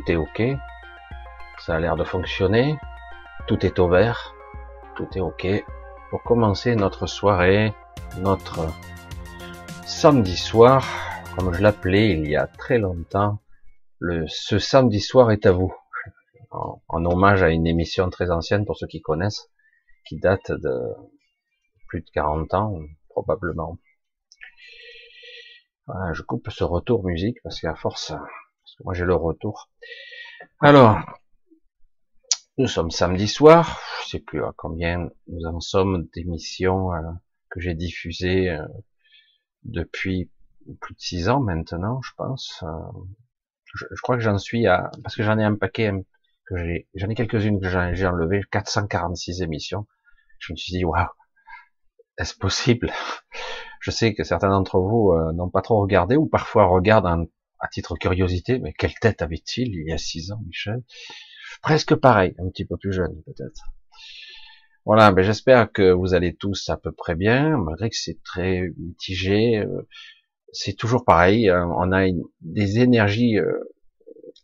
tout est ok. Ça a l'air de fonctionner. Tout est au vert. Tout est ok. Pour commencer notre soirée, notre samedi soir, comme je l'appelais il y a très longtemps, le, ce samedi soir est à vous. En, en, hommage à une émission très ancienne pour ceux qui connaissent, qui date de plus de 40 ans, probablement. Voilà, je coupe ce retour musique parce qu'à force, moi j'ai le retour. Alors, nous sommes samedi soir, je sais plus à combien nous en sommes d'émissions euh, que j'ai diffusées euh, depuis plus de six ans maintenant, je pense. Euh, je, je, crois que j'en suis à, parce que j'en ai un paquet que j'ai, j'en ai quelques-unes que j'ai enlevé, 446 émissions. Je me suis dit, waouh, est-ce possible? Je sais que certains d'entre vous n'ont pas trop regardé ou parfois regardent à titre curiosité, mais quelle tête avait-il il y a six ans, Michel? Presque pareil, un petit peu plus jeune peut-être. Voilà, mais j'espère que vous allez tous à peu près bien, malgré que c'est très mitigé. Euh, c'est toujours pareil, euh, on a une, des énergies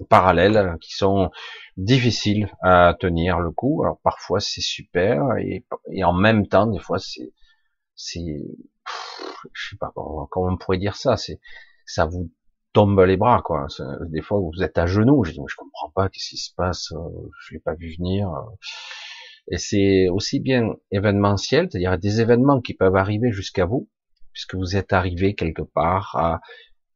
parallèles qui sont difficiles à tenir le coup. Alors parfois c'est super et, et en même temps des fois c'est c'est je sais pas comment on pourrait dire ça, c'est ça vous tombe les bras quoi. Des fois vous êtes à genoux, je dis je comprends pas qu'est-ce qui se passe, euh, je l'ai pas vu venir. Et c'est aussi bien événementiel, c'est-à-dire des événements qui peuvent arriver jusqu'à vous, puisque vous êtes arrivé quelque part à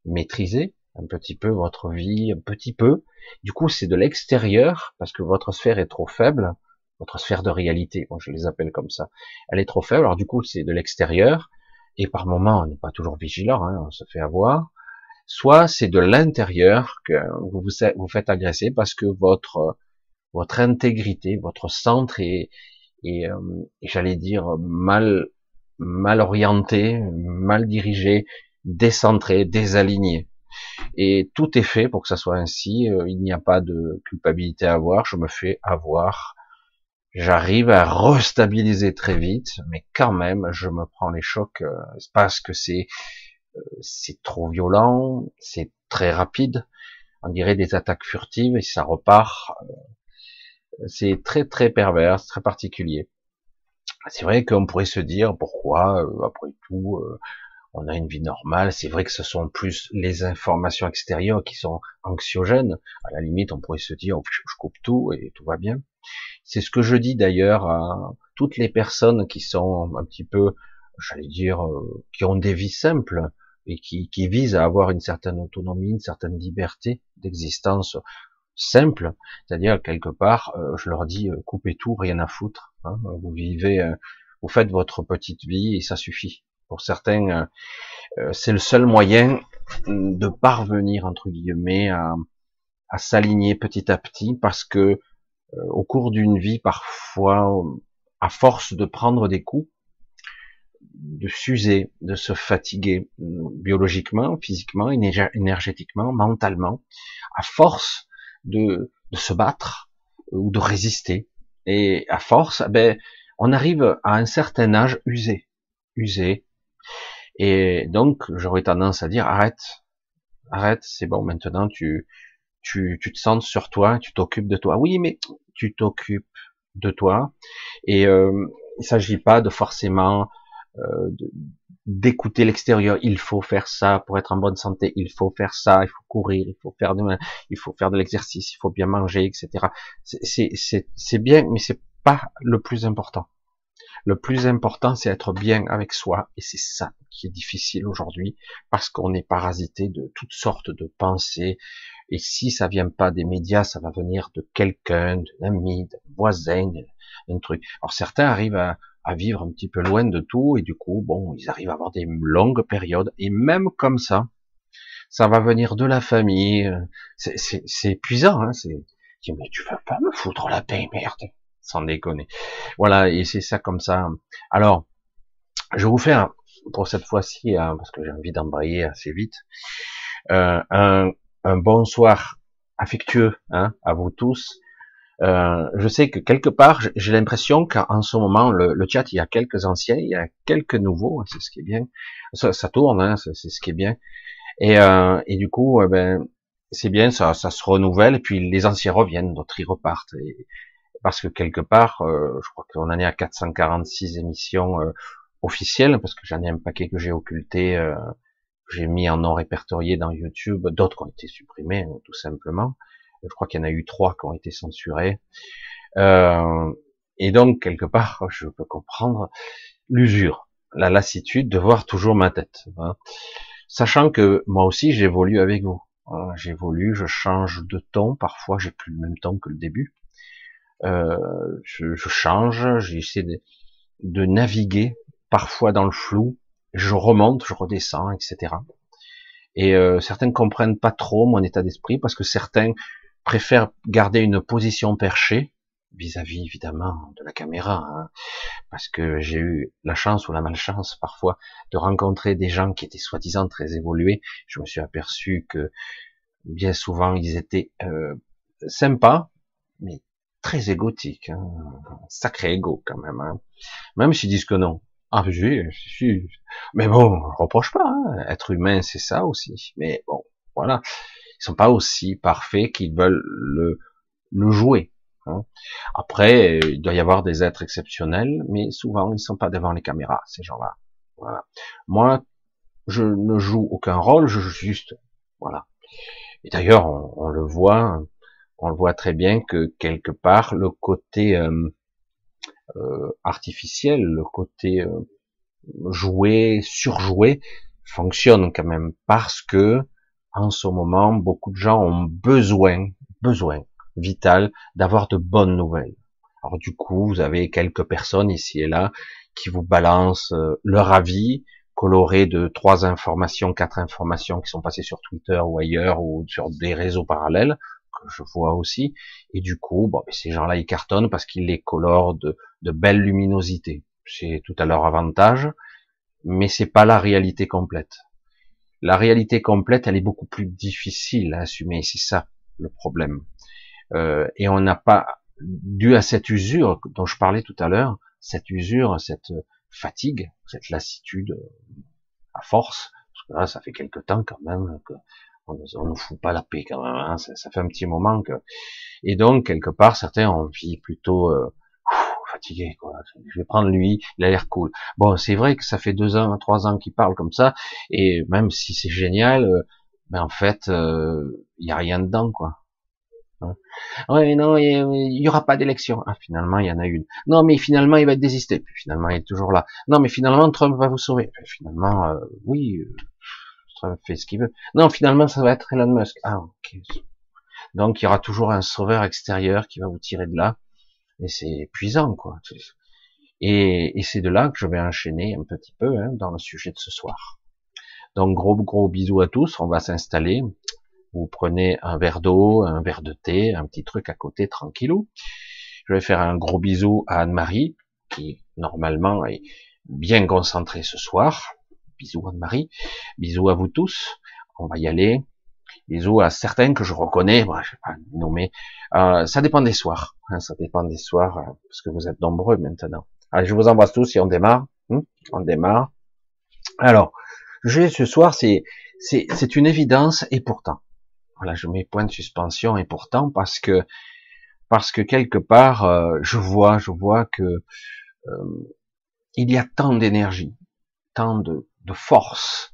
maîtriser un petit peu votre vie, un petit peu. Du coup, c'est de l'extérieur, parce que votre sphère est trop faible, votre sphère de réalité, moi je les appelle comme ça, elle est trop faible, alors du coup c'est de l'extérieur, et par moment on n'est pas toujours vigilant, hein, on se fait avoir, soit c'est de l'intérieur que vous vous faites agresser parce que votre votre intégrité, votre centre est, euh, j'allais dire mal mal orienté, mal dirigé, décentré, désaligné. Et tout est fait pour que ça soit ainsi. Euh, il n'y a pas de culpabilité à avoir. Je me fais avoir j'arrive à restabiliser très vite, mais quand même, je me prends les chocs euh, parce que c'est c'est trop violent, c'est très rapide, on dirait des attaques furtives et ça repart. Euh, c'est très très pervers, très particulier. C'est vrai qu'on pourrait se dire pourquoi, après tout, on a une vie normale. C'est vrai que ce sont plus les informations extérieures qui sont anxiogènes. À la limite, on pourrait se dire, je coupe tout et tout va bien. C'est ce que je dis d'ailleurs à toutes les personnes qui sont un petit peu, j'allais dire, euh, qui ont des vies simples et qui, qui visent à avoir une certaine autonomie, une certaine liberté d'existence simple, c'est-à-dire quelque part, euh, je leur dis, euh, coupez tout, rien à foutre. Hein. vous vivez, vous faites votre petite vie et ça suffit. Pour certains, c'est le seul moyen de parvenir entre guillemets à, à s'aligner petit à petit parce que euh, au cours d'une vie, parfois, à force de prendre des coups, de s'user, de se fatiguer biologiquement, physiquement, énergétiquement, mentalement, à force de, de se battre ou de résister. Et à force, ben, on arrive à un certain âge usé, usé. Et donc, j'aurais tendance à dire, arrête, arrête, c'est bon, maintenant tu, tu, tu te sens sur toi, tu t'occupes de toi. Oui, mais tu t'occupes de toi. Et euh, il s'agit pas de forcément euh, d'écouter l'extérieur. Il faut faire ça pour être en bonne santé. Il faut faire ça. Il faut courir. Il faut faire de, l'exercice. Il faut bien manger, etc. C'est bien, mais c'est pas le plus important. Le plus important, c'est être bien avec soi, et c'est ça qui est difficile aujourd'hui, parce qu'on est parasité de toutes sortes de pensées, et si ça vient pas des médias, ça va venir de quelqu'un, d'un ami, d'un voisin, d'un truc. Alors certains arrivent à, à, vivre un petit peu loin de tout, et du coup, bon, ils arrivent à avoir des longues périodes, et même comme ça, ça va venir de la famille, c'est épuisant, hein, c'est, mais tu vas pas me foutre la paix, merde sans déconner. Voilà, et c'est ça comme ça. Alors, je vais vous faire, pour cette fois-ci, hein, parce que j'ai envie d'embrayer assez vite, euh, un, un, bonsoir affectueux hein, à vous tous. Euh, je sais que quelque part, j'ai l'impression qu'en ce moment, le, le, chat, il y a quelques anciens, il y a quelques nouveaux, c'est ce qui est bien. Ça, ça tourne, hein, c'est ce qui est bien. Et, euh, et du coup, euh, ben, c'est bien, ça, ça se renouvelle, et puis les anciens reviennent, d'autres ils repartent. Parce que quelque part, euh, je crois qu'on en est à 446 émissions officielles, parce que j'en ai un paquet que j'ai occulté, euh, j'ai mis en non répertorié dans YouTube, d'autres ont été supprimés, hein, tout simplement. Je crois qu'il y en a eu trois qui ont été censurés. et donc, quelque part, je peux comprendre l'usure, la lassitude de voir toujours ma tête. Hein. Sachant que moi aussi, j'évolue avec vous. Hein. J'évolue, je change de ton, parfois j'ai plus le même ton que le début. Euh, je, je, change, j'essaie de, de, naviguer parfois dans le flou, je remonte, je redescends, etc. Et euh, certains comprennent pas trop mon état d'esprit parce que certains préfèrent garder une position perchée vis-à-vis évidemment de la caméra, hein, parce que j'ai eu la chance ou la malchance parfois de rencontrer des gens qui étaient soi-disant très évolués. Je me suis aperçu que bien souvent ils étaient euh, sympas, mais très égotique, hein. sacré égo quand même. Hein. Même s'ils disent que non. Ah, je suis, mais bon, reproche pas. Hein. Être humain, c'est ça aussi. Mais bon, voilà, ils sont pas aussi parfaits qu'ils veulent le, le jouer. Hein. Après, il doit y avoir des êtres exceptionnels, mais souvent ils sont pas devant les caméras, ces gens-là. Voilà. Moi, je ne joue aucun rôle, je joue juste. Voilà. Et d'ailleurs, on, on le voit on le voit très bien que quelque part le côté euh, euh, artificiel, le côté euh, joué, surjoué, fonctionne quand même parce que en ce moment, beaucoup de gens ont besoin, besoin vital d'avoir de bonnes nouvelles. Alors du coup, vous avez quelques personnes ici et là qui vous balancent leur avis coloré de trois informations, quatre informations qui sont passées sur Twitter ou ailleurs ou sur des réseaux parallèles je vois aussi. Et du coup, ces gens-là, ils cartonnent parce qu'ils les colorent de, de belles luminosités. C'est tout à leur avantage, mais c'est pas la réalité complète. La réalité complète, elle est beaucoup plus difficile à assumer. C'est ça le problème. Euh, et on n'a pas, dû à cette usure dont je parlais tout à l'heure, cette usure, cette fatigue, cette lassitude à force, parce que là, ça fait quelque temps quand même que on ne fout pas la paix quand même. Hein. Ça, fait un petit moment que. Et donc quelque part, certains ont envie plutôt euh, Je vais prendre lui, il a l'air cool. Bon, c'est vrai que ça fait deux ans, trois ans qu'il parle comme ça, et même si c'est génial, euh, ben en fait, euh, il y a rien dedans, quoi. Hein. Ouais, non, il y aura pas d'élection. Ah, finalement, il y en a une. Non, mais finalement, il va être désisté. Puis finalement, il est toujours là. Non, mais finalement, Trump va vous sauver. finalement, euh, oui, fait ce qu'il veut. Non, finalement, ça va être Elon Musk. Ah, ok. Donc, il y aura toujours un sauveur extérieur qui va vous tirer de là. Et c'est épuisant, quoi. Et, et c'est de là que je vais enchaîner un petit peu hein, dans le sujet de ce soir. Donc, gros, gros bisous à tous. On va s'installer. Vous prenez un verre d'eau, un verre de thé, un petit truc à côté, tranquillou. Je vais faire un gros bisou à Anne-Marie, qui normalement est bien concentrée ce soir. Bisous Anne-Marie. Bisous à vous tous. On va y aller. Bisous à certains que je reconnais. Moi, je vais pas nommer. Euh, ça dépend des soirs. Hein, ça dépend des soirs euh, parce que vous êtes nombreux maintenant. Allez, je vous embrasse tous et on démarre. Hein, on démarre. Alors, je ce soir, c'est c'est une évidence et pourtant. Voilà, je mets point de suspension et pourtant parce que parce que quelque part, euh, je vois, je vois que il y a tant d'énergie, tant de, de force,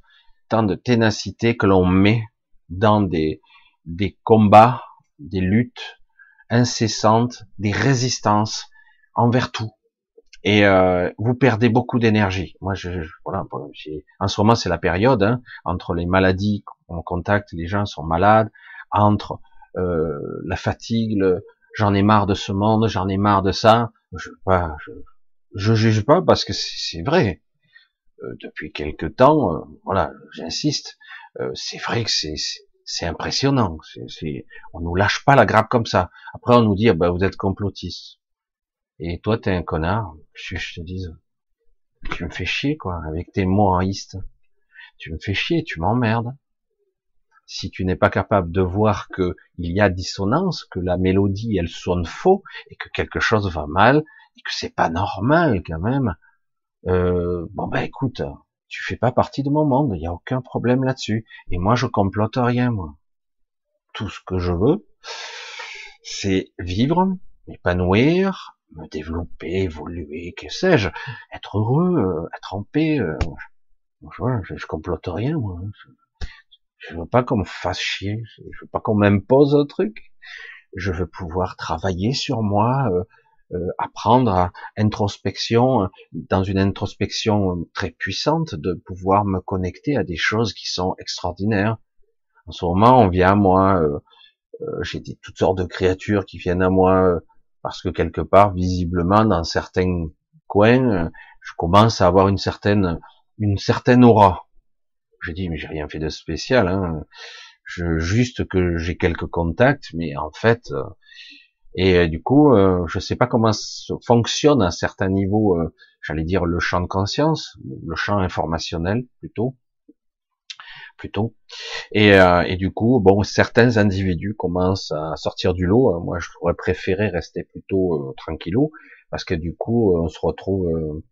tant de ténacité que l'on met dans des, des combats, des luttes incessantes, des résistances envers tout. Et euh, vous perdez beaucoup d'énergie. Moi, je, voilà, en ce moment, c'est la période hein, entre les maladies qu'on contacte, les gens sont malades, entre euh, la fatigue, j'en ai marre de ce monde, j'en ai marre de ça. Je, pas, je, je juge pas parce que c'est vrai. Euh, depuis quelque temps, euh, voilà, j'insiste, euh, c'est vrai que c'est c'est impressionnant. C'est, on nous lâche pas la grappe comme ça. Après, on nous dit, ah ben, vous êtes complotiste. Et toi, t'es un connard. Je, te dis, tu me fais chier, quoi, avec tes mots haïstes. Tu me fais chier, tu m'emmerdes. Si tu n'es pas capable de voir que il y a dissonance, que la mélodie, elle sonne faux, et que quelque chose va mal, et que c'est pas normal, quand même, euh, bon ben écoute, tu fais pas partie de mon monde, il n'y a aucun problème là-dessus. Et moi, je complote rien, moi. Tout ce que je veux, c'est vivre, m'épanouir, me développer, évoluer, que sais-je, être heureux, euh, être en paix. Euh, je, je, complote rien, moi. Je, veux pas qu'on me fasse chier, je veux pas qu'on m'impose un truc. Je veux pouvoir travailler sur moi, euh, euh, apprendre à introspection, dans une introspection très puissante, de pouvoir me connecter à des choses qui sont extraordinaires. En ce moment, on vient à moi, euh, euh, j'ai des toutes sortes de créatures qui viennent à moi parce que quelque part, visiblement, dans certains coins, je commence à avoir une certaine une certaine aura. Je dis mais j'ai rien fait de spécial, hein. Je, juste que j'ai quelques contacts, mais en fait, et euh, du coup, euh, je ne sais pas comment fonctionne à un certain niveau, euh, j'allais dire le champ de conscience, le champ informationnel plutôt, plutôt. Et, et, du coup, bon, certains individus commencent à sortir du lot. Moi, je pourrais préférer rester plutôt tranquillou, parce que du coup, on se retrouve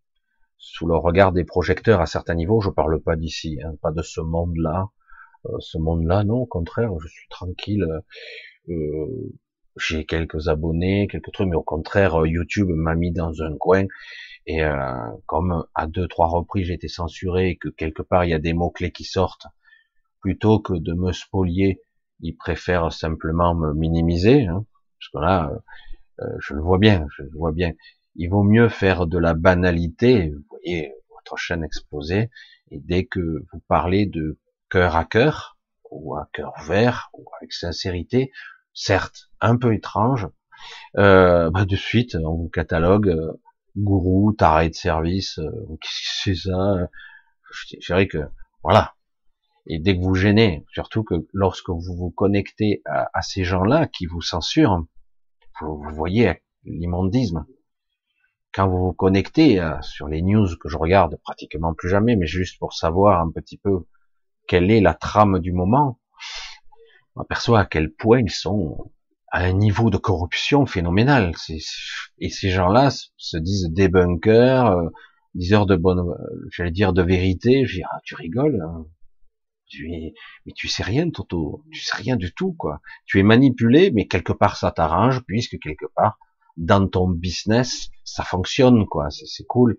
sous le regard des projecteurs à certains niveaux. Je parle pas d'ici, hein, pas de ce monde-là. ce monde-là, non, au contraire, je suis tranquille. Euh, j'ai quelques abonnés, quelques trucs, mais au contraire, euh, YouTube m'a mis dans un coin. Et euh, comme à deux, trois reprises j'ai été censuré et que quelque part il y a des mots-clés qui sortent, plutôt que de me spolier, ils préfèrent simplement me minimiser. Hein, parce que là, euh, je le vois bien, je le vois bien. Il vaut mieux faire de la banalité, vous voyez votre chaîne exploser, et dès que vous parlez de cœur à cœur, ou à cœur vert, ou avec sincérité, certes un peu étrange, euh, bah de suite on vous catalogue euh, gourou, taré de service, euh, qu'est-ce que c'est ça Je dirais que voilà. Et dès que vous gênez, surtout que lorsque vous vous connectez à, ces gens-là qui vous censurent, vous, voyez l'immondisme. Quand vous vous connectez euh, sur les news que je regarde pratiquement plus jamais, mais juste pour savoir un petit peu quelle est la trame du moment, on aperçoit à quel point ils sont à un niveau de corruption phénoménal. Et ces gens-là se disent débunkers, euh, diseurs de bonne, euh, j'allais dire de vérité. Je dis, ah, tu rigoles. Hein. Tu es, mais tu sais rien, Toto. Tu sais rien du tout, quoi. Tu es manipulé, mais quelque part ça t'arrange, puisque quelque part, dans ton business, ça fonctionne, quoi. C'est cool.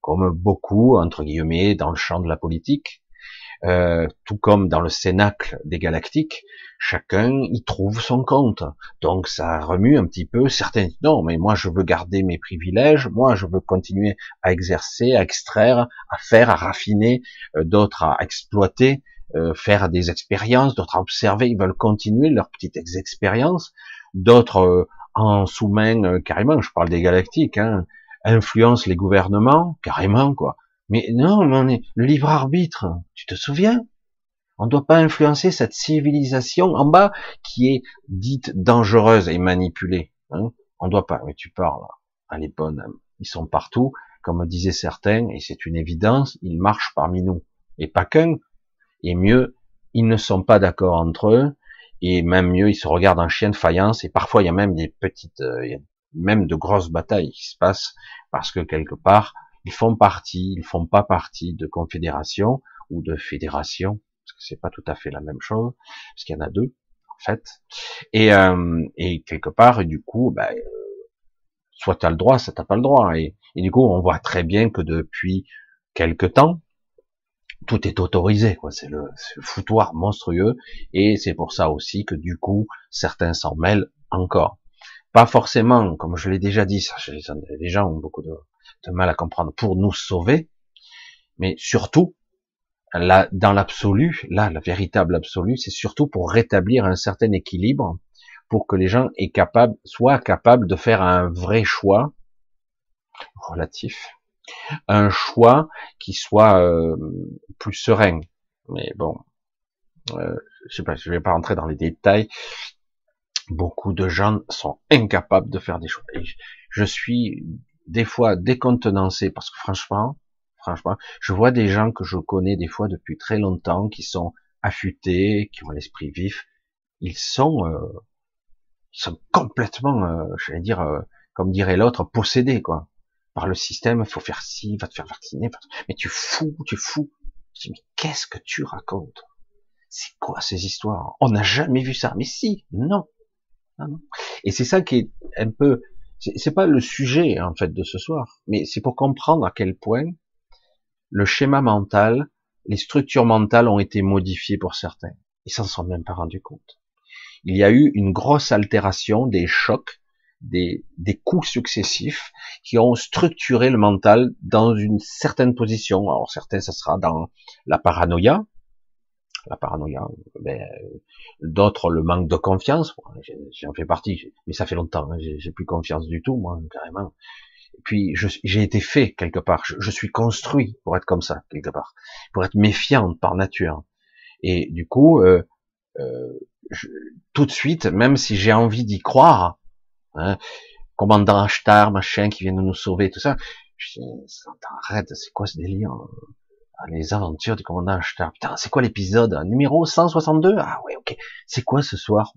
Comme beaucoup, entre guillemets, dans le champ de la politique, euh, tout comme dans le cénacle des galactiques, chacun y trouve son compte. Donc ça remue un petit peu certains. Non, mais moi je veux garder mes privilèges, moi je veux continuer à exercer, à extraire, à faire, à raffiner, euh, d'autres à exploiter, euh, faire des expériences, d'autres à observer. Ils veulent continuer leurs petites expériences, d'autres en sous-main carrément. Je parle des galactiques, hein, influencent les gouvernements carrément quoi mais non, on est le libre arbitre. Tu te souviens? On ne doit pas influencer cette civilisation en bas qui est dite dangereuse et manipulée. Hein on ne doit pas. Mais tu parles. Elle est bonne. Ils sont partout, comme disaient certains, et c'est une évidence. Ils marchent parmi nous, et pas qu'un. Et mieux, ils ne sont pas d'accord entre eux. Et même mieux, ils se regardent en chien de faïence. Et parfois, il y a même des petites, euh, même de grosses batailles qui se passent parce que quelque part, ils font partie, ils font pas partie de confédération ou de fédération, parce que c'est pas tout à fait la même chose, parce qu'il y en a deux en fait. Et, euh, et quelque part, du coup, bah, euh, soit tu as le droit, soit t'as pas le droit. Et, et, du coup, on voit très bien que depuis quelque temps, tout est autorisé, quoi. C'est le, le, foutoir monstrueux, et c'est pour ça aussi que du coup, certains s'en mêlent encore. Pas forcément, comme je l'ai déjà dit, ça, les gens ont beaucoup de, de mal à comprendre, pour nous sauver, mais surtout, là, dans l'absolu, là, la véritable absolu, c'est surtout pour rétablir un certain équilibre, pour que les gens soient capables de faire un vrai choix relatif, un choix qui soit euh, plus serein. Mais bon, euh, je sais pas, je vais pas rentrer dans les détails. Beaucoup de gens sont incapables de faire des choix. je suis des fois décontenancé parce que franchement, franchement, je vois des gens que je connais des fois depuis très longtemps qui sont affûtés, qui ont l'esprit vif. Ils sont, euh, ils sont complètement, euh, je vais dire, euh, comme dirait l'autre, possédés quoi par le système. Faut faire ci, va te faire vacciner. Mais tu fous, tu fous. Je dis, mais qu'est-ce que tu racontes? C'est quoi ces histoires? On n'a jamais vu ça. Mais si, non. non. Et c'est ça qui est un peu, c'est pas le sujet en fait de ce soir, mais c'est pour comprendre à quel point le schéma mental, les structures mentales ont été modifiées pour certains. Ils s'en sont même pas rendus compte. Il y a eu une grosse altération des chocs, des, des coups successifs qui ont structuré le mental dans une certaine position. Alors certains, ça sera dans la paranoïa, la paranoïa, ben, d'autres le manque de confiance, j'en fais partie, mais ça fait longtemps, hein, j'ai plus confiance du tout, moi, carrément. Et puis j'ai été fait quelque part, je, suis construit pour être comme ça quelque part, pour être méfiant par nature. Et du coup, euh, euh, tout de suite, même si j'ai envie d'y croire, hein, commandant Ashtar, machin, qui vient de nous sauver, tout ça, je dis, arrête, c'est quoi ce délire ah, Les aventures du commandant Ashtar. Putain, c'est quoi l'épisode Numéro 162 Ah ouais, ok. C'est quoi ce soir?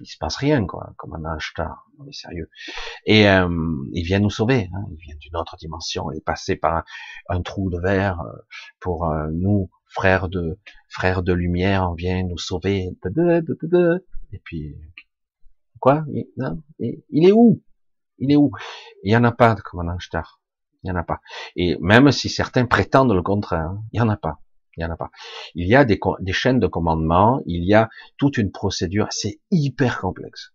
Il se passe rien, quoi, comme un Ashtar, on est sérieux. Et euh, il vient nous sauver, hein, il vient d'une autre dimension, il est passé par un, trou de verre euh, pour euh, nous, frères de frères de lumière, on vient nous sauver. Et puis, quoi? Il, il est où? Il est où? Il y en a pas de commandant Ashtar. Il y en a pas. Et même si certains prétendent le contraire, hein, il y en a pas. Il y en a pas. Il y a des, des chaînes de commandement, il y a toute une procédure, c'est hyper complexe.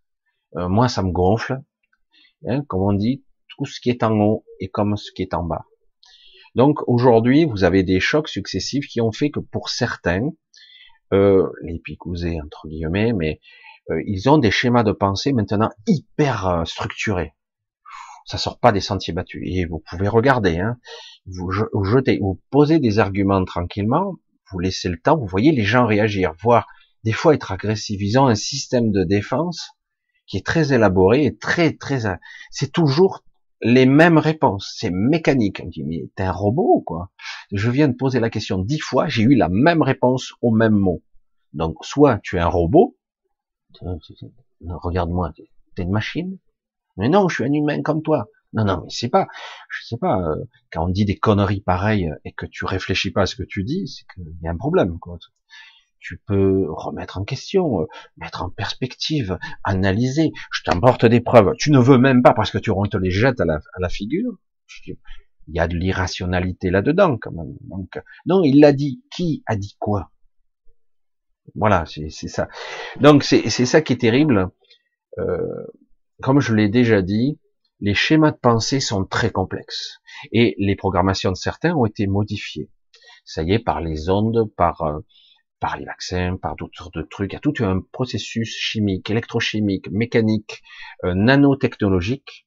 Euh, moi, ça me gonfle. Hein, comme on dit, tout ce qui est en haut est comme ce qui est en bas. Donc aujourd'hui, vous avez des chocs successifs qui ont fait que pour certains, euh, les picousés entre guillemets, mais euh, ils ont des schémas de pensée maintenant hyper euh, structurés. Ça sort pas des sentiers battus. Et vous pouvez regarder, hein, vous, jetez, vous posez des arguments tranquillement, vous laissez le temps, vous voyez les gens réagir, voire des fois être agressifs. Ils un système de défense qui est très élaboré et très très. C'est toujours les mêmes réponses, c'est mécanique. On dit mais t'es un robot quoi? Je viens de poser la question dix fois, j'ai eu la même réponse au même mot. Donc soit tu es un robot, regarde-moi, t'es une machine? Mais non, je suis un humain comme toi. Non, non, mais c'est pas, je sais pas, euh, quand on dit des conneries pareilles et que tu réfléchis pas à ce que tu dis, c'est qu'il y a un problème, quoi. Tu peux remettre en question, euh, mettre en perspective, analyser. Je t'emporte des preuves. Tu ne veux même pas parce que tu te les jettes à la, à la figure. Il y a de l'irrationalité là-dedans, quand même. Donc, non, il l'a dit. Qui a dit quoi? Voilà, c'est ça. Donc, c'est ça qui est terrible. Euh, comme je l'ai déjà dit, les schémas de pensée sont très complexes et les programmations de certains ont été modifiées. Ça y est, par les ondes, par euh, par les vaccins, par d'autres sortes de trucs. Il y a tout un processus chimique, électrochimique, mécanique, euh, nanotechnologique,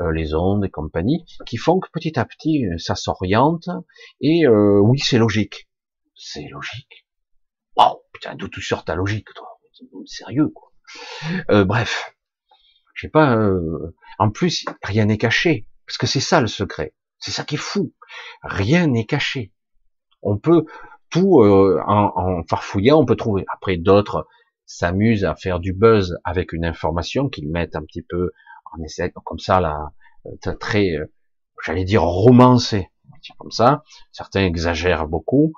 euh, les ondes et compagnie, qui font que petit à petit ça s'oriente. Et oui, c'est logique. C'est logique. Wow, putain, d'où tu sors ta logique, toi? Sérieux, quoi. bref, je sais pas. Euh, en plus, rien n'est caché, parce que c'est ça le secret. C'est ça qui est fou. Rien n'est caché. On peut tout euh, en, en, farfouillant, on peut trouver. Après, d'autres s'amusent à faire du buzz avec une information qu'ils mettent un petit peu en essai, comme ça, là, euh, très, j'allais dire romancé, comme ça. Certains exagèrent beaucoup,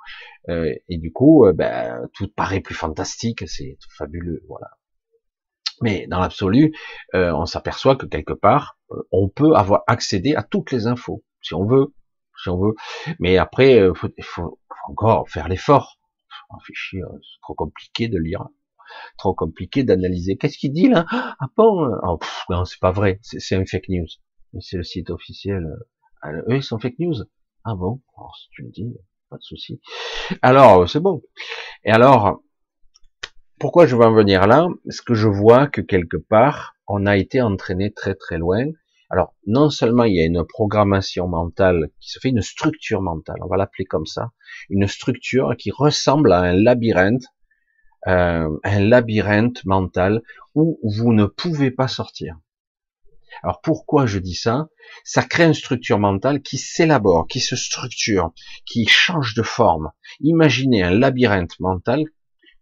et du coup, ben, tout paraît plus fantastique, c'est fabuleux, voilà. Mais dans l'absolu, euh, on s'aperçoit que quelque part, euh, on peut avoir accédé à toutes les infos, si on veut, si on veut. Mais après, euh, il faut, encore faire l'effort. c'est trop compliqué de lire, trop compliqué d'analyser. Qu'est-ce qu'il dit là? Ah bon? Oh, Non, c'est pas vrai. C'est un fake news. C'est le site officiel. eux, ils sont fake news. Ah bon? Oh, Si tu me dis, pas de souci. Alors, c'est bon. Et alors, pourquoi je veux en venir là? Parce que je vois que quelque part, on a été entraîné très très loin. Alors, non seulement il y a une programmation mentale qui se fait, une structure mentale, on va l'appeler comme ça, une structure qui ressemble à un labyrinthe, euh, un labyrinthe mental où vous ne pouvez pas sortir. Alors pourquoi je dis ça? Ça crée une structure mentale qui s'élabore, qui se structure, qui change de forme. Imaginez un labyrinthe mental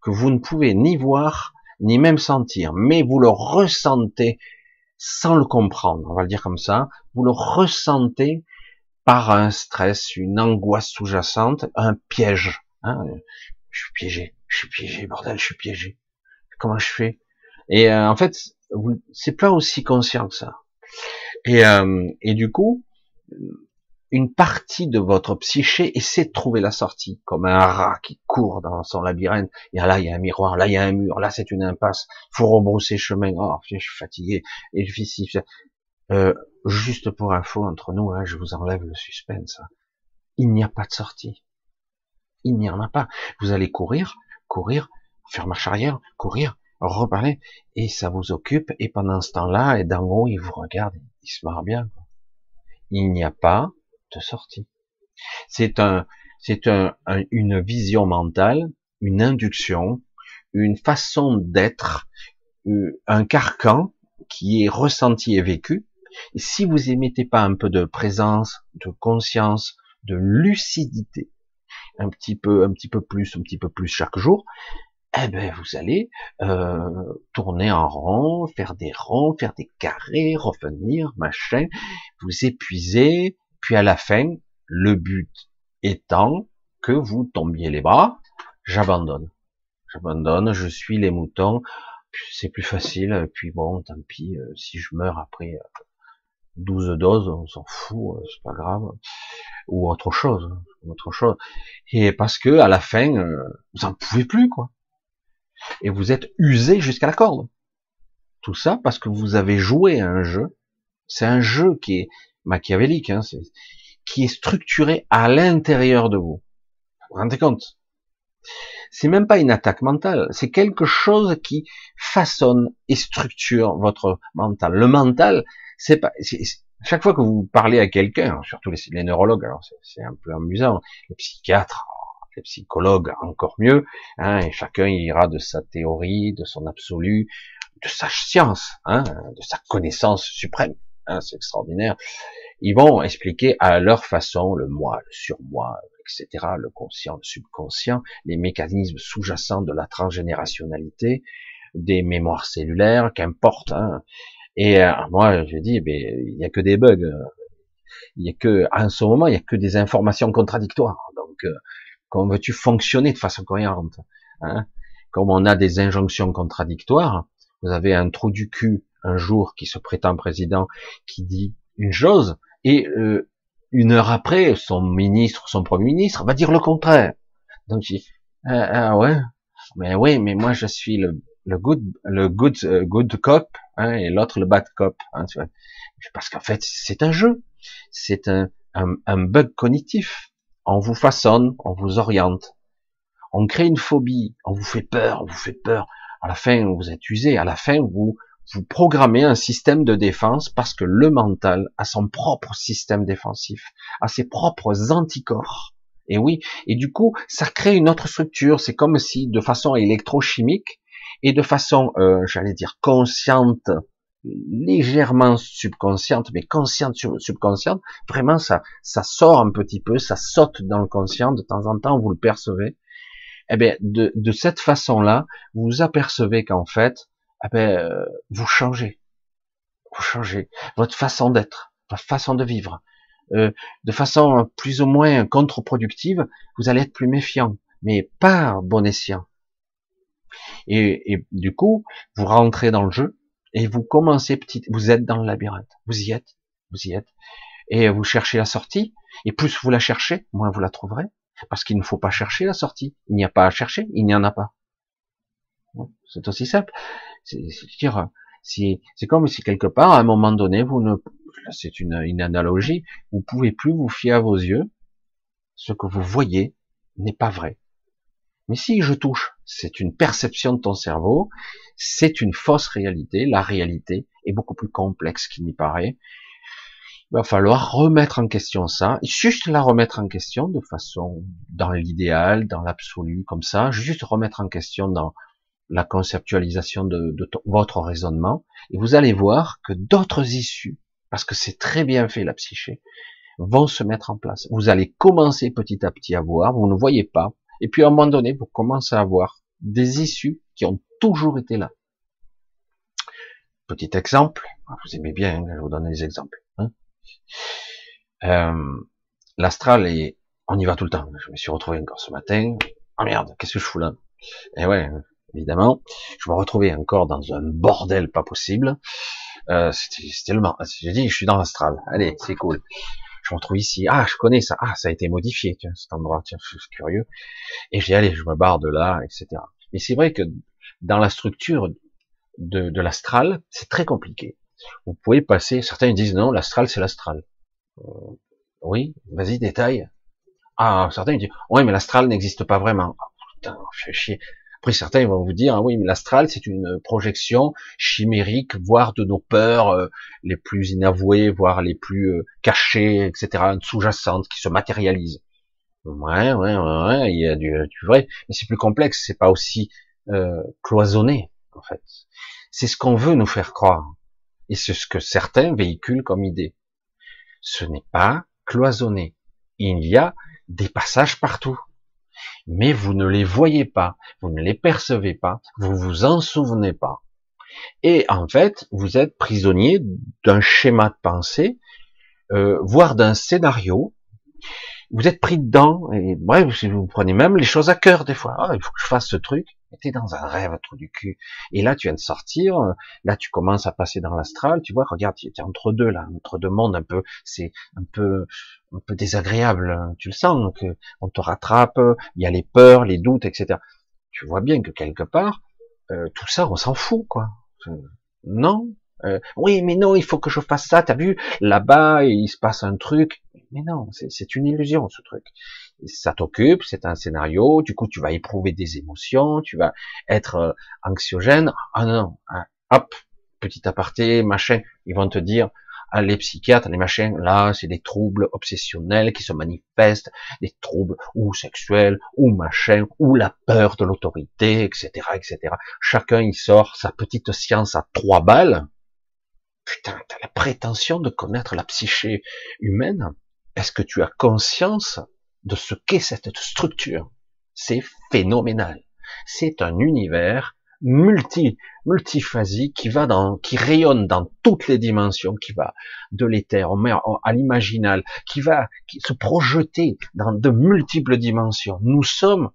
que vous ne pouvez ni voir, ni même sentir, mais vous le ressentez sans le comprendre, on va le dire comme ça, vous le ressentez par un stress, une angoisse sous-jacente, un piège. Hein. je suis piégé, je suis piégé, bordel, je suis piégé. Comment je fais? Et euh, en fait, c'est pas aussi conscient que ça. Et, euh, et du coup, une partie de votre psyché essaie de trouver la sortie, comme un rat qui court dans son labyrinthe. Et là, il y a un miroir, là, il y a un mur, là, c'est une impasse. Faut rebrousser chemin. Oh, je suis fatigué et difficile. Euh, juste pour info entre nous, hein, je vous enlève le suspense. Il n'y a pas de sortie. Il n'y en a pas. Vous allez courir, courir, faire marche arrière, courir, reparler, et ça vous occupe. Et pendant ce temps-là, et d'en haut, il vous regarde, il se marre bien. Il n'y a pas de sortie. C'est un, c'est un, une vision mentale, une induction, une façon d'être, euh, un carcan qui est ressenti et vécu. Si vous émettez pas un peu de présence, de conscience, de lucidité, un petit peu, un petit peu plus, un petit peu plus chaque jour, eh ben vous allez euh, tourner en rond, faire des ronds, faire des carrés, revenir, machin, vous épuiser, puis à la fin, le but étant que vous tombiez les bras, j'abandonne. J'abandonne, je suis les moutons, c'est plus facile, puis bon, tant pis, euh, si je meurs après 12 euh, doses, on s'en fout, euh, c'est pas grave, ou autre chose, autre chose. Et parce que à la fin, vous en pouvez plus, quoi. Et vous êtes usé jusqu'à la corde. Tout ça parce que vous avez joué à un jeu. C'est un jeu qui est, machiavélique, hein, qui est structuré à l'intérieur de vous. Vous vous rendez compte? C'est même pas une attaque mentale, c'est quelque chose qui façonne et structure votre mental. Le mental, c'est pas chaque fois que vous parlez à quelqu'un, surtout les, neurologues, alors c'est un peu amusant, les psychiatres, les psychologues encore mieux, hein, et chacun ira de sa théorie, de son absolu, de sa science, hein, de sa connaissance suprême. Hein, c'est extraordinaire. Ils vont expliquer à leur façon le moi, le surmoi, etc., le conscient, le subconscient, les mécanismes sous-jacents de la transgénérationnalité, des mémoires cellulaires, qu'importe. Hein. Et euh, moi, je dis, ben, il n'y a que des bugs. Il y a que, en ce moment, il y a que des informations contradictoires. Donc, euh, comment veux-tu fonctionner de façon cohérente hein? Comme on a des injonctions contradictoires, vous avez un trou du cul un jour qui se prétend président, qui dit une chose, et euh, une heure après, son ministre, son premier ministre va dire le contraire. Donc, je dis, ah, ah, ouais, mais oui, mais moi je suis le, le good, le good, euh, good cop, hein, et l'autre le bad cop. Hein, tu vois. Parce qu'en fait, c'est un jeu, c'est un, un, un bug cognitif. On vous façonne, on vous oriente, on crée une phobie, on vous fait peur, on vous fait peur. À la fin, vous êtes usé. À la fin, vous vous programmez un système de défense parce que le mental a son propre système défensif, a ses propres anticorps. Et oui, et du coup, ça crée une autre structure. C'est comme si, de façon électrochimique et de façon, euh, j'allais dire, consciente, légèrement subconsciente, mais consciente subconsciente, vraiment ça, ça sort un petit peu, ça saute dans le conscient. De temps en temps, vous le percevez. Eh bien, de, de cette façon-là, vous apercevez qu'en fait, ah ben, euh, vous changez. Vous changez votre façon d'être, votre façon de vivre. Euh, de façon plus ou moins contre-productive, vous allez être plus méfiant, mais pas bon escient. Et, et, du coup, vous rentrez dans le jeu et vous commencez petit, vous êtes dans le labyrinthe, vous y êtes, vous y êtes, et vous cherchez la sortie. Et plus vous la cherchez, moins vous la trouverez, parce qu'il ne faut pas chercher la sortie. Il n'y a pas à chercher, il n'y en a pas. C'est aussi simple. C'est comme si quelque part, à un moment donné, vous ne, c'est une, une analogie, vous pouvez plus vous fier à vos yeux. Ce que vous voyez n'est pas vrai. Mais si je touche, c'est une perception de ton cerveau, c'est une fausse réalité. La réalité est beaucoup plus complexe qu'il n'y paraît. Il va falloir remettre en question ça, juste la remettre en question de façon dans l'idéal, dans l'absolu, comme ça, juste remettre en question dans la conceptualisation de, votre raisonnement, et vous allez voir que d'autres issues, parce que c'est très bien fait la psyché, vont se mettre en place. Vous allez commencer petit à petit à voir, vous ne voyez pas, et puis à un moment donné, vous commencez à voir des issues qui ont toujours été là. Petit exemple, vous aimez bien, hein, je vous donne des exemples. Hein. Euh, l'astral et on y va tout le temps. Je me suis retrouvé encore ce matin. Ah merde, qu'est-ce que je fous là? Et ouais, évidemment, je me retrouvais encore dans un bordel pas possible. Euh, c'était le J'ai dit, je suis dans l'astral. Allez, c'est cool. Je me retrouve ici. Ah, je connais ça. Ah, ça a été modifié, tiens, cet endroit. Tiens, curieux. Et j'ai allez, je me barre de là, etc. Mais c'est vrai que dans la structure de, de l'astral, c'est très compliqué. Vous pouvez passer. Certains disent non, l'astral c'est l'astral. Euh, oui, vas-y, détaille. Ah, certains disent, ouais, mais l'astral n'existe pas vraiment. Ah, putain, je chier. Après, certains vont vous dire, ah oui, mais l'astral, c'est une projection chimérique, voire de nos peurs euh, les plus inavouées, voire les plus euh, cachées, etc., sous-jacentes, qui se matérialisent. Ouais, ouais, ouais, il y a du, du vrai, mais c'est plus complexe, c'est pas aussi euh, cloisonné, en fait. C'est ce qu'on veut nous faire croire. Et c'est ce que certains véhiculent comme idée. Ce n'est pas cloisonné. Il y a des passages partout mais vous ne les voyez pas, vous ne les percevez pas, vous vous en souvenez pas. Et en fait, vous êtes prisonnier d'un schéma de pensée, euh, voire d'un scénario. Vous êtes pris dedans, et bref, vous prenez même les choses à cœur des fois. Ah, il faut que je fasse ce truc. T'es dans un rêve, trou du cul. Et là, tu viens de sortir. Là, tu commences à passer dans l'astral. Tu vois, regarde, tu es entre deux là, entre deux mondes un peu. C'est un peu, un peu désagréable. Tu le sens que on te rattrape. Il y a les peurs, les doutes, etc. Tu vois bien que quelque part, euh, tout ça, on s'en fout, quoi. Non. Euh, oui, mais non, il faut que je fasse ça. T'as vu? Là-bas, il se passe un truc. Mais non, c'est une illusion ce truc ça t'occupe, c'est un scénario, du coup tu vas éprouver des émotions, tu vas être euh, anxiogène. Ah non, hein, hop, petit aparté, machin, ils vont te dire, ah, les psychiatres, les machins, là, c'est des troubles obsessionnels qui se manifestent, des troubles ou sexuels, ou machin, ou la peur de l'autorité, etc., etc. Chacun il sort sa petite science à trois balles. Putain, t'as la prétention de connaître la psyché humaine. Est-ce que tu as conscience de ce qu'est cette structure. C'est phénoménal. C'est un univers multi, multiphasique qui va dans, qui rayonne dans toutes les dimensions, qui va de l'éther à l'imaginal, qui va se projeter dans de multiples dimensions. Nous sommes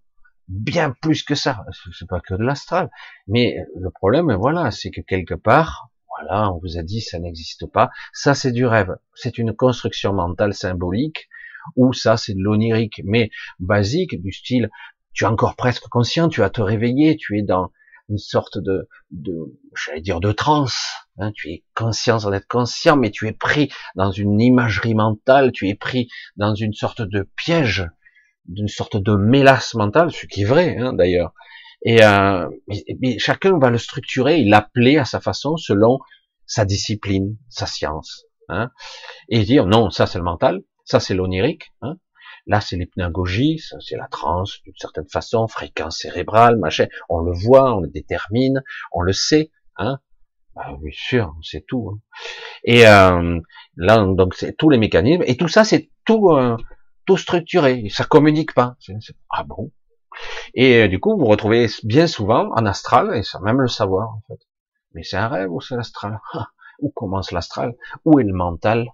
bien plus que ça. C'est pas que de l'astral. Mais le problème, voilà, c'est que quelque part, voilà, on vous a dit ça n'existe pas. Ça, c'est du rêve. C'est une construction mentale symbolique ou ça c'est de l'onirique, mais basique, du style, tu es encore presque conscient, tu vas te réveiller, tu es dans une sorte de, de j'allais dire de transe, hein, tu es conscient sans être conscient, mais tu es pris dans une imagerie mentale, tu es pris dans une sorte de piège, d'une sorte de mélasse mentale, ce qui est vrai hein, d'ailleurs. Et euh, chacun va le structurer, il l'appeler à sa façon, selon sa discipline, sa science. Hein, et dire non, ça c'est le mental, ça, c'est l'onirique. Hein. Là, c'est l'hypnagogie, c'est la transe, d'une certaine façon, fréquence cérébrale, machin. On le voit, on le détermine, on le sait. Hein. Bah, oui, sûr, c'est tout. Hein. Et euh, là, donc, c'est tous les mécanismes. Et tout ça, c'est tout, euh, tout structuré. Ça communique pas. ah bon? Et euh, du coup, vous, vous retrouvez bien souvent en astral, et sans même le savoir, en fait. Mais c'est un rêve ou c'est l'astral? Où commence l'astral? Où est le mental?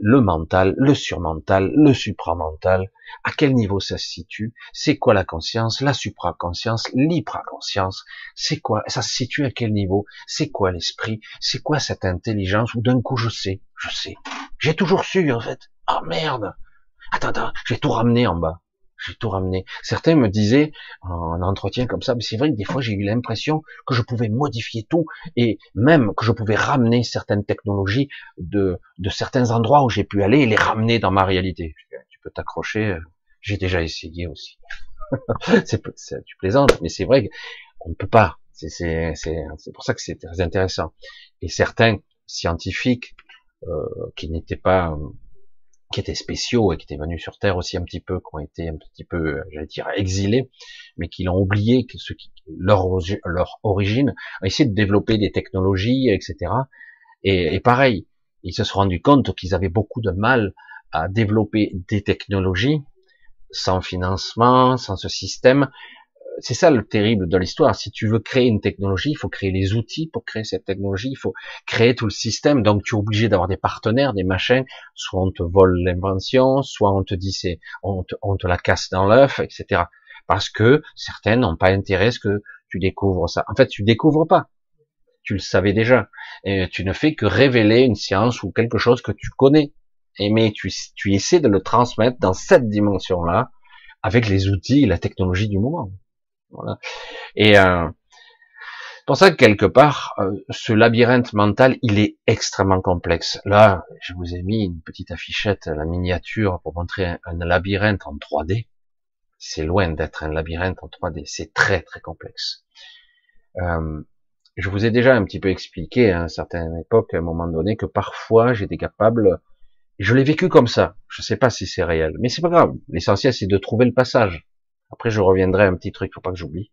Le mental, le surmental, le supramental, à quel niveau ça se situe, c'est quoi la conscience, la supraconscience, l'hypraconscience, c'est quoi, ça se situe à quel niveau, c'est quoi l'esprit, c'est quoi cette intelligence, ou d'un coup je sais, je sais, j'ai toujours su en fait, oh, merde, attends, attends, j'ai tout ramené en bas, j'ai tout ramené. Certains me disaient en entretien comme ça, mais c'est vrai que des fois j'ai eu l'impression que je pouvais modifier tout et même que je pouvais ramener certaines technologies de, de certains endroits où j'ai pu aller et les ramener dans ma réalité. Tu peux t'accrocher, j'ai déjà essayé aussi. tu plaisantes, mais c'est vrai qu'on ne peut pas. C'est, pour ça que c'est très intéressant. Et certains scientifiques euh, qui n'étaient pas qui étaient spéciaux et qui étaient venus sur Terre aussi un petit peu, qui ont été un petit peu, j'allais dire, exilés, mais qui l'ont oublié, que ce qui, leur, leur origine, ont essayé de développer des technologies, etc. Et, et pareil, ils se sont rendus compte qu'ils avaient beaucoup de mal à développer des technologies sans financement, sans ce système, c'est ça le terrible de l'histoire. Si tu veux créer une technologie, il faut créer les outils pour créer cette technologie. Il faut créer tout le système. Donc, tu es obligé d'avoir des partenaires, des machins. Soit on te vole l'invention, soit on te dit c'est, on te, on te la casse dans l'œuf, etc. Parce que certains n'ont pas intérêt à ce que tu découvres ça. En fait, tu découvres pas. Tu le savais déjà. Et tu ne fais que révéler une science ou quelque chose que tu connais. Et mais tu, tu essaies de le transmettre dans cette dimension-là avec les outils et la technologie du moment. Voilà. Et euh, pour ça que quelque part, euh, ce labyrinthe mental, il est extrêmement complexe. Là, je vous ai mis une petite affichette, la miniature, pour montrer un, labyrinthe en 3D. C'est loin d'être un labyrinthe en 3D, c'est très très complexe. Euh, je vous ai déjà un petit peu expliqué à une certaine époque, à un moment donné, que parfois j'étais capable je l'ai vécu comme ça. Je sais pas si c'est réel, mais c'est pas grave. L'essentiel, c'est de trouver le passage. Après, je reviendrai à un petit truc, faut pas que j'oublie.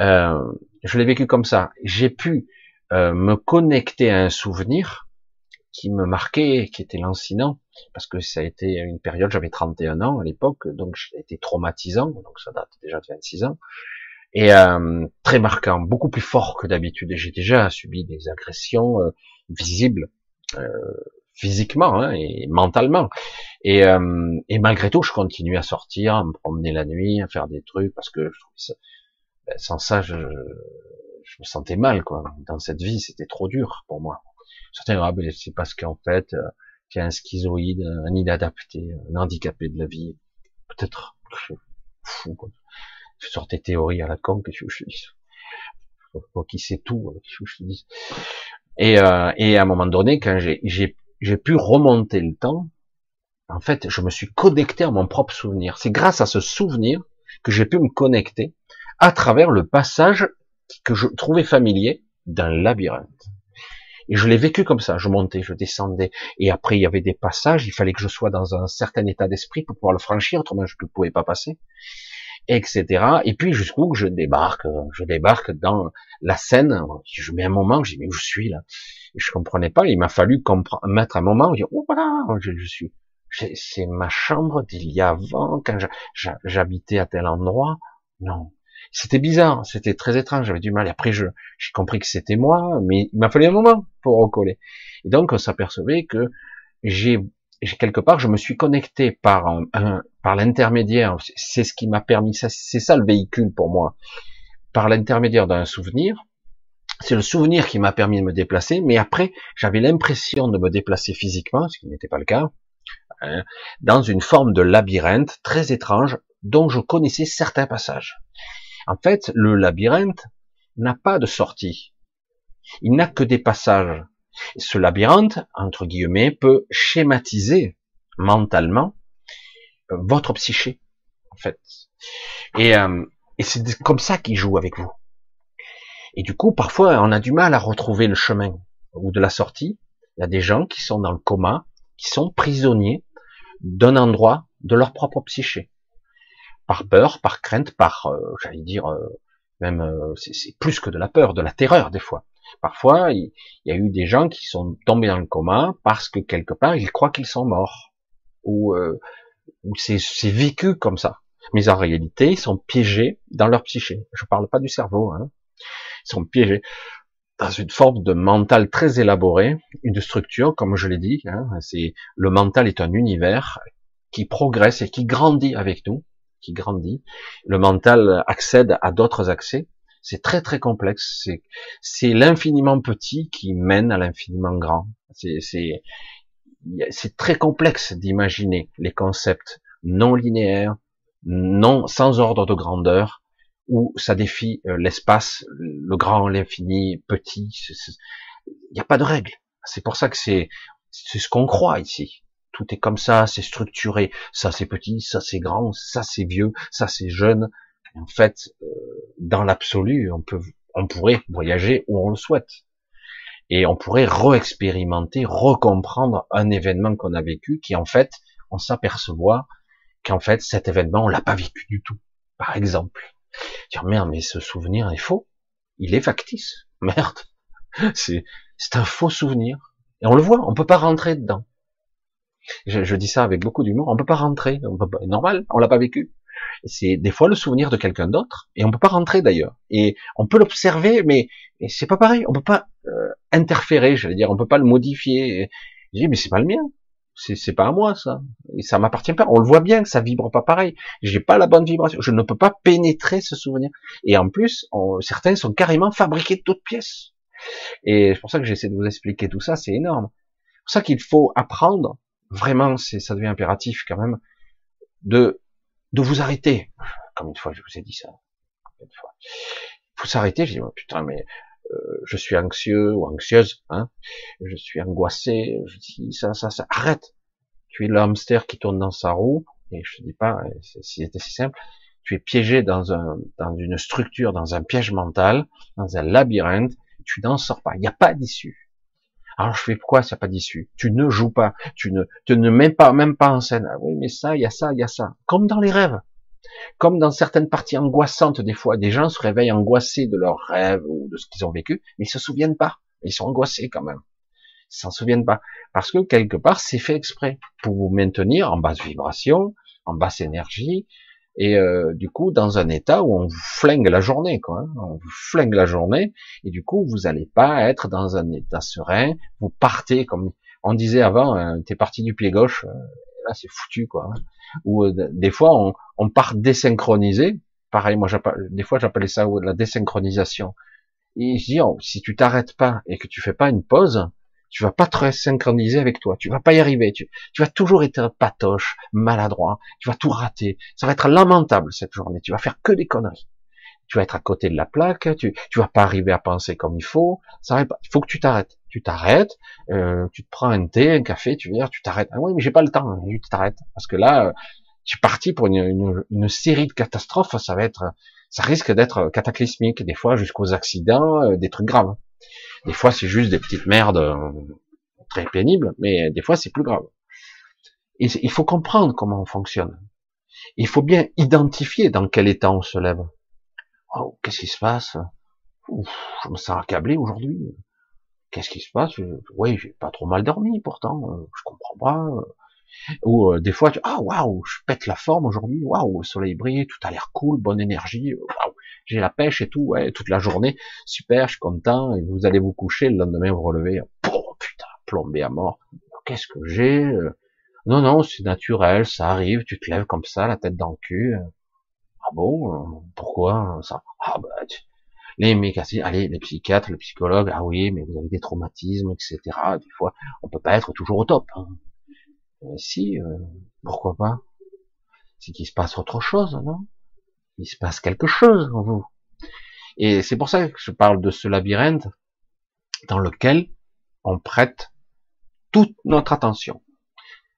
Euh, je l'ai vécu comme ça. J'ai pu euh, me connecter à un souvenir qui me marquait, qui était lancinant, parce que ça a été une période, j'avais 31 ans à l'époque, donc j'ai été traumatisant, donc ça date déjà de 26 ans, et euh, très marquant, beaucoup plus fort que d'habitude. J'ai déjà subi des agressions euh, visibles, euh, physiquement hein, et mentalement. Et, euh, et, malgré tout, je continue à sortir, à me promener la nuit, à faire des trucs parce que ben, sans ça, je, je, me sentais mal quoi. Dans cette vie, c'était trop dur pour moi. Certains ah, ben, c'est parce qu'en fait, euh, tu es un schizoïde, un inadapté, un handicapé de la vie. Peut-être fou. Quoi. Je sors tes théories à la con que je, je, qui sait tout. Je, je et, euh, et à un moment donné, quand j'ai j'ai pu remonter le temps. En fait, je me suis connecté à mon propre souvenir. C'est grâce à ce souvenir que j'ai pu me connecter à travers le passage que je trouvais familier d'un labyrinthe. Et je l'ai vécu comme ça. Je montais, je descendais. Et après, il y avait des passages. Il fallait que je sois dans un certain état d'esprit pour pouvoir le franchir. Autrement, je ne pouvais pas passer. Etc. Et puis, jusqu'où je débarque, je débarque dans la scène. Je mets un moment, je dis, mais où je suis là? Je comprenais pas. Il m'a fallu mettre un moment, dire, oh voilà, je, je suis, c'est ma chambre d'il y a avant, quand j'habitais à tel endroit. Non. C'était bizarre, c'était très étrange, j'avais du mal. Et après, j'ai compris que c'était moi, mais il m'a fallu un moment pour recoller. Et donc, on s'apercevait que j'ai, quelque part, je me suis connecté par un, par l'intermédiaire. C'est ce qui m'a permis, c'est ça le véhicule pour moi. Par l'intermédiaire d'un souvenir, c'est le souvenir qui m'a permis de me déplacer, mais après, j'avais l'impression de me déplacer physiquement, ce qui n'était pas le cas, hein, dans une forme de labyrinthe très étrange dont je connaissais certains passages. En fait, le labyrinthe n'a pas de sortie. Il n'a que des passages. Ce labyrinthe, entre guillemets, peut schématiser mentalement euh, votre psyché, en fait. Et, euh, et c'est comme ça qu'il joue avec vous. Et du coup, parfois, on a du mal à retrouver le chemin ou de la sortie. Il y a des gens qui sont dans le coma, qui sont prisonniers d'un endroit de leur propre psyché. Par peur, par crainte, par, euh, j'allais dire, euh, même, euh, c'est plus que de la peur, de la terreur des fois. Parfois, il, y a eu des gens qui sont tombés dans le coma parce que quelque part, ils croient qu'ils sont morts. Ou, ou c'est vécu comme ça. Mais en réalité, ils sont piégés dans leur psyché. Je parle pas du cerveau, hein sont piégés dans une forme de mental très élaboré, une structure, comme je l'ai dit, hein, c'est le mental est un univers qui progresse et qui grandit avec nous, qui grandit. Le mental accède à d'autres accès. C'est très très complexe. C'est c'est l'infiniment petit qui mène à l'infiniment grand. C'est c'est c'est très complexe d'imaginer les concepts non linéaires, non sans ordre de grandeur, où ça défie euh, l'espace, le grand, l'infini, petit. Il n'y a pas de règle. C'est pour ça que c'est c'est ce qu'on croit ici. Tout est comme ça, c'est structuré. Ça c'est petit, ça c'est grand, ça c'est vieux, ça c'est jeune. en fait, euh, dans l'absolu, on peut, on pourrait voyager où on le souhaite. Et on pourrait re-expérimenter, recomprendre un événement qu'on a vécu, qui en fait, on s'aperçoit qu'en fait, cet événement, on l'a pas vécu du tout. Par exemple. Dire merde, mais ce souvenir est faux. Il est factice. Merde. C'est, c'est un faux souvenir. Et on le voit, on peut pas rentrer dedans. Je, dis ça avec beaucoup d'humour. On peut pas rentrer. On pas, normal, on l'a pas vécu. c'est des fois le souvenir de quelqu'un d'autre, et on peut pas rentrer d'ailleurs. Et on peut l'observer, mais, c'est pas pareil. On peut pas euh, interférer, j'allais dire, on peut pas le modifier. Je dis, mais c'est pas le mien. C'est, pas à moi ça. Et ça m'appartient pas. On le voit bien que ça vibre pas pareil. J'ai pas la bonne vibration. Je ne peux pas pénétrer ce souvenir. Et en plus, certains sont carrément fabriqués de toutes pièces. Et c'est pour ça que j'essaie de vous expliquer tout ça. C'est énorme. C'est pour ça qu'il faut apprendre. Vraiment, c'est, ça devient impératif quand même de de vous arrêter. Comme une fois, je vous ai dit ça. Une fois. Il faut s'arrêter. Je dis, oh, putain, mais euh, je suis anxieux ou anxieuse, hein, je suis angoissé, je dis ça, ça, ça, arrête. Tu es le hamster qui tourne dans sa roue, et je te dis pas, si c'était si simple, tu es piégé dans un, dans une structure, dans un piège mental, dans un labyrinthe, tu n'en sors pas, il n'y a pas d'issue. Alors je fais pourquoi ça pas d'issue? Tu ne joues pas, tu ne, tu ne mets pas, même pas en scène. Ah oui, mais ça, il y a ça, il y a ça. Comme dans les rêves. Comme dans certaines parties angoissantes, des fois, des gens se réveillent angoissés de leurs rêves ou de ce qu'ils ont vécu, mais ils se souviennent pas. Ils sont angoissés quand même. Ils s'en souviennent pas. Parce que quelque part, c'est fait exprès pour vous maintenir en basse vibration, en basse énergie, et euh, du coup dans un état où on vous flingue la journée, quoi. Hein. On vous flingue la journée, et du coup vous n'allez pas être dans un état serein. Vous partez comme on disait avant, hein, t'es parti du pied gauche, euh, là c'est foutu, quoi. Hein ou euh, des fois on, on part désynchronisé. Pareil, moi des fois j'appelais ça la désynchronisation. Et je dis, oh, si tu t'arrêtes pas et que tu fais pas une pause, tu vas pas te synchroniser avec toi, tu vas pas y arriver, tu, tu vas toujours être patoche, maladroit, tu vas tout rater, ça va être lamentable cette journée, tu vas faire que des conneries. Tu vas être à côté de la plaque, tu, tu vas pas arriver à penser comme il faut, ça va pas, il faut que tu t'arrêtes tu t'arrêtes, euh, tu te prends un thé, un café, tu dire, tu t'arrêtes. Ah oui, mais j'ai pas le temps, tu t'arrêtes. Parce que là, tu es parti pour une, série de catastrophes, ça va être, ça risque d'être cataclysmique, des fois jusqu'aux accidents, euh, des trucs graves. Des fois, c'est juste des petites merdes euh, très pénibles, mais des fois, c'est plus grave. Il faut comprendre comment on fonctionne. Il faut bien identifier dans quel état on se lève. Oh, qu'est-ce qui se passe? Je me sens accablé aujourd'hui qu'est-ce qui se passe? Oui, j'ai pas trop mal dormi pourtant, euh, je comprends pas. Euh. Ou euh, des fois, tu, ah waouh, je pète la forme aujourd'hui, waouh, le soleil brille, tout a l'air cool, bonne énergie, waouh, j'ai la pêche et tout, ouais, toute la journée, super, je suis content. Et vous allez vous coucher le lendemain, vous relevez, oh, putain, plombé à mort. Qu'est-ce que j'ai Non, non, c'est naturel, ça arrive, tu te lèves comme ça, la tête dans le cul. Ah bon? Pourquoi? Ça Ah bah, les mécanismes, allez, les psychiatres, les psychologues, ah oui, mais vous avez des traumatismes, etc. Des fois, on peut pas être toujours au top. Hein. Euh, si, euh, pourquoi pas? C'est qu'il se passe autre chose, non? Il se passe quelque chose en vous. Et c'est pour ça que je parle de ce labyrinthe dans lequel on prête toute notre attention.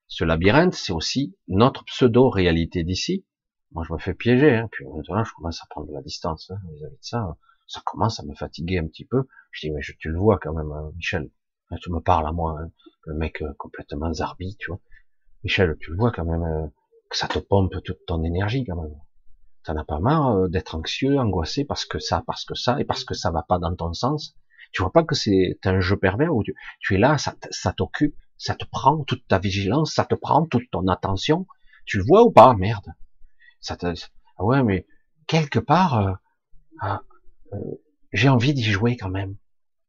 Ce labyrinthe, c'est aussi notre pseudo-réalité d'ici. Moi, je me fais piéger, hein, puis maintenant, je commence à prendre de la distance hein, vis-à-vis de ça ça commence à me fatiguer un petit peu. Je dis, mais je, tu le vois quand même, hein, Michel. Tu me parles à moi, hein, le mec euh, complètement zarbi, tu vois. Michel, tu le vois quand même, euh, que ça te pompe toute ton énergie quand même. T'en as pas marre euh, d'être anxieux, angoissé parce que ça, parce que ça, et parce que ça va pas dans ton sens? Tu vois pas que c'est un jeu pervers où tu, tu es là, ça, ça t'occupe, ça te prend toute ta vigilance, ça te prend toute ton attention? Tu le vois ou pas, merde. Ça te, ah ouais, mais quelque part, ah, euh, j'ai envie d'y jouer quand même.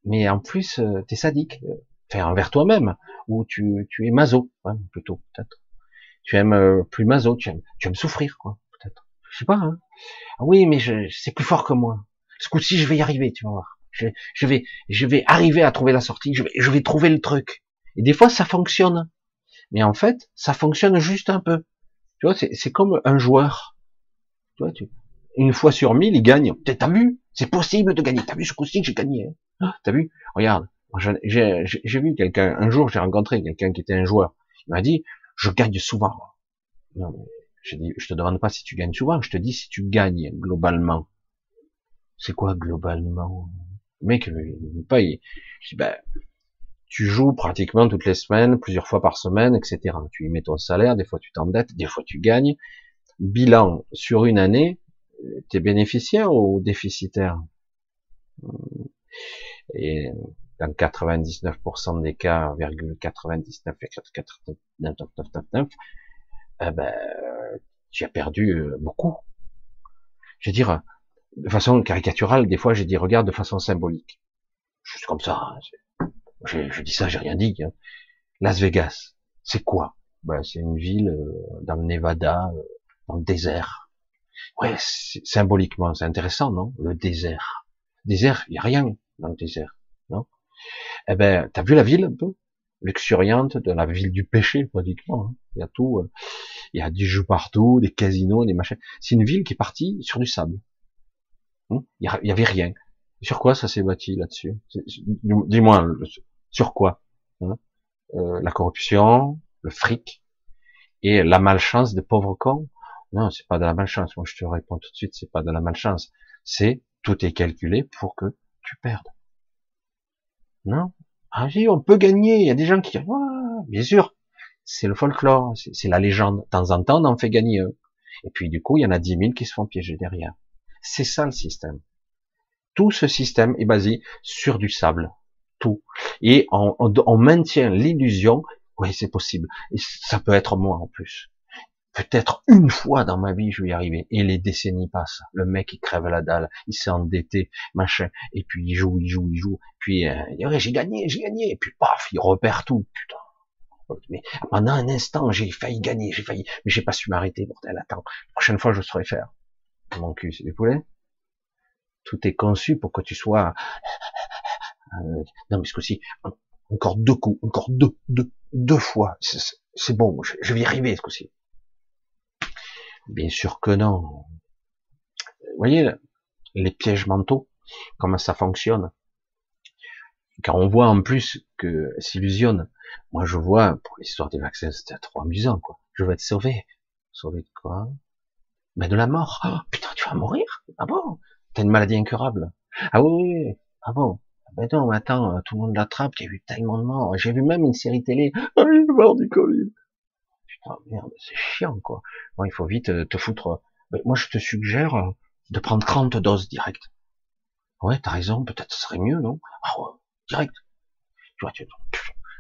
Mais en plus, euh, t'es sadique. Enfin, envers toi-même. Ou tu, tu es maso, hein, plutôt, peut-être. Tu aimes euh, plus maso, tu aimes, tu aimes souffrir, quoi, peut-être. Je sais pas, hein. Ah oui, mais je, c'est plus fort que moi. Ce coup-ci, je vais y arriver, tu vas voir. Je, je, vais, je vais arriver à trouver la sortie, je vais, je vais trouver le truc. Et des fois, ça fonctionne. Mais en fait, ça fonctionne juste un peu. Tu vois, c'est comme un joueur. Tu vois, tu, une fois sur mille, il gagne. T'as vu? C'est possible de gagner. T'as vu ce coup-ci que j'ai gagné hein? T'as vu? Regarde, j'ai vu quelqu'un. Un jour, j'ai rencontré quelqu'un qui était un joueur. Il m'a dit, je gagne souvent. Non, mais je dis, je te demande pas si tu gagnes souvent. Je te dis si tu gagnes globalement. C'est quoi globalement? Le mec, il pas. Il, je ben, tu joues pratiquement toutes les semaines, plusieurs fois par semaine, etc. Tu y mets ton salaire, des fois tu t'endettes, des fois tu gagnes. Bilan sur une année, t'es bénéficiaire ou déficitaire? Et dans 99% des cas, 99, eh ben, J'ai perdu euh, beaucoup. Je veux dire, de façon caricaturale, des fois, j'ai dit, regarde de façon symbolique. Juste comme ça. Hein, je, dis ça, j'ai rien dit. Hein. Las Vegas, c'est quoi? Ben, C'est une ville euh, dans le Nevada, euh, dans le désert. Ouais, symboliquement, c'est intéressant, non? Le désert. Désert, il y a rien dans le désert, non? Eh ben, t'as vu la ville un peu? Luxuriante de la ville du péché pratiquement. Hein. Il y a tout, euh, il y a du jeu partout, des casinos, des machins. C'est une ville qui est partie sur du sable. Hein? Il y avait rien. Sur quoi ça s'est bâti là-dessus? Dis-moi, sur quoi? Hein? Euh, La corruption, le fric et la malchance des pauvres cons? Non, c'est pas de la malchance. Moi, je te réponds tout de suite, c'est pas de la malchance. C'est tout est calculé pour que tu perdes. Non? Ah oui, on peut gagner. Il y a des gens qui, bien sûr, c'est le folklore, c'est la légende. De temps en temps, on en fait gagner un. Et puis du coup, il y en a dix mille qui se font piéger derrière. C'est ça le système. Tout ce système est basé sur du sable. Tout. Et on, on, maintient l'illusion, oui, c'est possible. Et ça peut être moi en plus. Peut-être une fois dans ma vie, je vais y arriver. Et les décennies passent. Le mec, il crève la dalle. Il s'est endetté, machin. Et puis, il joue, il joue, il joue. Puis, euh, il j'ai gagné, j'ai gagné. Et puis, paf, il repère tout. Putain. Mais pendant un instant, j'ai failli gagner, j'ai failli, mais j'ai pas su m'arrêter, bordel. Attends, la prochaine fois, je saurais faire. Mon cul, c'est des poulets. Tout est conçu pour que tu sois. Euh, non, mais ce coup-ci, encore deux coups, encore deux, deux, deux fois. C'est bon, je, vais y arriver ce coup-ci. Bien sûr que non. Vous voyez les pièges mentaux, comment ça fonctionne. Quand on voit en plus que s'illusionne, moi je vois pour l'histoire des vaccins, c'était trop amusant quoi. Je vais être sauvé. Sauvé de quoi? Mais de la mort. Oh, putain, tu vas mourir? Ah bon? T'as une maladie incurable? Ah oui, oui, ah bon? Ah ben non, attends, euh, tout le monde l'attrape, il y a eu tellement de morts. J'ai vu même une série télé. Ah, il est mort du Covid. Putain, merde, c'est chiant, quoi. Bon, il faut vite euh, te foutre. Ben, moi, je te suggère euh, de prendre 30 doses direct. Ouais, t'as raison, peut-être ce serait mieux, non? Ah ouais, direct. Tu vois, tu,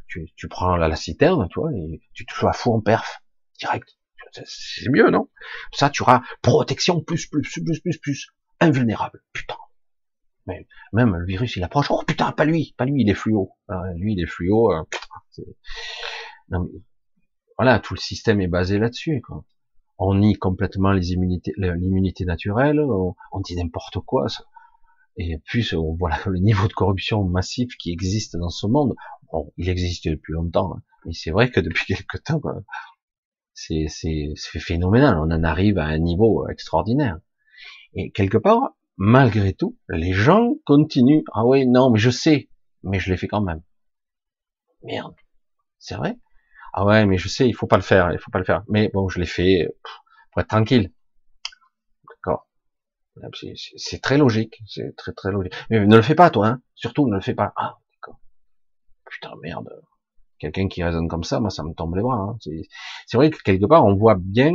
tu, tu prends la, la citerne, tu vois, et tu te fais à fou en perf, direct. C'est mieux, non? Ça, tu auras protection plus, plus, plus, plus, plus invulnérable. Putain. Mais même le virus, il approche. Oh putain, pas lui, pas lui, il est fluo. lui, il est fluo. Euh, non, mais, voilà, tout le système est basé là-dessus. On nie complètement les immunités, l'immunité naturelle. On, dit n'importe quoi. Et puis, on voit le niveau de corruption massif qui existe dans ce monde. Bon, il existe depuis longtemps, hein. mais c'est vrai que depuis quelque temps, c'est phénoménal. On en arrive à un niveau extraordinaire. Et quelque part, malgré tout, les gens continuent. Ah oui, non, mais je sais, mais je l'ai fait quand même. Merde, c'est vrai Ah ouais, mais je sais, il faut pas le faire, il faut pas le faire. Mais bon, je l'ai fait pour être tranquille. D'accord. C'est très logique, c'est très très logique. Mais ne le fais pas, toi, hein. Surtout, ne le fais pas. Ah, d'accord. Putain, merde. Quelqu'un qui raisonne comme ça, moi, ça me tombe les bras. Hein. C'est vrai que quelque part, on voit bien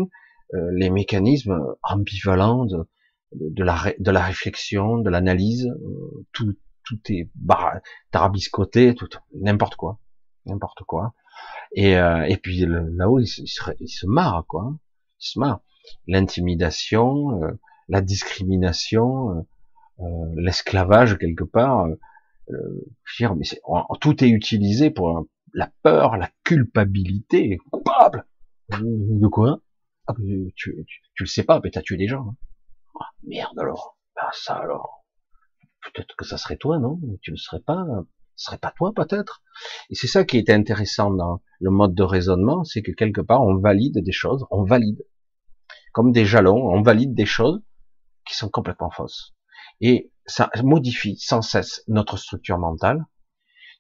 euh, les mécanismes ambivalents de, la, de la réflexion, de l'analyse, euh, tout, tout est tarabiscoté, tout, n'importe quoi, n'importe quoi. Et, euh, et puis là-haut, il, il, se, marre, quoi. Il se marre. L'intimidation, euh, la discrimination, l'esclavage quelque part. Euh, mais tout est utilisé pour la peur, la culpabilité, coupable. De quoi? Ah, tu, tu, tu, le sais pas, mais t'as tué des gens. Hein. Ah, merde alors. Ah, ça alors. Peut-être que ça serait toi, non? Tu ne serais pas. Ce serait pas toi peut-être? Et c'est ça qui est intéressant dans le mode de raisonnement, c'est que quelque part on valide des choses, on valide comme des jalons, on valide des choses qui sont complètement fausses. Et ça modifie sans cesse notre structure mentale,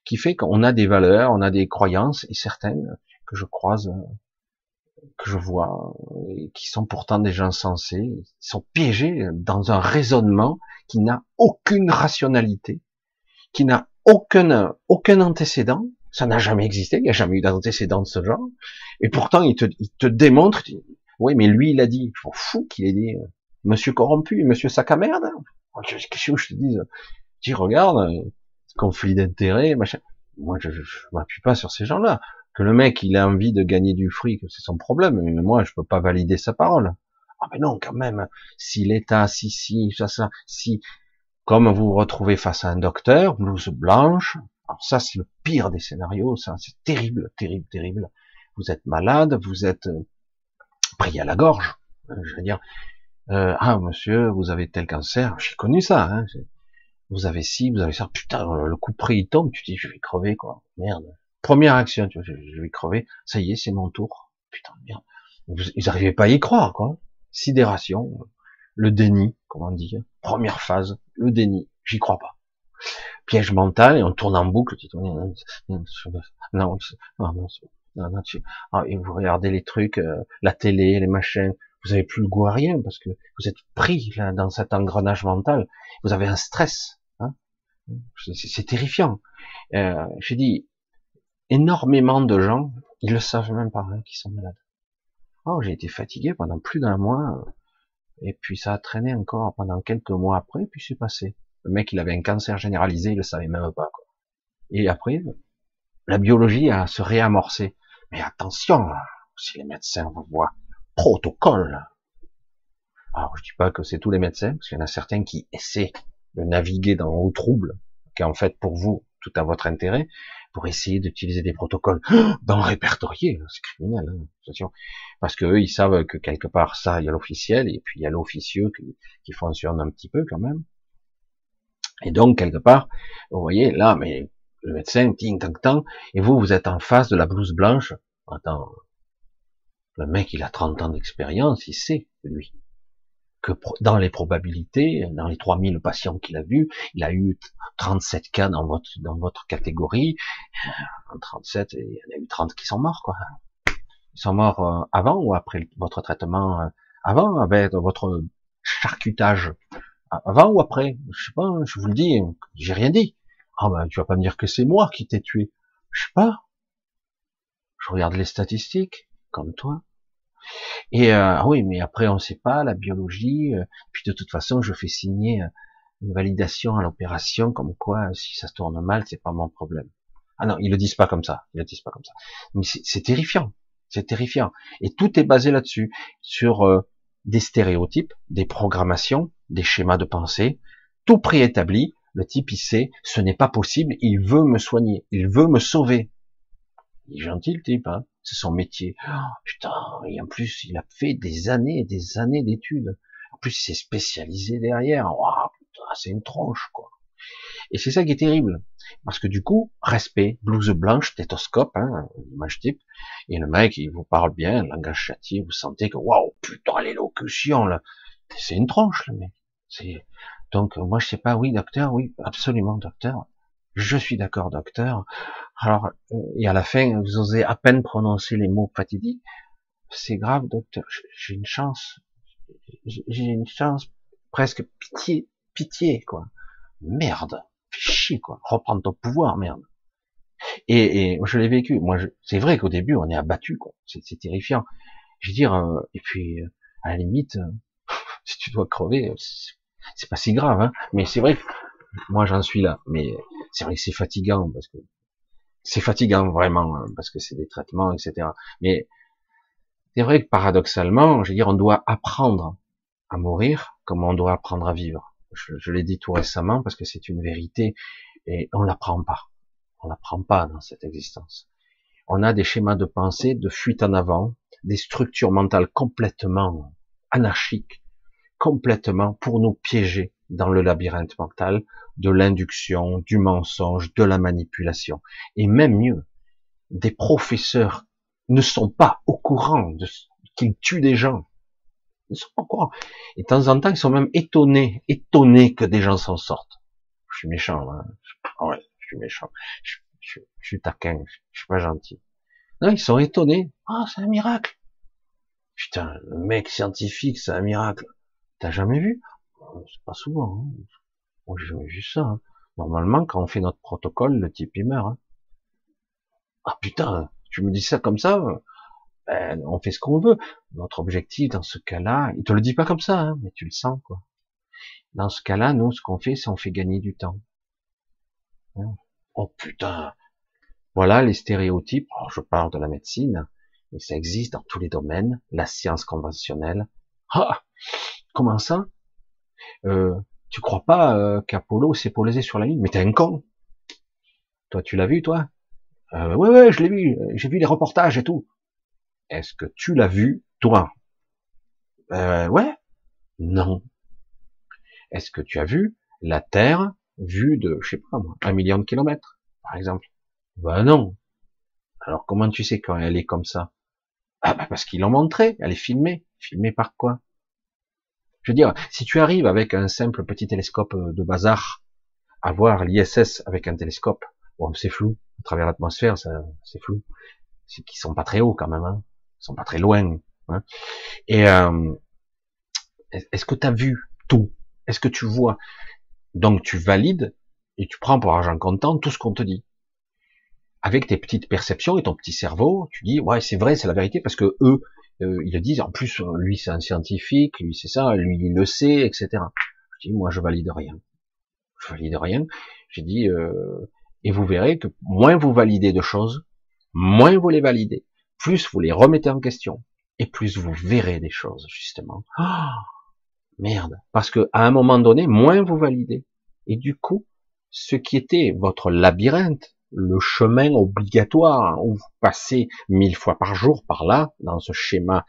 qui fait qu'on a des valeurs, on a des croyances, et certaines que je croise que je vois, et qui sont pourtant des gens sensés, ils sont piégés dans un raisonnement qui n'a aucune rationalité, qui n'a aucun, aucun antécédent, ça n'a jamais existé, il n'y a jamais eu d'antécédent de ce genre, et pourtant il te, il te démontre, oui mais lui il a dit, il fou qu'il ait dit, monsieur corrompu, monsieur sac à merde, qu'est-ce que je te dis, dis regarde, conflit d'intérêts, machin, moi je, je, je m'appuie pas sur ces gens-là, que le mec il a envie de gagner du fric, c'est son problème. Mais moi, je peux pas valider sa parole. Ah mais non, quand même, si l'État, si, si, ça, ça, si, comme vous vous retrouvez face à un docteur, blouse blanche, ça c'est le pire des scénarios, ça. C'est terrible, terrible, terrible. Vous êtes malade, vous êtes euh, pris à la gorge, euh, je veux dire, euh, ah monsieur, vous avez tel cancer, j'ai connu ça, hein, vous avez ci, vous avez ça, putain, le coup près il tombe, tu dis je vais crever quoi, merde. Première action, tu vois, je vais crever, ça y est, c'est mon tour, putain merde. Ils n'arrivaient pas à y croire quoi, sidération, le déni, comment dire, première phase, le déni, j'y crois pas. Piège mental et on tourne en boucle, tu non, non, non, non, non, ah, et vous regardez les trucs, euh, la télé, les machins, vous avez plus le goût à rien parce que vous êtes pris là dans cet engrenage mental. Vous avez un stress. Hein c'est terrifiant. Euh, J'ai dit énormément de gens, ils le savent même pas hein, qui sont malades. Oh, j'ai été fatigué pendant plus d'un mois, et puis ça a traîné encore pendant quelques mois après, puis c'est passé. Le mec, il avait un cancer généralisé, il le savait même pas. Quoi. Et après, la biologie a se réamorcé. Mais attention, si les médecins vous voient protocole. Alors, je dis pas que c'est tous les médecins, parce qu'il y en a certains qui essaient de naviguer dans le trouble, qui en fait pour vous tout à votre intérêt, pour essayer d'utiliser des protocoles dans le répertorié, c'est criminel, hein, parce que eux, ils savent que quelque part ça, il y a l'officiel et puis il y a l'officieux qui, qui, fonctionne un petit peu quand même. Et donc quelque part, vous voyez là, mais le médecin, ting tang tang, et vous, vous êtes en face de la blouse blanche. Attends, le mec, il a 30 ans d'expérience, il sait, lui, que dans les probabilités, dans les 3000 patients qu'il a vus, il a eu 37 cas dans votre, dans votre catégorie. En 37, il y en a eu 30 qui sont morts, quoi. Ils sont morts euh, avant ou après votre traitement, euh, avant, avec votre charcutage, avant ou après, je sais pas, je vous le dis, j'ai rien dit. Ah ben, tu vas pas me dire que c'est moi qui t'ai tué. Je sais pas. Je regarde les statistiques comme toi. Et euh, ah oui, mais après on sait pas la biologie. Euh, puis de toute façon, je fais signer euh, une validation à l'opération, comme quoi si ça se tourne mal, c'est pas mon problème. Ah non, ils le disent pas comme ça. Ils le disent pas comme ça. Mais c'est terrifiant. C'est terrifiant. Et tout est basé là-dessus, sur des stéréotypes, des programmations, des schémas de pensée, tout préétabli. Le type, il sait, ce n'est pas possible. Il veut me soigner. Il veut me sauver. Il est gentil le type, hein c'est son métier. Oh, putain, et en plus, il a fait des années et des années d'études. En plus, il s'est spécialisé derrière. Oh, putain, c'est une tronche, quoi. Et c'est ça qui est terrible. Parce que du coup, respect, blouse blanche, stéthoscope, hein, image type, et le mec, il vous parle bien, langage châtié, vous sentez que, waouh, putain, l'élocution, là, c'est une tronche, le mec. C'est, donc, moi, je sais pas, oui, docteur, oui, absolument, docteur. Je suis d'accord, docteur. Alors, euh, et à la fin, vous osez à peine prononcer les mots fatidiques. C'est grave, docteur. J'ai une chance. J'ai une chance. Presque pitié, pitié, quoi. Merde. chier, quoi. Reprendre ton pouvoir, merde. Et, et je l'ai vécu. Moi, c'est vrai qu'au début, on est abattu, quoi. C'est terrifiant. Je veux dire, euh, et puis, euh, à la limite, si tu dois crever, c'est pas si grave, hein. Mais c'est vrai que moi, j'en suis là. Mais c'est vrai que c'est fatigant parce que c'est fatigant vraiment hein, parce que c'est des traitements, etc. Mais c'est vrai que paradoxalement, je veux dire, on doit apprendre à mourir comme on doit apprendre à vivre. Je, l'ai dit tout récemment parce que c'est une vérité et on l'apprend pas. On l'apprend pas dans cette existence. On a des schémas de pensée, de fuite en avant, des structures mentales complètement anarchiques, complètement pour nous piéger dans le labyrinthe mental de l'induction, du mensonge, de la manipulation. Et même mieux, des professeurs ne sont pas au courant de qu'ils tuent des gens. Ils sont pas au courant. Et de temps en temps, ils sont même étonnés, étonnés que des gens s'en sortent. Je suis méchant, hein. Ouais, je suis méchant. Je, suis taquin, je suis pas gentil. Non, ils sont étonnés. Ah, c'est un miracle. Putain, le mec scientifique, c'est un miracle. T'as jamais vu? C'est pas souvent. Hein. Moi, j'ai jamais vu ça. Hein. Normalement, quand on fait notre protocole, le type il meurt. Hein. Ah putain, tu me dis ça comme ça, ben, on fait ce qu'on veut. Notre objectif dans ce cas-là, il te le dit pas comme ça, hein, mais tu le sens quoi. Dans ce cas-là, nous, ce qu'on fait, c'est on fait gagner du temps. Hein. Oh putain, voilà les stéréotypes. je parle de la médecine, mais ça existe dans tous les domaines. La science conventionnelle, Ah, comment ça? Euh, Tu crois pas euh, qu'Apollo s'est posé sur la Lune? Mais t'es un con. Toi, tu l'as vu, toi? Euh, Ouais, ouais, je l'ai vu. J'ai vu les reportages et tout. Est-ce que tu l'as vu, toi? Euh, Ouais. Non. Est-ce que tu as vu la Terre vue de, je sais pas moi, un million de kilomètres, par exemple? Ben non. Alors comment tu sais quand elle est comme ça? Ah bah parce qu'ils l'ont montré, elle est filmée. Filmée par quoi? Je veux dire, si tu arrives avec un simple petit télescope de bazar à voir l'ISS avec un télescope, bon c'est flou, à travers l'atmosphère, c'est flou. C'est qu'ils sont pas très hauts quand même, hein. Ils sont pas très loin. Hein. Et euh, est-ce que tu as vu tout? Est-ce que tu vois? Donc tu valides et tu prends pour argent comptant tout ce qu'on te dit avec tes petites perceptions et ton petit cerveau, tu dis ouais c'est vrai, c'est la vérité parce que eux euh, ils le disent. En plus lui c'est un scientifique, lui c'est ça, lui il le sait, etc. Je dis moi je valide rien, je valide rien. J'ai dit euh, et vous verrez que moins vous validez de choses, moins vous les validez, plus vous les remettez en question et plus vous verrez des choses justement. Oh, merde, parce que à un moment donné, moins vous validez et du coup, ce qui était votre labyrinthe le chemin obligatoire où vous passez mille fois par jour par là, dans ce schéma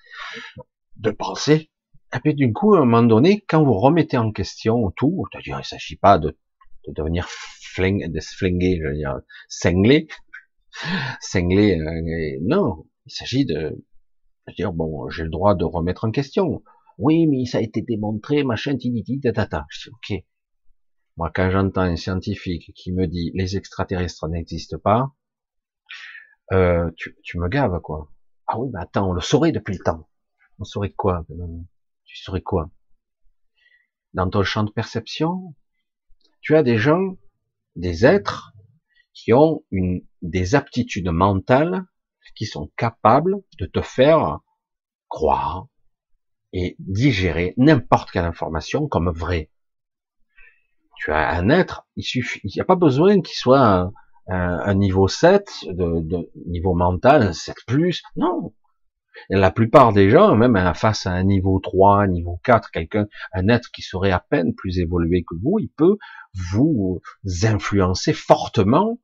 de pensée. Et puis du coup, à un moment donné, quand vous remettez en question tout, c'est-à-dire il s'agit pas de, de devenir fling, de se flinguer, je veux dire, cinglé, cinglé, euh, non, il s'agit de, dire bon, j'ai le droit de remettre en question. Oui, mais ça a été démontré, machin, titi, tata. Je dis ok, moi, quand j'entends un scientifique qui me dit les extraterrestres n'existent pas, euh, tu, me gaves, quoi. Ah oui, mais attends, on le saurait depuis le temps. On saurait quoi Tu saurais quoi? Dans ton champ de perception, tu as des gens, des êtres qui ont une, des aptitudes mentales qui sont capables de te faire croire et digérer n'importe quelle information comme vraie tu as un être, il suffit, il n'y a pas besoin qu'il soit un, un, niveau 7, de, de, niveau mental, un 7 plus, non. La plupart des gens, même face à un niveau 3, un niveau 4, quelqu'un, un être qui serait à peine plus évolué que vous, il peut vous influencer fortement.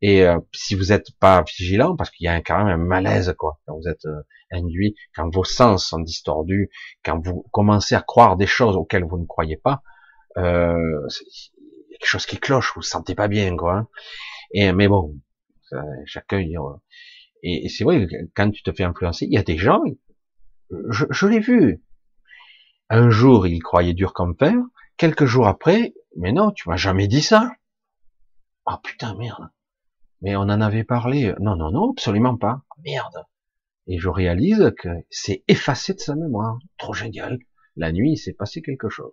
Et euh, si vous n'êtes pas vigilant, parce qu'il y a quand même un malaise, quoi, quand vous êtes euh, induit, quand vos sens sont distordus, quand vous commencez à croire des choses auxquelles vous ne croyez pas, euh, quelque chose qui cloche, vous vous sentez pas bien, quoi. Hein. Et mais bon, chacun. Et, c'est vrai quand tu te fais influencer, il y a des gens, je, l'ai vu. Un jour, il croyait dur comme fer. Quelques jours après, mais non, tu m'as jamais dit ça. Ah putain, merde. Mais on en avait parlé. Non, non, non, absolument pas. Merde. Et je réalise que c'est effacé de sa mémoire. Trop génial. La nuit, il s'est passé quelque chose.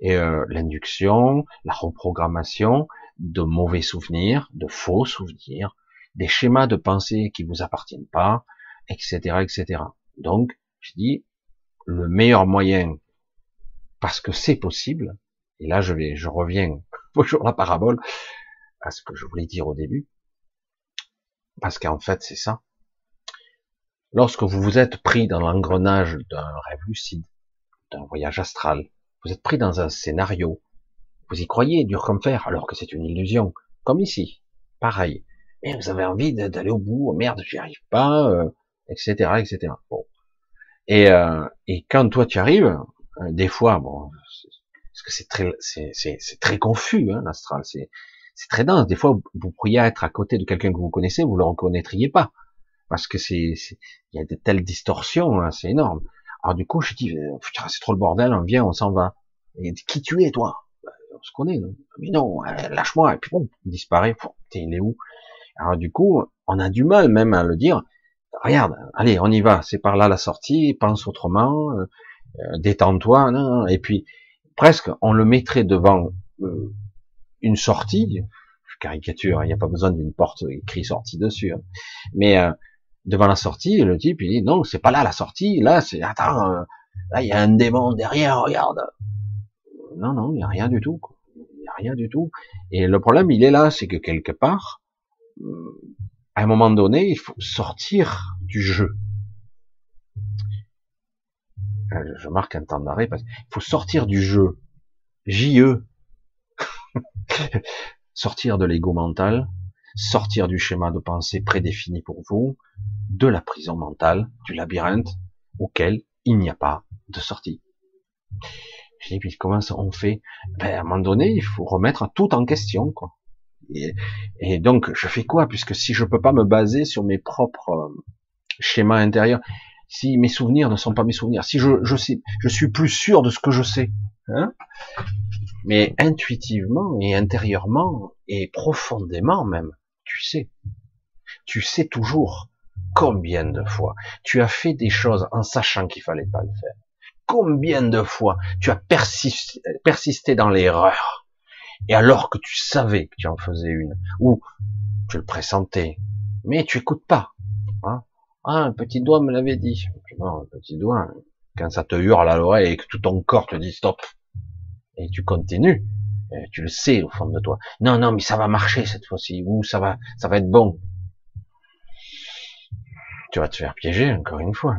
Et euh, l'induction, la reprogrammation de mauvais souvenirs, de faux souvenirs, des schémas de pensée qui vous appartiennent pas, etc., etc. Donc, je dis, le meilleur moyen, parce que c'est possible, et là je vais, je reviens toujours la parabole à ce que je voulais dire au début, parce qu'en fait c'est ça. Lorsque vous vous êtes pris dans l'engrenage d'un rêve lucide, d'un voyage astral, vous êtes pris dans un scénario. Vous y croyez, dur comme fer, alors que c'est une illusion. Comme ici. Pareil. Mais vous avez envie d'aller au bout. Oh, merde, j'y arrive pas, etc., euh, etc. Bon. Et, euh, et quand toi tu arrives, euh, des fois, bon, parce que c'est très, c'est très confus, hein, l'astral. C'est c'est très dense. Des fois, vous pourriez être à côté de quelqu'un que vous connaissez, vous le reconnaîtriez pas, parce que c'est, il y a de telles distorsions, hein, c'est énorme. Alors du coup, je dis, euh, putain, c'est trop le bordel, on vient, on s'en va. Et qui tu es, toi? Bah, On se connaît, non Mais non, euh, lâche-moi. Et puis bon, il disparaît. il est où? Alors du coup, on a du mal même à le dire. Regarde, allez, on y va. C'est par là la sortie. Pense autrement. Euh, détends-toi. Et puis presque, on le mettrait devant une sortie. Caricature. Il n'y a pas besoin d'une porte écrit sortie dessus. Hein. Mais devant la sortie, le type il dit non, c'est pas là la sortie, là c'est attends, euh, là il y a un démon derrière, regarde. Non non, il y a rien du tout, il y a rien du tout. Et le problème il est là, c'est que quelque part, euh, à un moment donné, il faut sortir du jeu. je marque un temps d'arrêt parce qu'il faut sortir du jeu. JE. sortir de l'ego mental, sortir du schéma de pensée prédéfini pour vous, de la prison mentale, du labyrinthe, auquel il n'y a pas de sortie. Je dis, puis comment ça on fait? Ben, À un moment donné, il faut remettre tout en question. Quoi. Et, et, donc, je fais quoi? Puisque si je peux pas me baser sur mes propres euh, schémas intérieurs, si mes souvenirs ne sont pas mes souvenirs, si je, je, sais, je suis plus sûr de ce que je sais, hein? Mais intuitivement et intérieurement et profondément même, tu sais, tu sais toujours combien de fois tu as fait des choses en sachant qu'il fallait pas le faire. Combien de fois tu as persisté, dans l'erreur et alors que tu savais que tu en faisais une ou tu le pressentais, mais tu écoutes pas. Hein? Ah, un petit doigt me l'avait dit. Un petit doigt, quand ça te hurle à l'oreille et que tout ton corps te dit stop, et tu continues, tu le sais au fond de toi. Non, non, mais ça va marcher cette fois-ci, ou ça va, ça va être bon. Tu vas te faire piéger encore une fois.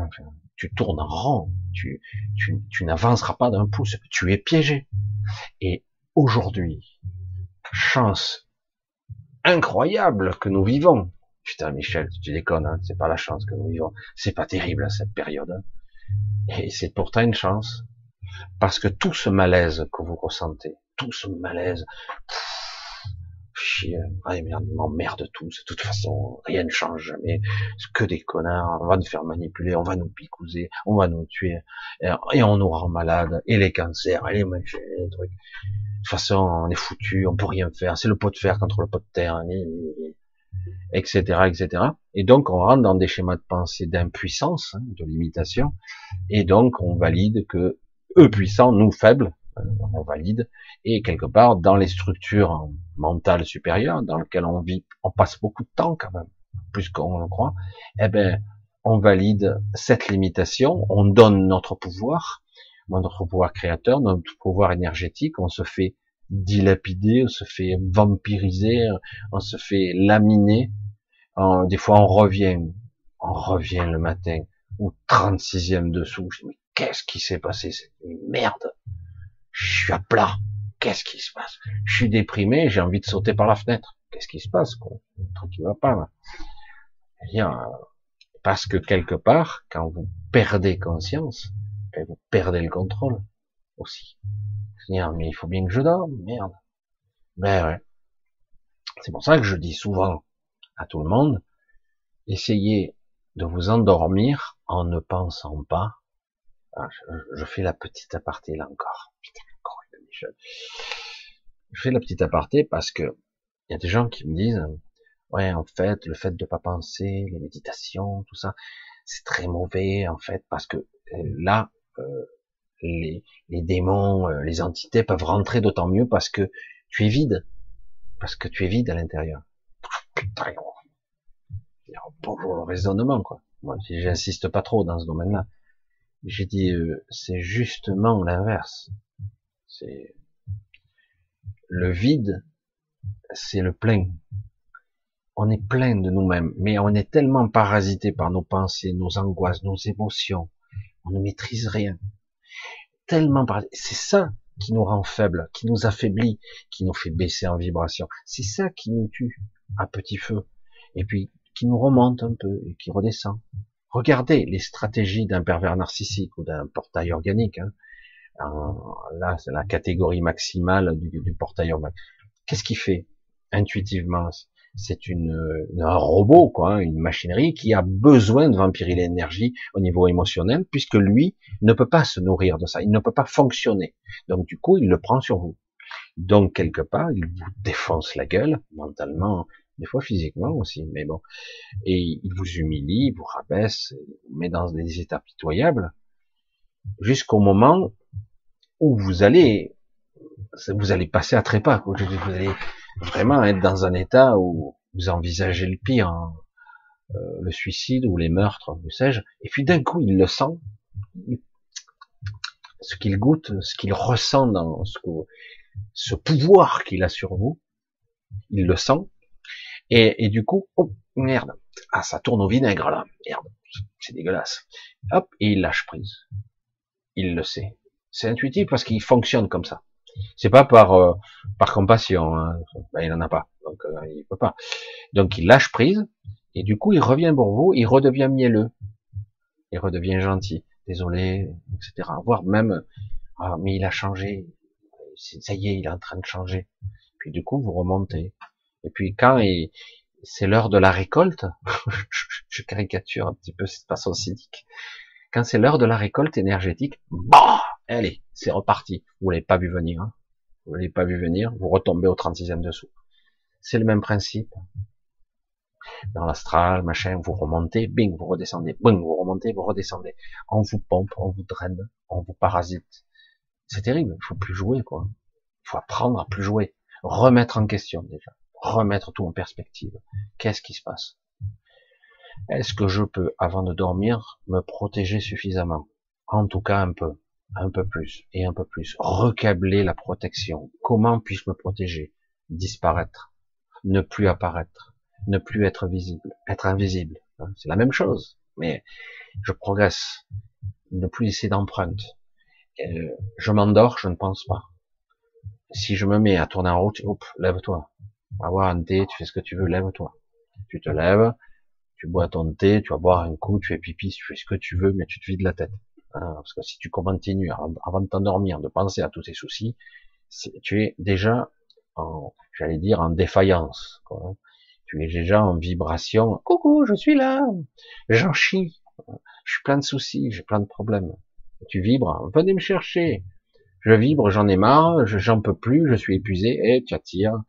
tu tournes en rond, tu, tu, tu n'avanceras pas d'un pouce, tu es piégé. Et aujourd'hui, chance incroyable que nous vivons. Putain, Michel, tu déconnes, hein, c'est pas la chance que nous vivons. C'est pas terrible, cette période. Hein. Et c'est pourtant une chance. Parce que tout ce malaise que vous ressentez, tout ce malaise, chier, ah merde, ils m'emmerdent tous, de toute façon, rien ne change jamais, c'est que des connards, on va nous faire manipuler, on va nous picouser, on va nous tuer, et on nous rend malade, et les cancers, et les machins, les trucs. De toute façon, on est foutu, on peut rien faire, c'est le pot de fer contre le pot de terre, etc., etc. Et donc, on rentre dans des schémas de pensée d'impuissance, hein, de limitation, et donc, on valide que eux puissants, nous faibles, on valide, et quelque part dans les structures mentales supérieures dans lesquelles on vit, on passe beaucoup de temps quand même, plus qu'on le croit, eh ben on valide cette limitation, on donne notre pouvoir, notre pouvoir créateur, notre pouvoir énergétique, on se fait dilapider, on se fait vampiriser, on se fait laminer, des fois on revient, on revient le matin, ou 36e dessous, qu'est-ce qui s'est passé? C'est merde. Je suis à plat. Qu'est-ce qui se passe? Je suis déprimé, j'ai envie de sauter par la fenêtre. Qu'est-ce qui se passe? Quoi? Un truc qui va pas là. parce que quelque part, quand vous perdez conscience, ben, vous perdez le contrôle aussi. Dire, mais il faut bien que je dorme, merde. Ben ouais. C'est pour ça que je dis souvent à tout le monde, essayez de vous endormir en ne pensant pas ah, je, fais la petite aparté là encore. Je fais la petite aparté parce que il y a des gens qui me disent, ouais, en fait, le fait de pas penser, les méditations, tout ça, c'est très mauvais en fait parce que euh, là, euh, les, les démons, euh, les entités peuvent rentrer d'autant mieux parce que tu es vide, parce que tu es vide à l'intérieur. Bonjour le raisonnement quoi. Moi, j'insiste pas trop dans ce domaine-là. J'ai dit, euh, c'est justement l'inverse. Le vide, c'est le plein. On est plein de nous-mêmes, mais on est tellement parasité par nos pensées, nos angoisses, nos émotions. On ne maîtrise rien. Tellement parasité. C'est ça qui nous rend faibles, qui nous affaiblit, qui nous fait baisser en vibration. C'est ça qui nous tue à petit feu. Et puis, qui nous remonte un peu et qui redescend. Regardez les stratégies d'un pervers narcissique ou d'un portail organique. Hein. Là, c'est la catégorie maximale du, portail organique. Qu'est-ce qu'il fait intuitivement C'est une, un robot, quoi, hein, une machinerie qui a besoin de vampirer l'énergie au niveau émotionnel, puisque lui ne peut pas se nourrir de ça, il ne peut pas fonctionner. Donc du coup, il le prend sur vous. Donc quelque part, il vous défonce la gueule mentalement, des fois physiquement aussi, mais bon. Et il vous humilie, il vous rabaisse, vous met dans des états pitoyables, jusqu'au moment où vous allez, vous allez passer à trépas, vous allez vraiment être dans un état où vous envisagez le pire, hein. euh, le suicide ou les meurtres, que sais-je, et puis d'un coup il le sent, ce qu'il goûte, ce qu'il ressent dans ce, pouvoir qu'il a sur vous, il le sent, et, du coup, oh merde, ah ça tourne au vinaigre là, merde, c'est dégueulasse. Hop, et il lâche prise. il le sait. C'est intuitif parce qu'il fonctionne comme ça. C'est pas par euh, par compassion, hein. ben, il en a pas, donc euh, il peut pas. Donc il lâche prise et du coup il revient pour vous, il redevient mielleux, il redevient gentil, désolé, etc. Voire même, ah, mais il a changé, ça y est, il est en train de changer. Puis du coup vous remontez. Et puis quand c'est l'heure de la récolte, je caricature un petit peu cette façon cynique. Quand c'est l'heure de la récolte énergétique, bah, allez, c'est reparti. Vous l'avez pas vu venir. Hein. Vous l'avez pas vu venir, vous retombez au 36e dessous. C'est le même principe. Dans l'astral, machin, vous remontez, bing, vous redescendez, bing, vous remontez, vous redescendez. On vous pompe, on vous draine, on vous parasite. C'est terrible, il faut plus jouer, quoi. Il faut apprendre à plus jouer. Remettre en question, déjà. Remettre tout en perspective. Qu'est-ce qui se passe? Est-ce que je peux, avant de dormir, me protéger suffisamment? En tout cas, un peu, un peu plus et un peu plus. Recabler la protection. Comment puis-je me protéger? Disparaître, ne plus apparaître, ne plus être visible, être invisible. Hein, c'est la même chose, mais je progresse. Ne plus laisser d'empreinte. Euh, je m'endors, je ne pense pas. Si je me mets à tourner en route, hop, lève-toi. Va voir un thé, tu fais ce que tu veux, lève-toi. Tu te lèves, tu bois ton thé, tu vas boire un coup, tu fais pipi, tu fais ce que tu veux, mais tu te vides la tête. Hein, parce que si tu continues avant de t'endormir, de penser à tous tes soucis, tu es déjà en, j'allais dire, en défaillance. Quoi. Tu es déjà en vibration. Coucou, je suis là. J'en chie. Je suis plein de soucis, j'ai plein de problèmes. Tu vibres. Venez me chercher. Je vibre, j'en ai marre, j'en peux plus, je suis épuisé. Et tu attires.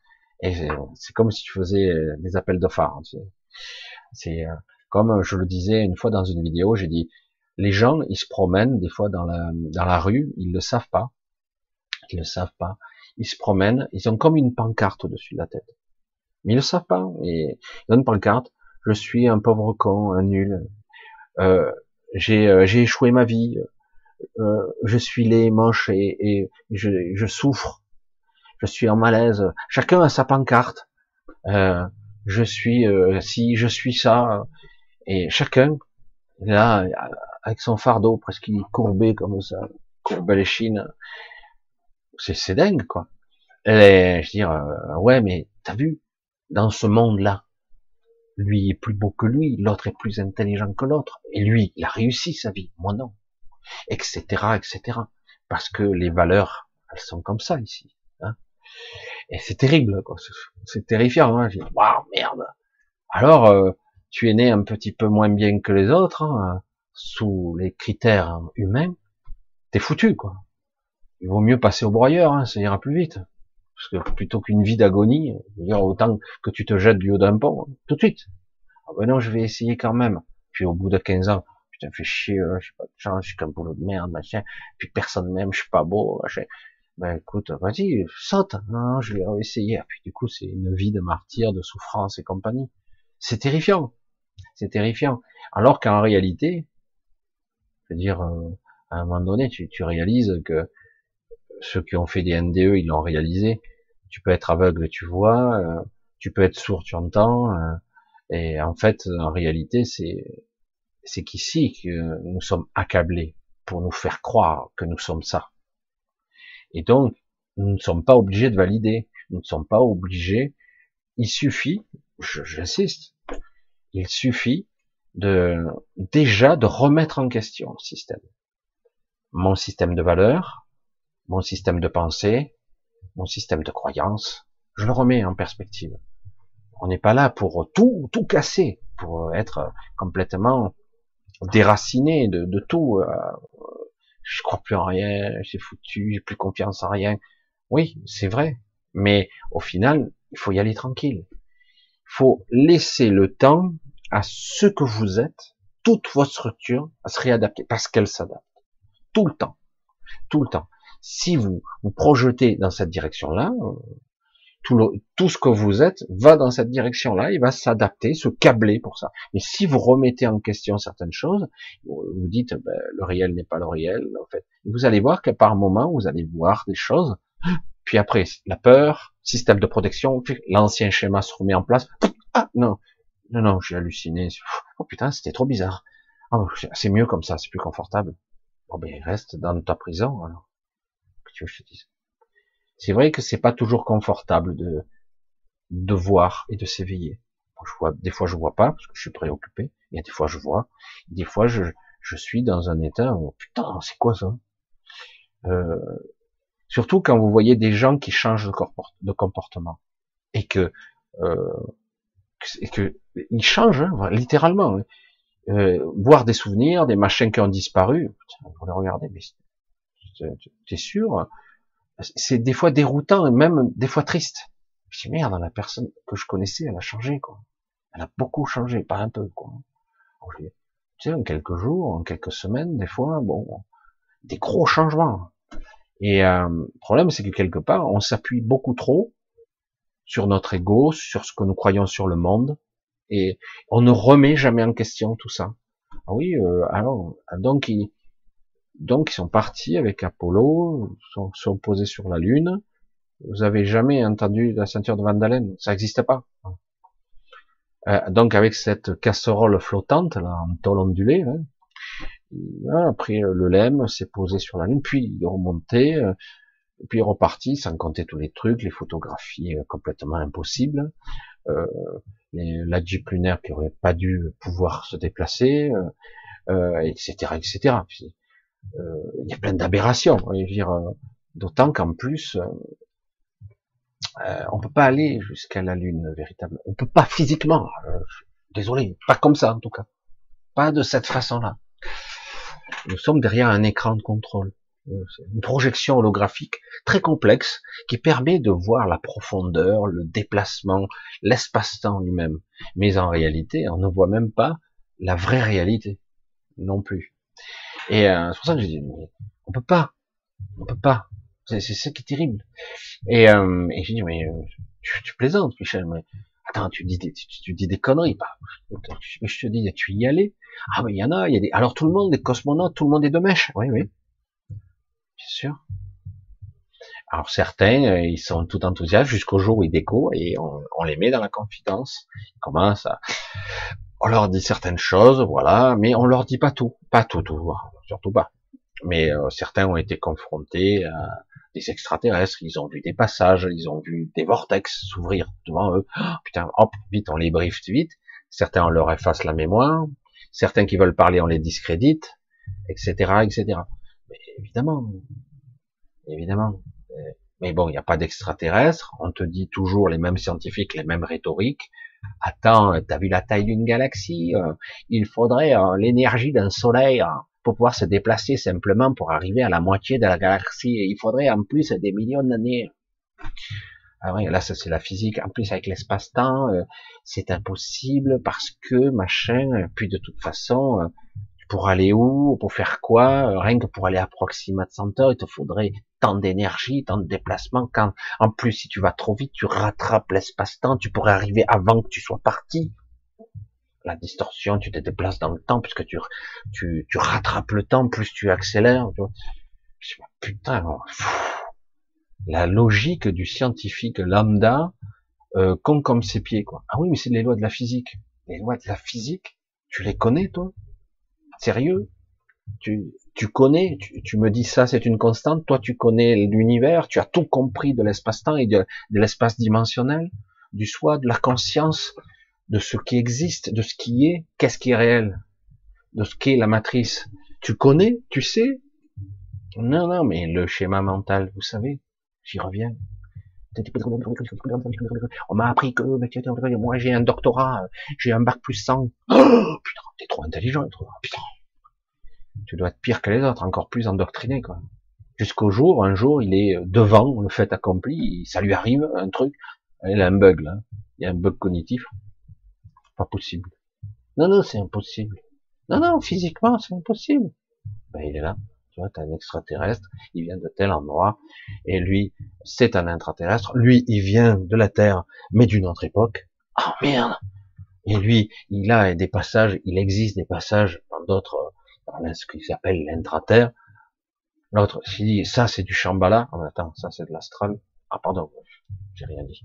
Et c'est comme si tu faisais des appels de phare. C'est euh, comme je le disais une fois dans une vidéo, j'ai dit les gens ils se promènent des fois dans la rue, ils le savent pas, ils le savent pas, ils se promènent, ils ont comme une pancarte au-dessus de la tête, mais ils le savent pas. Et ils ont une pancarte, je suis un pauvre con, un nul, euh, j'ai euh, échoué ma vie, euh, je suis laid, moche et, je, je, souffre, je suis en malaise. Chacun a sa pancarte. Euh, je suis si je suis ça. Et chacun là avec son fardeau presque courbé comme ça courbé les chines c'est c'est dingue quoi et je veux dire euh, ouais mais t'as vu dans ce monde là lui est plus beau que lui l'autre est plus intelligent que l'autre et lui il a réussi sa vie moi non etc etc parce que les valeurs elles sont comme ça ici hein et c'est terrible, quoi. C'est terrifiant. Hein. waouh, merde. Alors, euh, tu es né un petit peu moins bien que les autres, hein, sous les critères humains. T'es foutu, quoi. Il vaut mieux passer au broyeur, hein, ça ira plus vite. Parce que plutôt qu'une vie d'agonie, autant que tu te jettes du haut d'un pont, tout de suite. Ah ben non, je vais essayer quand même. Puis au bout de 15 ans, putain, fais chier, je sais pas de chance, je suis comme boulot de merde, machin. Puis personne m'aime, je suis pas beau, machin ben écoute, vas-y, saute. Non, je vais essayer. Et puis du coup, c'est une vie de martyr, de souffrance et compagnie. C'est terrifiant. C'est terrifiant. Alors qu'en réalité, je veux dire, euh, à un moment donné, tu, tu réalises que ceux qui ont fait des NDE, ils l'ont réalisé. Tu peux être aveugle, tu vois. Euh, tu peux être sourd, tu entends. Euh, et en fait, en réalité, c'est c'est qu'ici que nous sommes accablés pour nous faire croire que nous sommes ça. Et donc, nous ne sommes pas obligés de valider. Nous ne sommes pas obligés. Il suffit, j'insiste, il suffit de déjà de remettre en question le système. Mon système de valeurs, mon système de pensée, mon système de croyance, je le remets en perspective. On n'est pas là pour tout tout casser, pour être complètement déraciné de, de tout, euh, je crois plus en rien, j'ai foutu, j'ai plus confiance en rien. Oui, c'est vrai. Mais au final, il faut y aller tranquille. Il faut laisser le temps à ce que vous êtes, toute votre structure, à se réadapter, parce qu'elle s'adapte. Tout le temps. Tout le temps. Si vous vous projetez dans cette direction-là, tout, tout ce que vous êtes va dans cette direction-là, il va s'adapter, se câbler pour ça. Mais si vous remettez en question certaines choses, vous dites ben, le réel n'est pas le réel, en fait, vous allez voir qu'à par moment, vous allez voir des choses, puis après, la peur, système de protection, l'ancien schéma se remet en place. Ah non, non, non, j'ai halluciné. Oh putain, c'était trop bizarre. Oh, c'est mieux comme ça, c'est plus confortable. Oh ben reste dans ta prison alors. Que tu veux que je te dise? C'est vrai que c'est pas toujours confortable de de voir et de s'éveiller. Des fois je vois pas parce que je suis préoccupé. Il y a des fois je vois. Des fois je, je suis dans un état où putain c'est quoi ça? Euh, Surtout quand vous voyez des gens qui changent de, comportement et que euh, et que ils changent hein, littéralement. Hein. Euh, voir des souvenirs, des machins qui ont disparu. Putain, les regarder, mais t'es sûr C'est des fois déroutant et même des fois triste. Je dis merde, la personne que je connaissais, elle a changé quoi. Elle a beaucoup changé, pas un peu quoi. Tu sais, en quelques jours, en quelques semaines, des fois, bon, des gros changements. Et euh, le problème, c'est que quelque part, on s'appuie beaucoup trop sur notre ego, sur ce que nous croyons sur le monde, et on ne remet jamais en question tout ça. Ah oui, euh, alors, donc ils, donc ils sont partis avec Apollo, sont, sont posés sur la Lune. Vous avez jamais entendu la ceinture de Vandalen Ça n'existe pas. Euh, donc avec cette casserole flottante, là, en tôle ondulée, hein, après le LEM s'est posé sur la Lune, puis il est remonté, euh, puis reparti, sans compter tous les trucs, les photographies euh, complètement impossibles, euh, la Jeep lunaire qui aurait pas dû pouvoir se déplacer, euh, etc., euh, etc. il y a plein d'aberrations. d'autant qu'en plus, on peut pas aller jusqu'à la Lune véritablement. On peut pas physiquement. désolé, pas comme ça en tout cas, pas de cette façon-là. Nous sommes derrière un écran de contrôle une projection holographique très complexe qui permet de voir la profondeur, le déplacement, l'espace-temps lui-même. Mais en réalité, on ne voit même pas la vraie réalité non plus. Et euh, c'est pour ça que je dis, on peut pas, on peut pas. C'est ça qui est terrible. Et, euh, et j'ai dit, mais euh, tu, plaisantes, Michel, mais attends, tu dis des, tu, dis des conneries, pas. Je te dis, tu y allais Ah, mais il y en a, il y a des. Alors tout le monde, des cosmonautes, tout le monde est de mèche. Oui, oui bien. Alors certains, euh, ils sont tout enthousiastes jusqu'au jour où ils déco et on, les met dans la confidence. Ils commencent à, on leur dit certaines choses, voilà, mais on leur dit pas tout, pas tout, tout, surtout pas. Mais euh, certains ont été confrontés à des extraterrestres, ils ont vu des passages, ils ont vu des vortex s'ouvrir devant eux. Oh, putain, hop, vite, on les briefe vite. Certains on leur efface la mémoire, certains qui veulent parler on les discrédite, etc., etc évidemment, évidemment. Mais bon, il n'y a pas d'extraterrestres. On te dit toujours les mêmes scientifiques, les mêmes rhétoriques. Attends, t'as vu la taille d'une galaxie euh, Il faudrait euh, l'énergie d'un soleil euh, pour pouvoir se déplacer simplement pour arriver à la moitié de la galaxie. Il faudrait en plus des millions d'années. Ah oui, là, ça c'est la physique. En plus, avec l'espace-temps, c'est impossible parce que machin. Puis de toute façon, pour aller où, pour faire quoi, euh, rien que pour aller à Proxima Center, il te faudrait tant d'énergie, tant de déplacement, quand, en plus, si tu vas trop vite, tu rattrapes l'espace-temps, tu pourrais arriver avant que tu sois parti. La distorsion, tu te déplaces dans le temps, puisque tu, tu, tu rattrapes le temps, plus tu accélères. Je dis, putain, la logique du scientifique lambda, euh, compte comme ses pieds. Ah oui, mais c'est les lois de la physique. Les lois de la physique, tu les connais, toi? Sérieux tu, tu connais, tu, me dis ça, c'est une constante. Toi, tu connais l'univers, tu as tout compris de l'espace-temps et de, l'espace dimensionnel, du soi, de la conscience, de ce qui existe, de ce qui est, qu'est-ce qui est réel, de ce qu'est la matrice? Tu connais, tu sais? Non, non, mais le schéma mental, vous savez, j'y reviens. On m'a appris que moi j'ai un doctorat, j'ai un bac plus 100. Oh, t'es trop intelligent, trop, putain. Tu dois être pire que les autres, encore plus endoctriné, quoi. Jusqu'au jour, un jour, il est devant le fait accompli, ça lui arrive, un truc, il a un bug, là. Il y a un bug cognitif. Pas possible. Non, non, c'est impossible. Non, non, physiquement, c'est impossible. Ben, il est là. Tu vois, t'as un extraterrestre, il vient de tel endroit, et lui, c'est un extraterrestre. Lui, il vient de la Terre, mais d'une autre époque. Oh merde Et lui, il a des passages, il existe des passages dans d'autres, dans ce qu'il s'appelle l'intraterre. L'autre, s'il dit, ça c'est du Shambhala, oh, attends, ça c'est de l'astral. Ah pardon, j'ai rien dit.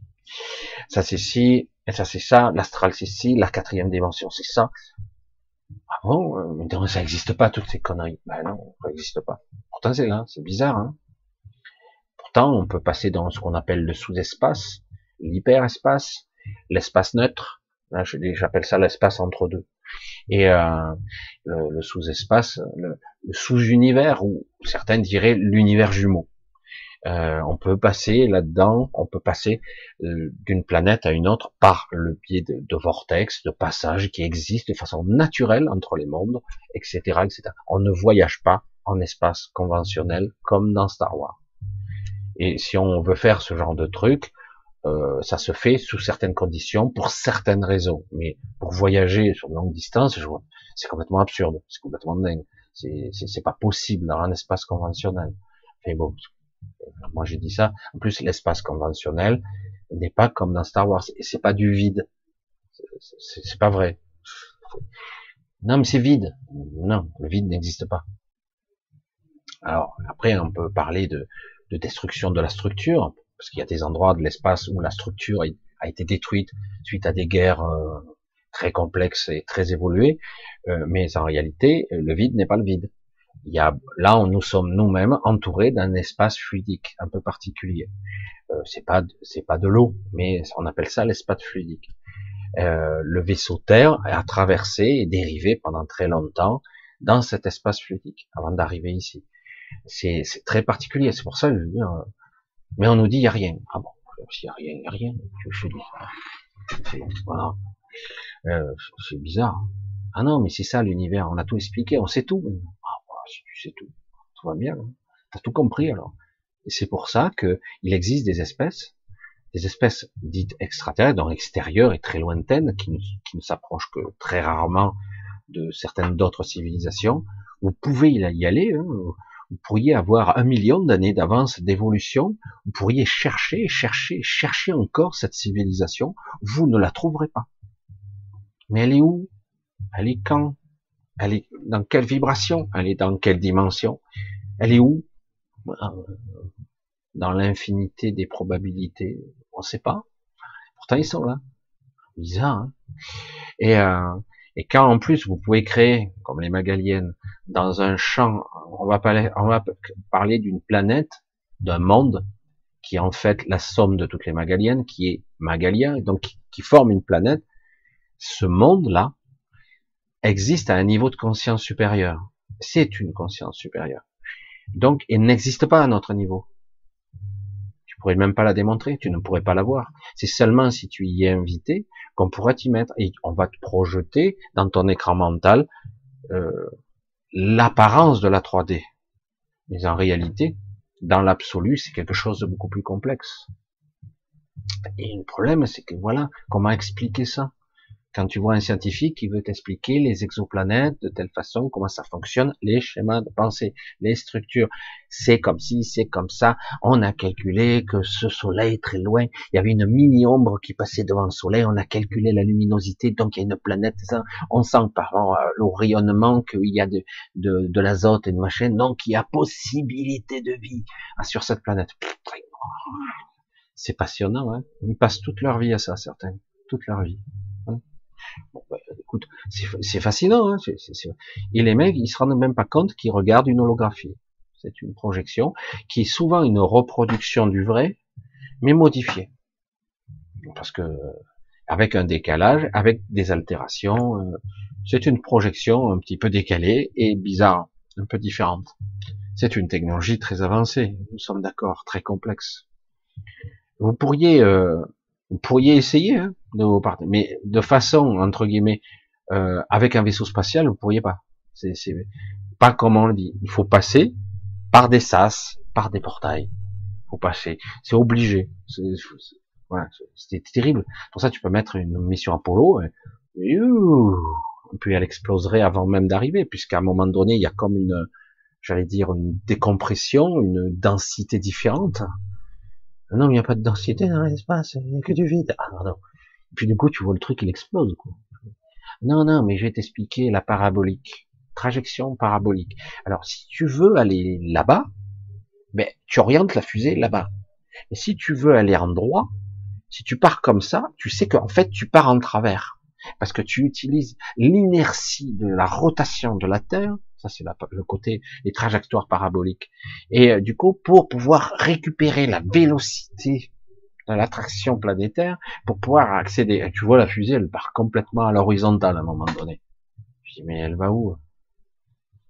Ça c'est ci, et ça c'est ça, l'astral c'est ci, la quatrième dimension c'est ça. Ah bon euh, Mais ça n'existe pas toutes ces conneries. Ben non, ça n'existe pas. Pourtant c'est là, c'est bizarre. Hein Pourtant on peut passer dans ce qu'on appelle le sous-espace, l'hyperespace, l'espace neutre. Là j'appelle ça l'espace entre deux. Et euh, le, sous-espace, le, sous-univers, ou certains diraient l'univers jumeau. Euh, on peut passer là-dedans, on peut passer euh, d'une planète à une autre par le biais de, de, vortex, de passages qui existent de façon naturelle entre les mondes, etc., etc. On ne voyage pas en espace conventionnel comme dans Star Wars. Et si on veut faire ce genre de truc, euh, ça se fait sous certaines conditions, pour certaines raisons. Mais pour voyager sur de longue distance, c'est complètement absurde, c'est complètement dingue. C'est pas possible dans un espace conventionnel. Mais bon, moi j'ai dit ça. En plus, l'espace conventionnel n'est pas comme dans Star Wars. Et c'est pas du vide. C'est pas vrai. Non, mais c'est vide. Non, le vide n'existe pas. Alors, après, on peut parler de, de destruction de la structure, parce qu'il y a des endroits de l'espace où la structure a été détruite suite à des guerres euh, très complexes et très évoluées, euh, mais en réalité, le vide n'est pas le vide il y a, là, nous sommes nous-mêmes entourés d'un espace fluidique un peu particulier. Euh, c'est pas, c'est pas de l'eau, mais on appelle ça l'espace fluidique. Euh, le vaisseau Terre a traversé et dérivé pendant très longtemps dans cet espace fluidique avant d'arriver ici. C'est, très particulier. C'est pour ça que je. Mais on nous dit il y a rien. Ah bon, s'il y a rien, il y a rien. Je, c'est, voilà. Euh, bizarre. Ah non, mais c'est ça l'univers. On a tout expliqué. On sait tout si tu sais tout, tout va bien, hein. t'as tout compris alors. Et c'est pour ça que il existe des espèces, des espèces dites extraterrestres, donc extérieures et très lointaines, qui ne, qui ne s'approchent que très rarement de certaines d'autres civilisations. Vous pouvez y aller, hein. Vous pourriez avoir un million d'années d'avance d'évolution, vous pourriez chercher, chercher, chercher encore cette civilisation, vous ne la trouverez pas. Mais elle est où? Elle est quand? Elle est dans quelle vibration? Elle est dans quelle dimension? Elle est où? Dans l'infinité des probabilités. On ne sait pas. Pourtant, ils sont là. Bizarre. Hein? Et, euh, et quand en plus vous pouvez créer, comme les Magaliennes, dans un champ, on va parler, on va parler d'une planète, d'un monde qui est en fait la somme de toutes les Magaliennes, qui est Magalia, donc qui forme une planète. Ce monde-là, existe à un niveau de conscience supérieur. C'est une conscience supérieure. Donc, il n'existe pas à notre niveau. Tu pourrais même pas la démontrer, tu ne pourrais pas la voir. C'est seulement si tu y es invité qu'on pourrait t'y mettre et on va te projeter dans ton écran mental euh, l'apparence de la 3D. Mais en réalité, dans l'absolu, c'est quelque chose de beaucoup plus complexe. Et le problème, c'est que voilà, comment expliquer ça? Quand tu vois un scientifique qui veut t'expliquer les exoplanètes de telle façon, comment ça fonctionne, les schémas de pensée, les structures, c'est comme si, c'est comme ça, on a calculé que ce soleil très loin, il y avait une mini-ombre qui passait devant le soleil, on a calculé la luminosité, donc il y a une planète, on sent par le rayonnement qu'il y a de, l'azote et de machin, donc il y a possibilité de vie sur cette planète. C'est passionnant, hein. Ils passent toute leur vie à ça, certains, toute leur vie. Bon, bah, écoute, c'est fascinant. Hein et les mecs, ils se rendent même pas compte qu'ils regardent une holographie. C'est une projection qui est souvent une reproduction du vrai, mais modifiée. Parce que avec un décalage, avec des altérations, euh, c'est une projection un petit peu décalée et bizarre, un peu différente. C'est une technologie très avancée, nous sommes d'accord, très complexe. Vous pourriez euh, vous pourriez essayer hein, mais de façon entre guillemets euh, avec un vaisseau spatial, vous pourriez pas. C'est pas comme on le dit. Il faut passer par des sas, par des portails. Il faut passer. C'est obligé. Voilà, terrible. Pour ça, tu peux mettre une mission Apollo. Et, puis elle exploserait avant même d'arriver, puisqu'à un moment donné, il y a comme une, j'allais dire, une décompression, une densité différente. Non, il n'y a pas de densité dans l'espace, il n'y a que du vide. Ah non. Puis du coup, tu vois le truc, il explose. Quoi. Non, non, mais je vais t'expliquer la parabolique. Trajection parabolique. Alors, si tu veux aller là-bas, ben, tu orientes la fusée là-bas. Et si tu veux aller en droit, si tu pars comme ça, tu sais qu'en fait, tu pars en travers. parce que tu utilises l'inertie de la rotation de la Terre, ça c'est le côté des trajectoires paraboliques, et euh, du coup pour pouvoir récupérer la vélocité l'attraction planétaire, pour pouvoir accéder. Tu vois la fusée, elle part complètement à l'horizontale à un moment donné. Je dis mais elle va où?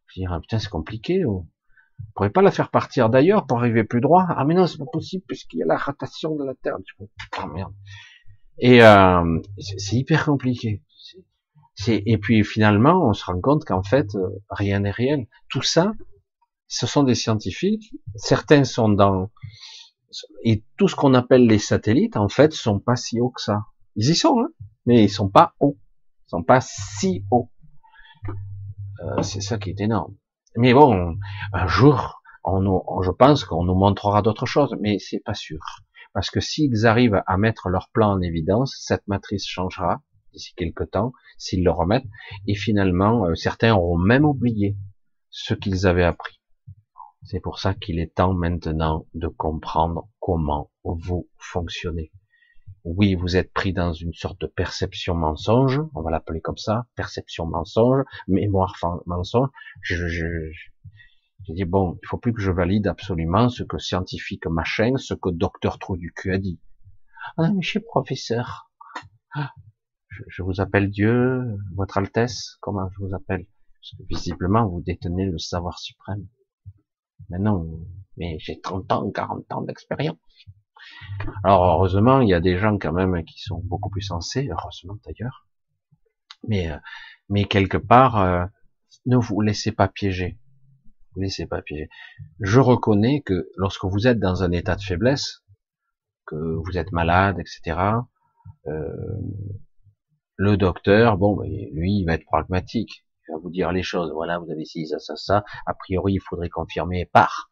Je dis ah, putain c'est compliqué. Oh. On pourrait pas la faire partir d'ailleurs pour arriver plus droit? Ah mais non c'est pas possible puisqu'il y a la rotation de la Terre. Oh merde. Et euh, c'est hyper compliqué. Et puis finalement, on se rend compte qu'en fait, euh, rien n'est réel. Tout ça, ce sont des scientifiques. Certains sont dans et tout ce qu'on appelle les satellites, en fait, sont pas si hauts que ça. Ils y sont, hein, mais ils sont pas hauts. Ils sont pas si hauts. Euh, c'est ça qui est énorme. Mais bon, un jour, on, je pense qu'on nous montrera d'autres choses, mais c'est pas sûr. Parce que s'ils arrivent à mettre leur plan en évidence, cette matrice changera d'ici quelques temps, s'ils le remettent, et finalement, euh, certains auront même oublié ce qu'ils avaient appris. C'est pour ça qu'il est temps maintenant de comprendre comment vous fonctionnez. Oui, vous êtes pris dans une sorte de perception mensonge, on va l'appeler comme ça, perception mensonge, mémoire mensonge. Je, je, dit, bon, il faut plus que je valide absolument ce que scientifique machin, ce que docteur Trou du cul a dit. Ah, monsieur professeur, je, je, vous appelle Dieu, votre Altesse, comment je vous appelle? Parce que visiblement, vous détenez le savoir suprême. Mais non, mais j'ai 30 ans, 40 ans d'expérience. Alors, heureusement, il y a des gens quand même qui sont beaucoup plus sensés, heureusement d'ailleurs. Mais, euh, mais quelque part, euh, ne vous laissez pas piéger laissez pas piéger. Je reconnais que lorsque vous êtes dans un état de faiblesse, que vous êtes malade, etc., euh, le docteur, bon, ben, lui, il va être pragmatique. Il va vous dire les choses. Voilà, vous avez ci, ça, ça, ça. A priori, il faudrait confirmer par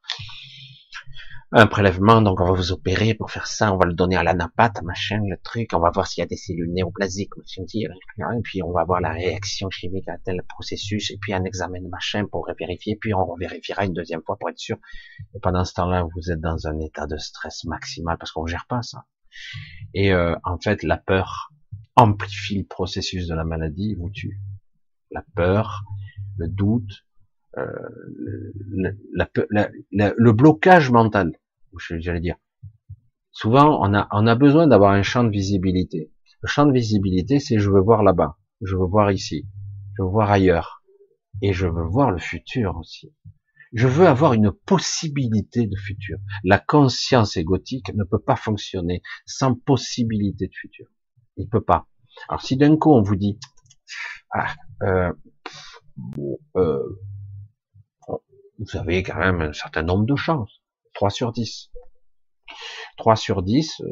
un prélèvement, donc on va vous opérer pour faire ça, on va le donner à l'anapathe, machin, le truc, on va voir s'il y a des cellules néoplasiques, machin, et puis on va voir la réaction chimique à tel processus, et puis un examen de machin pour vérifier, puis on vérifiera une deuxième fois pour être sûr. Et pendant ce temps-là, vous êtes dans un état de stress maximal parce qu'on gère pas ça. Et euh, en fait, la peur amplifie le processus de la maladie, vous tue. La peur, le doute, euh, le, le, blocage mental, j'allais dire. Souvent, on a, on a besoin d'avoir un champ de visibilité. Le champ de visibilité, c'est je veux voir là-bas, je veux voir ici, je veux voir ailleurs, et je veux voir le futur aussi. Je veux avoir une possibilité de futur. La conscience égotique ne peut pas fonctionner sans possibilité de futur. Il peut pas. Alors si d'un coup on vous dit, ah, euh, euh, vous avez quand même un certain nombre de chances. 3 sur 10. 3 sur 10, euh,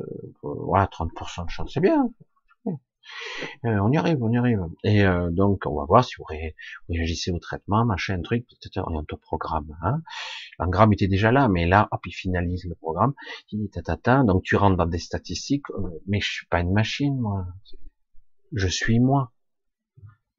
voilà, 30% de chance, c'est bien. Euh, on y arrive, on y arrive. Et euh, donc, on va voir si vous, réagissez au traitement, machin, truc, peut-être au programme. Hein. L'engramme était déjà là, mais là, hop, il finalise le programme. Il tatata, donc tu rentres dans des statistiques, euh, mais je suis pas une machine, moi. Je suis moi.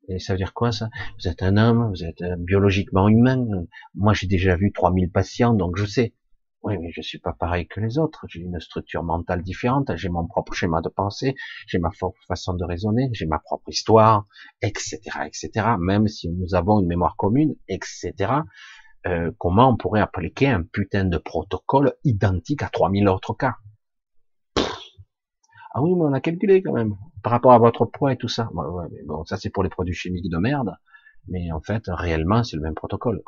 Et ça veut dire quoi ça? Vous êtes un homme, vous êtes euh, biologiquement humain. Moi j'ai déjà vu 3000 patients, donc je sais. Oui, mais je suis pas pareil que les autres. J'ai une structure mentale différente, j'ai mon propre schéma de pensée, j'ai ma façon de raisonner, j'ai ma propre histoire, etc., etc. Même si nous avons une mémoire commune, etc. Euh, comment on pourrait appliquer un putain de protocole identique à 3000 autres cas? Ah oui, mais on a calculé quand même par rapport à votre poids et tout ça. Bon, ça c'est pour les produits chimiques de merde, mais en fait, réellement, c'est le même protocole.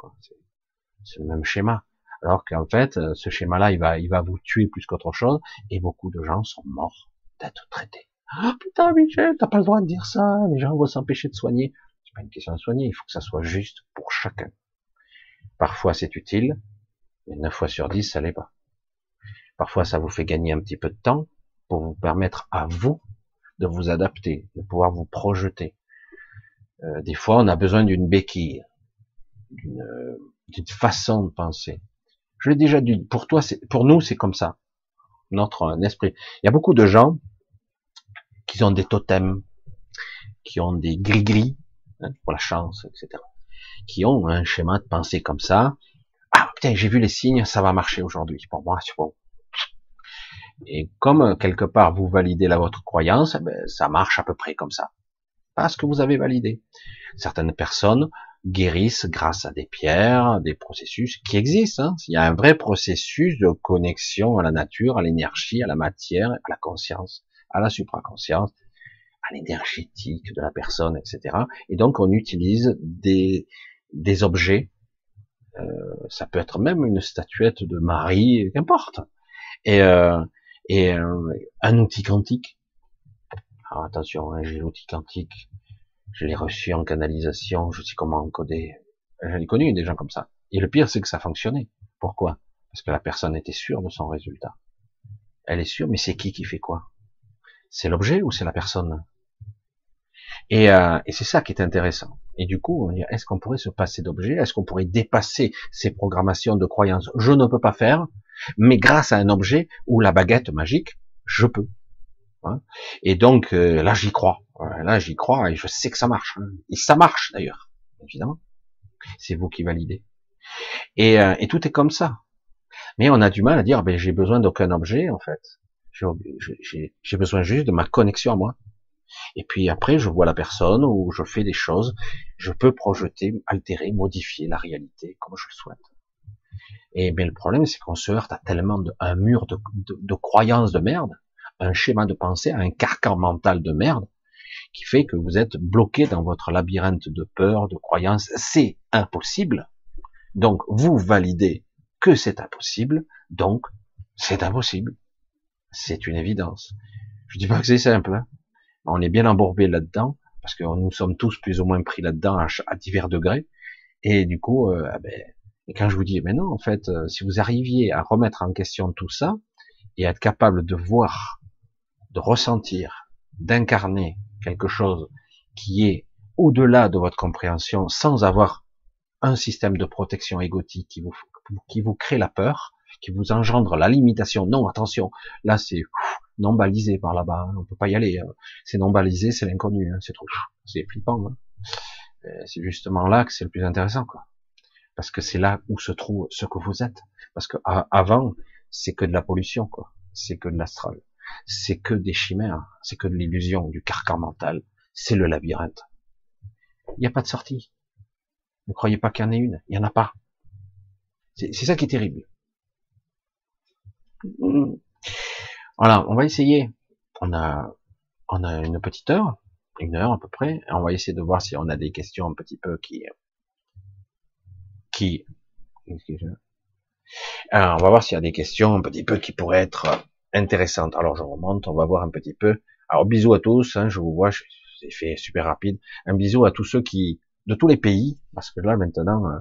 C'est le même schéma. Alors qu'en fait, euh, ce schéma-là, il va, il va vous tuer plus qu'autre chose, et beaucoup de gens sont morts d'être traités. Ah putain, Michel, t'as pas le droit de dire ça. Les gens vont s'empêcher de soigner. C'est pas une question de soigner. Il faut que ça soit juste pour chacun. Parfois, c'est utile, mais 9 fois sur 10, ça l'est pas. Parfois, ça vous fait gagner un petit peu de temps pour vous permettre à vous de vous adapter, de pouvoir vous projeter. Euh, des fois, on a besoin d'une béquille, d'une façon de penser. Je l'ai déjà dit. Pour toi, pour nous, c'est comme ça. Notre esprit. Il y a beaucoup de gens qui ont des totems, qui ont des gris-gris hein, pour la chance, etc. Qui ont un schéma de pensée comme ça. Ah putain, j'ai vu les signes, ça va marcher aujourd'hui. Pour moi, c'est bon. Et comme euh, quelque part vous validez la votre croyance, eh ben, ça marche à peu près comme ça. parce que vous avez validé. Certaines personnes guérissent grâce à des pierres, des processus qui existent. Hein. Il y a un vrai processus de connexion à la nature, à l'énergie, à la matière, à la conscience, à la supraconscience, à l'énergétique de la personne, etc. Et donc on utilise des, des objets, euh, ça peut être même une statuette de Marie, qu'importe, et, euh, et euh, un outil quantique. Alors attention, hein, j'ai l'outil quantique, je l'ai reçu en canalisation, je sais comment encoder. J'en ai connu des gens comme ça. Et le pire, c'est que ça fonctionnait. Pourquoi? Parce que la personne était sûre de son résultat. Elle est sûre, mais c'est qui qui fait quoi? C'est l'objet ou c'est la personne? Et, euh, et c'est ça qui est intéressant. Et du coup, est-ce qu'on pourrait se passer d'objet Est-ce qu'on pourrait dépasser ces programmations de croyances? Je ne peux pas faire, mais grâce à un objet ou la baguette magique, je peux. Hein. et donc euh, là, j'y crois. Là, j'y crois et je sais que ça marche. Et ça marche d'ailleurs, évidemment. C'est vous qui validez. Et, euh, tout est comme ça. Mais on a du mal à dire, ben, j'ai besoin d'aucun objet, en fait. J'ai besoin juste de ma connexion à moi. Et puis après, je vois la personne ou je fais des choses. Je peux projeter, altérer, modifier la réalité comme je le souhaite. Et bien le problème, c'est qu'on se heurte à tellement de, un mur de, de, de croyances de merde, un schéma de pensée, un carcan mental de merde, qui fait que vous êtes bloqué dans votre labyrinthe de peur, de croyances. C'est impossible. Donc, vous validez que c'est impossible. Donc, c'est impossible. C'est une évidence. Je dis pas que c'est simple. Hein. On est bien embourbé là-dedans parce que nous sommes tous plus ou moins pris là-dedans à, divers degrés. Et du coup, euh, ah ben, et quand je vous dis, mais non, en fait, euh, si vous arriviez à remettre en question tout ça et être capable de voir, de ressentir, d'incarner quelque chose qui est au-delà de votre compréhension sans avoir un système de protection égotique qui vous, qui vous crée la peur, qui vous engendre la limitation. Non, attention, là c'est non balisé par là-bas, on peut pas y aller. Hein. C'est non balisé, c'est l'inconnu, hein. c'est trop, c'est flippant. Hein. Euh, c'est justement là que c'est le plus intéressant, quoi. Parce que c'est là où se trouve ce que vous êtes. Parce que avant, c'est que de la pollution, quoi. C'est que de l'astral c'est que des chimères, c'est que de l'illusion, du carcan mental, c'est le labyrinthe. Il n'y a pas de sortie. Ne croyez pas qu'il y en ait une, il n'y en a pas. C'est ça qui est terrible. Voilà, on va essayer. On a, on a une petite heure, une heure à peu près. On va essayer de voir si on a des questions un petit peu qui, Alors, on va voir s'il y a des questions un petit peu qui pourraient être intéressante. Alors je remonte, on va voir un petit peu. Alors bisous à tous, hein, je vous vois, c'est fait super rapide. Un bisou à tous ceux qui, de tous les pays, parce que là maintenant, euh,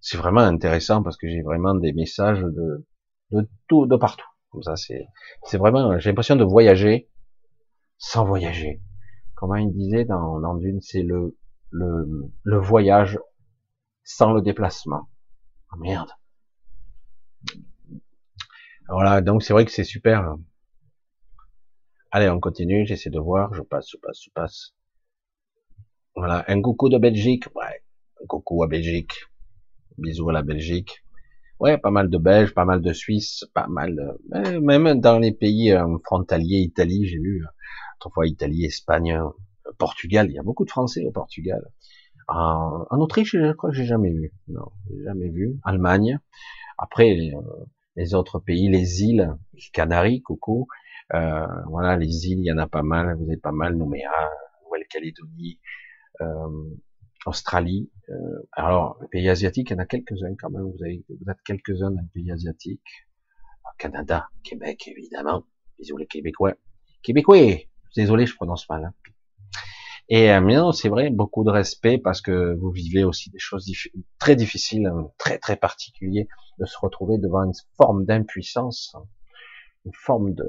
c'est vraiment intéressant parce que j'ai vraiment des messages de, de tout, de partout. Comme ça, c'est, c'est vraiment, j'ai l'impression de voyager sans voyager. Comment il disait dans, dans une, c'est le, le, le voyage sans le déplacement. Oh merde. Voilà, donc c'est vrai que c'est super. Allez, on continue, j'essaie de voir, je passe, je passe, je passe. Voilà, un coucou de Belgique, ouais, un coucou à Belgique, bisous à la Belgique. Ouais, pas mal de Belges, pas mal de Suisses, pas mal, de... même dans les pays euh, frontaliers, Italie, j'ai vu, autrefois Italie, Espagne, euh, Portugal, il y a beaucoup de Français au Portugal. En, Autriche, je crois que j'ai jamais vu, non, j'ai jamais vu. Allemagne. Après, euh, les autres pays, les îles, les Canaries, coucou, euh, voilà, les îles, il y en a pas mal, vous avez pas mal, Nouméa, Nouvelle-Calédonie, euh, Australie. Euh, alors, les pays asiatiques, il y en a quelques-uns quand même, vous, avez, vous êtes quelques-uns dans les pays asiatiques. Canada, Québec, évidemment. Bisous les Québécois. Québécois, désolé, je prononce mal. Hein. Et euh, mais c'est vrai, beaucoup de respect parce que vous vivez aussi des choses très difficiles, hein, très très particuliers, de se retrouver devant une forme d'impuissance, une forme de,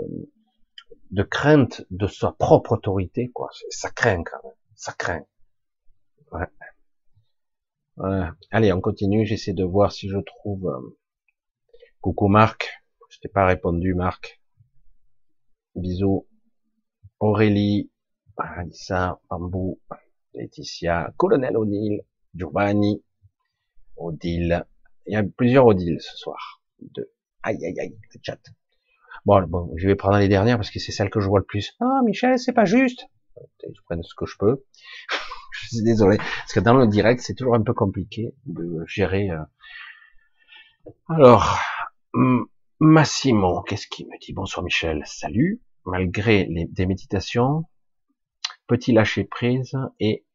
de crainte de sa propre autorité, quoi. Ça craint quand même, ça craint. Ouais. Allez, on continue. J'essaie de voir si je trouve. Euh, coucou Marc, je t'ai pas répondu Marc. Bisous. Aurélie, Alissa, Bambou, Laetitia, Colonel O'Neill, Giovanni, Odile. Il y a plusieurs Odile ce soir. Deux. Aïe, aïe, aïe, le chat. Bon, bon, je vais prendre les dernières parce que c'est celle que je vois le plus. Ah, Michel, c'est pas juste. je prends ce que je peux. je suis désolé, parce que dans le direct, c'est toujours un peu compliqué de gérer. Euh. Alors, Massimo, qu'est-ce qu'il me dit? Bonsoir Michel, salut. Malgré les, des méditations, petit lâcher prise et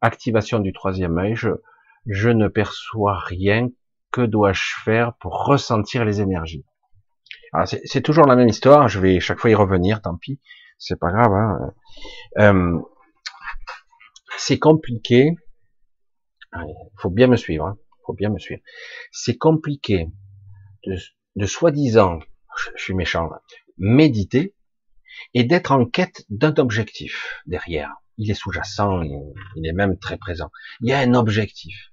activation du troisième œil, je, ne perçois rien. Que dois-je faire pour ressentir les énergies? C'est toujours la même histoire. Je vais chaque fois y revenir. Tant pis, c'est pas grave. Hein. Euh, c'est compliqué. Il faut bien me suivre. Hein. Faut bien me suivre. C'est compliqué de soi-disant, je suis méchant, méditer et d'être en quête d'un objectif derrière. Il est sous-jacent, il est même très présent. Il y a un objectif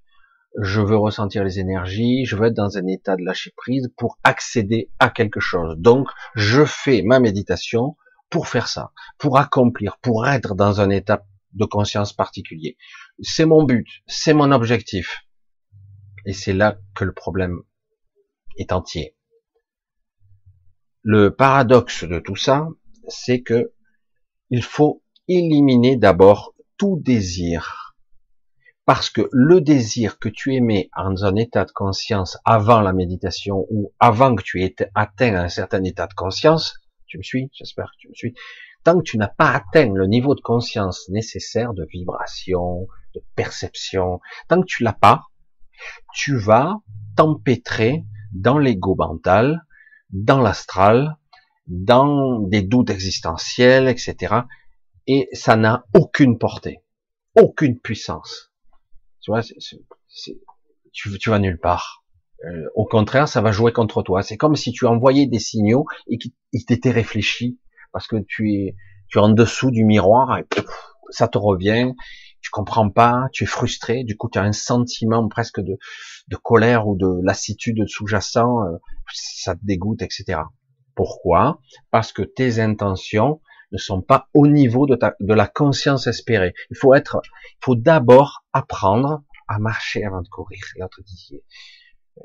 je veux ressentir les énergies, je veux être dans un état de lâcher prise pour accéder à quelque chose. Donc, je fais ma méditation pour faire ça, pour accomplir, pour être dans un état de conscience particulier. C'est mon but, c'est mon objectif. Et c'est là que le problème est entier. Le paradoxe de tout ça, c'est que il faut éliminer d'abord tout désir. Parce que le désir que tu émets dans un état de conscience avant la méditation ou avant que tu aies atteint un certain état de conscience, tu me suis, j'espère que tu me suis, tant que tu n'as pas atteint le niveau de conscience nécessaire de vibration, de perception, tant que tu l'as pas, tu vas t'empêtrer dans l'ego mental, dans l'astral, dans des doutes existentiels, etc. Et ça n'a aucune portée, aucune puissance. Tu vois, tu, tu vas nulle part. Euh, au contraire, ça va jouer contre toi. C'est comme si tu envoyais des signaux et qu'ils t'étaient réfléchis parce que tu es, tu es en dessous du miroir et ça te revient. Tu comprends pas, tu es frustré. Du coup, tu as un sentiment presque de, de colère ou de lassitude sous-jacent. Euh, ça te dégoûte, etc. Pourquoi? Parce que tes intentions ne sont pas au niveau de, ta, de la conscience espérée. Il faut être, il faut d'abord apprendre à marcher avant de courir. L'autre dit,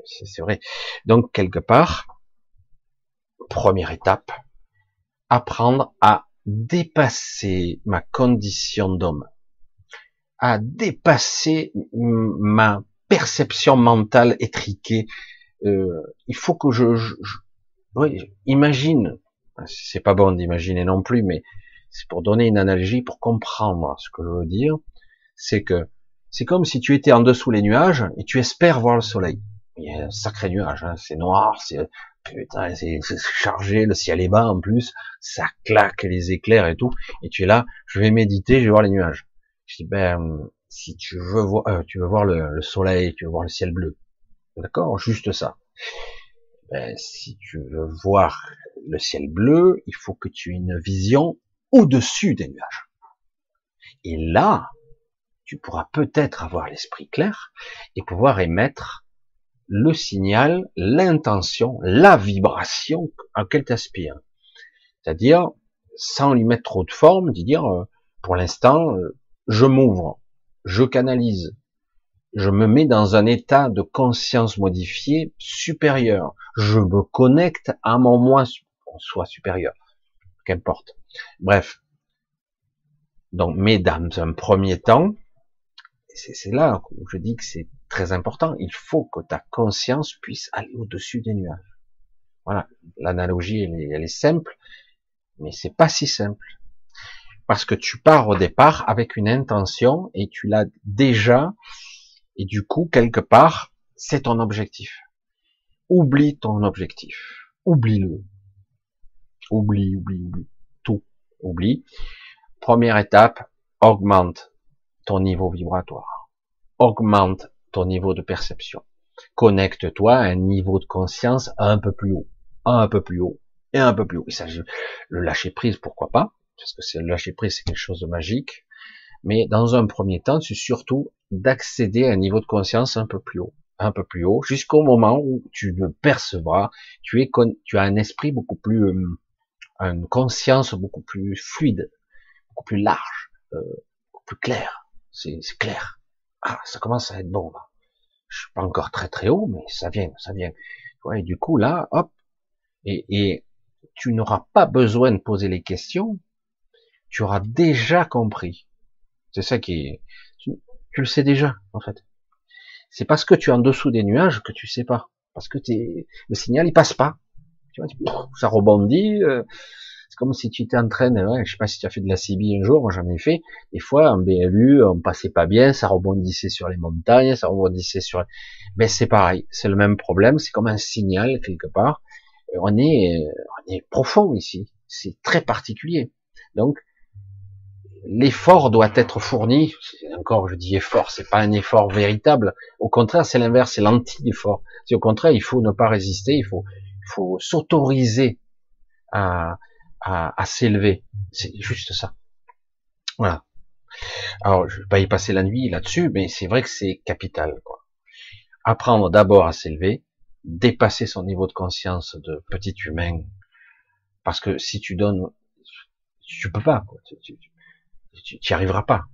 c'est vrai. Donc quelque part, première étape, apprendre à dépasser ma condition d'homme, à dépasser ma perception mentale étriquée. Euh, il faut que je, je oui, imagine c'est pas bon d'imaginer non plus, mais c'est pour donner une analogie, pour comprendre ce que je veux dire, c'est que c'est comme si tu étais en dessous les nuages et tu espères voir le soleil. Il y a un sacré nuage, hein, c'est noir, c'est putain, c'est chargé, le ciel est bas en plus, ça claque les éclairs et tout, et tu es là, je vais méditer, je vais voir les nuages. Je dis ben si tu veux voir, euh, tu veux voir le, le, soleil, tu veux voir le ciel bleu, d'accord, juste ça. Ben, si tu veux voir le ciel bleu, il faut que tu aies une vision au-dessus des nuages. Et là, tu pourras peut-être avoir l'esprit clair et pouvoir émettre le signal, l'intention, la vibration à laquelle tu aspires. C'est-à-dire, sans lui mettre trop de forme, de dire, euh, pour l'instant, euh, je m'ouvre, je canalise, je me mets dans un état de conscience modifié supérieur. Je me connecte à mon moi soit supérieur. Qu'importe. Bref. Donc, mesdames, un premier temps, c'est là où je dis que c'est très important, il faut que ta conscience puisse aller au-dessus des nuages. Voilà. L'analogie, elle, est simple, mais c'est pas si simple. Parce que tu pars au départ avec une intention et tu l'as déjà, et du coup, quelque part, c'est ton objectif. Oublie ton objectif. Oublie-le. Oublie, oublie, oublie. Tout. Oublie. Première étape, augmente ton niveau vibratoire. Augmente ton niveau de perception. Connecte-toi à un niveau de conscience un peu plus haut. Un peu plus haut. Et un peu plus haut. Il s'agit le lâcher prise, pourquoi pas? Parce que le lâcher prise, c'est quelque chose de magique. Mais dans un premier temps, c'est surtout d'accéder à un niveau de conscience un peu plus haut un peu plus haut, jusqu'au moment où tu ne percevras, tu es, tu as un esprit beaucoup plus euh, une conscience beaucoup plus fluide, beaucoup plus large, euh, beaucoup plus claire. C'est clair. Ah, ça commence à être bon là. Je suis pas encore très très haut, mais ça vient, ça vient. Ouais, et du coup là, hop, et, et tu n'auras pas besoin de poser les questions. tu auras déjà compris. C'est ça qui est, tu, le sais déjà, en fait. C'est parce que tu es en dessous des nuages que tu sais pas. Parce que es, le signal, il passe pas. Tu vois, ça rebondit, euh, c'est comme si tu t'entraînes, ouais, je sais pas si tu as fait de la CB un jour, moi j'en ai fait. Des fois, en BLU, on passait pas bien, ça rebondissait sur les montagnes, ça rebondissait sur, mais c'est pareil, c'est le même problème, c'est comme un signal quelque part. On est, on est profond ici, c'est très particulier. Donc, l'effort doit être fourni. Encore, je dis effort, c'est pas un effort véritable. Au contraire, c'est l'inverse, c'est l'anti-effort. C'est au contraire, il faut ne pas résister, il faut, il faut s'autoriser à, à, s'élever. C'est juste ça. Voilà. Alors, je vais pas y passer la nuit là-dessus, mais c'est vrai que c'est capital. Quoi. Apprendre d'abord à s'élever, dépasser son niveau de conscience de petit humain, parce que si tu donnes, tu peux pas, quoi. N'y arriveras pas.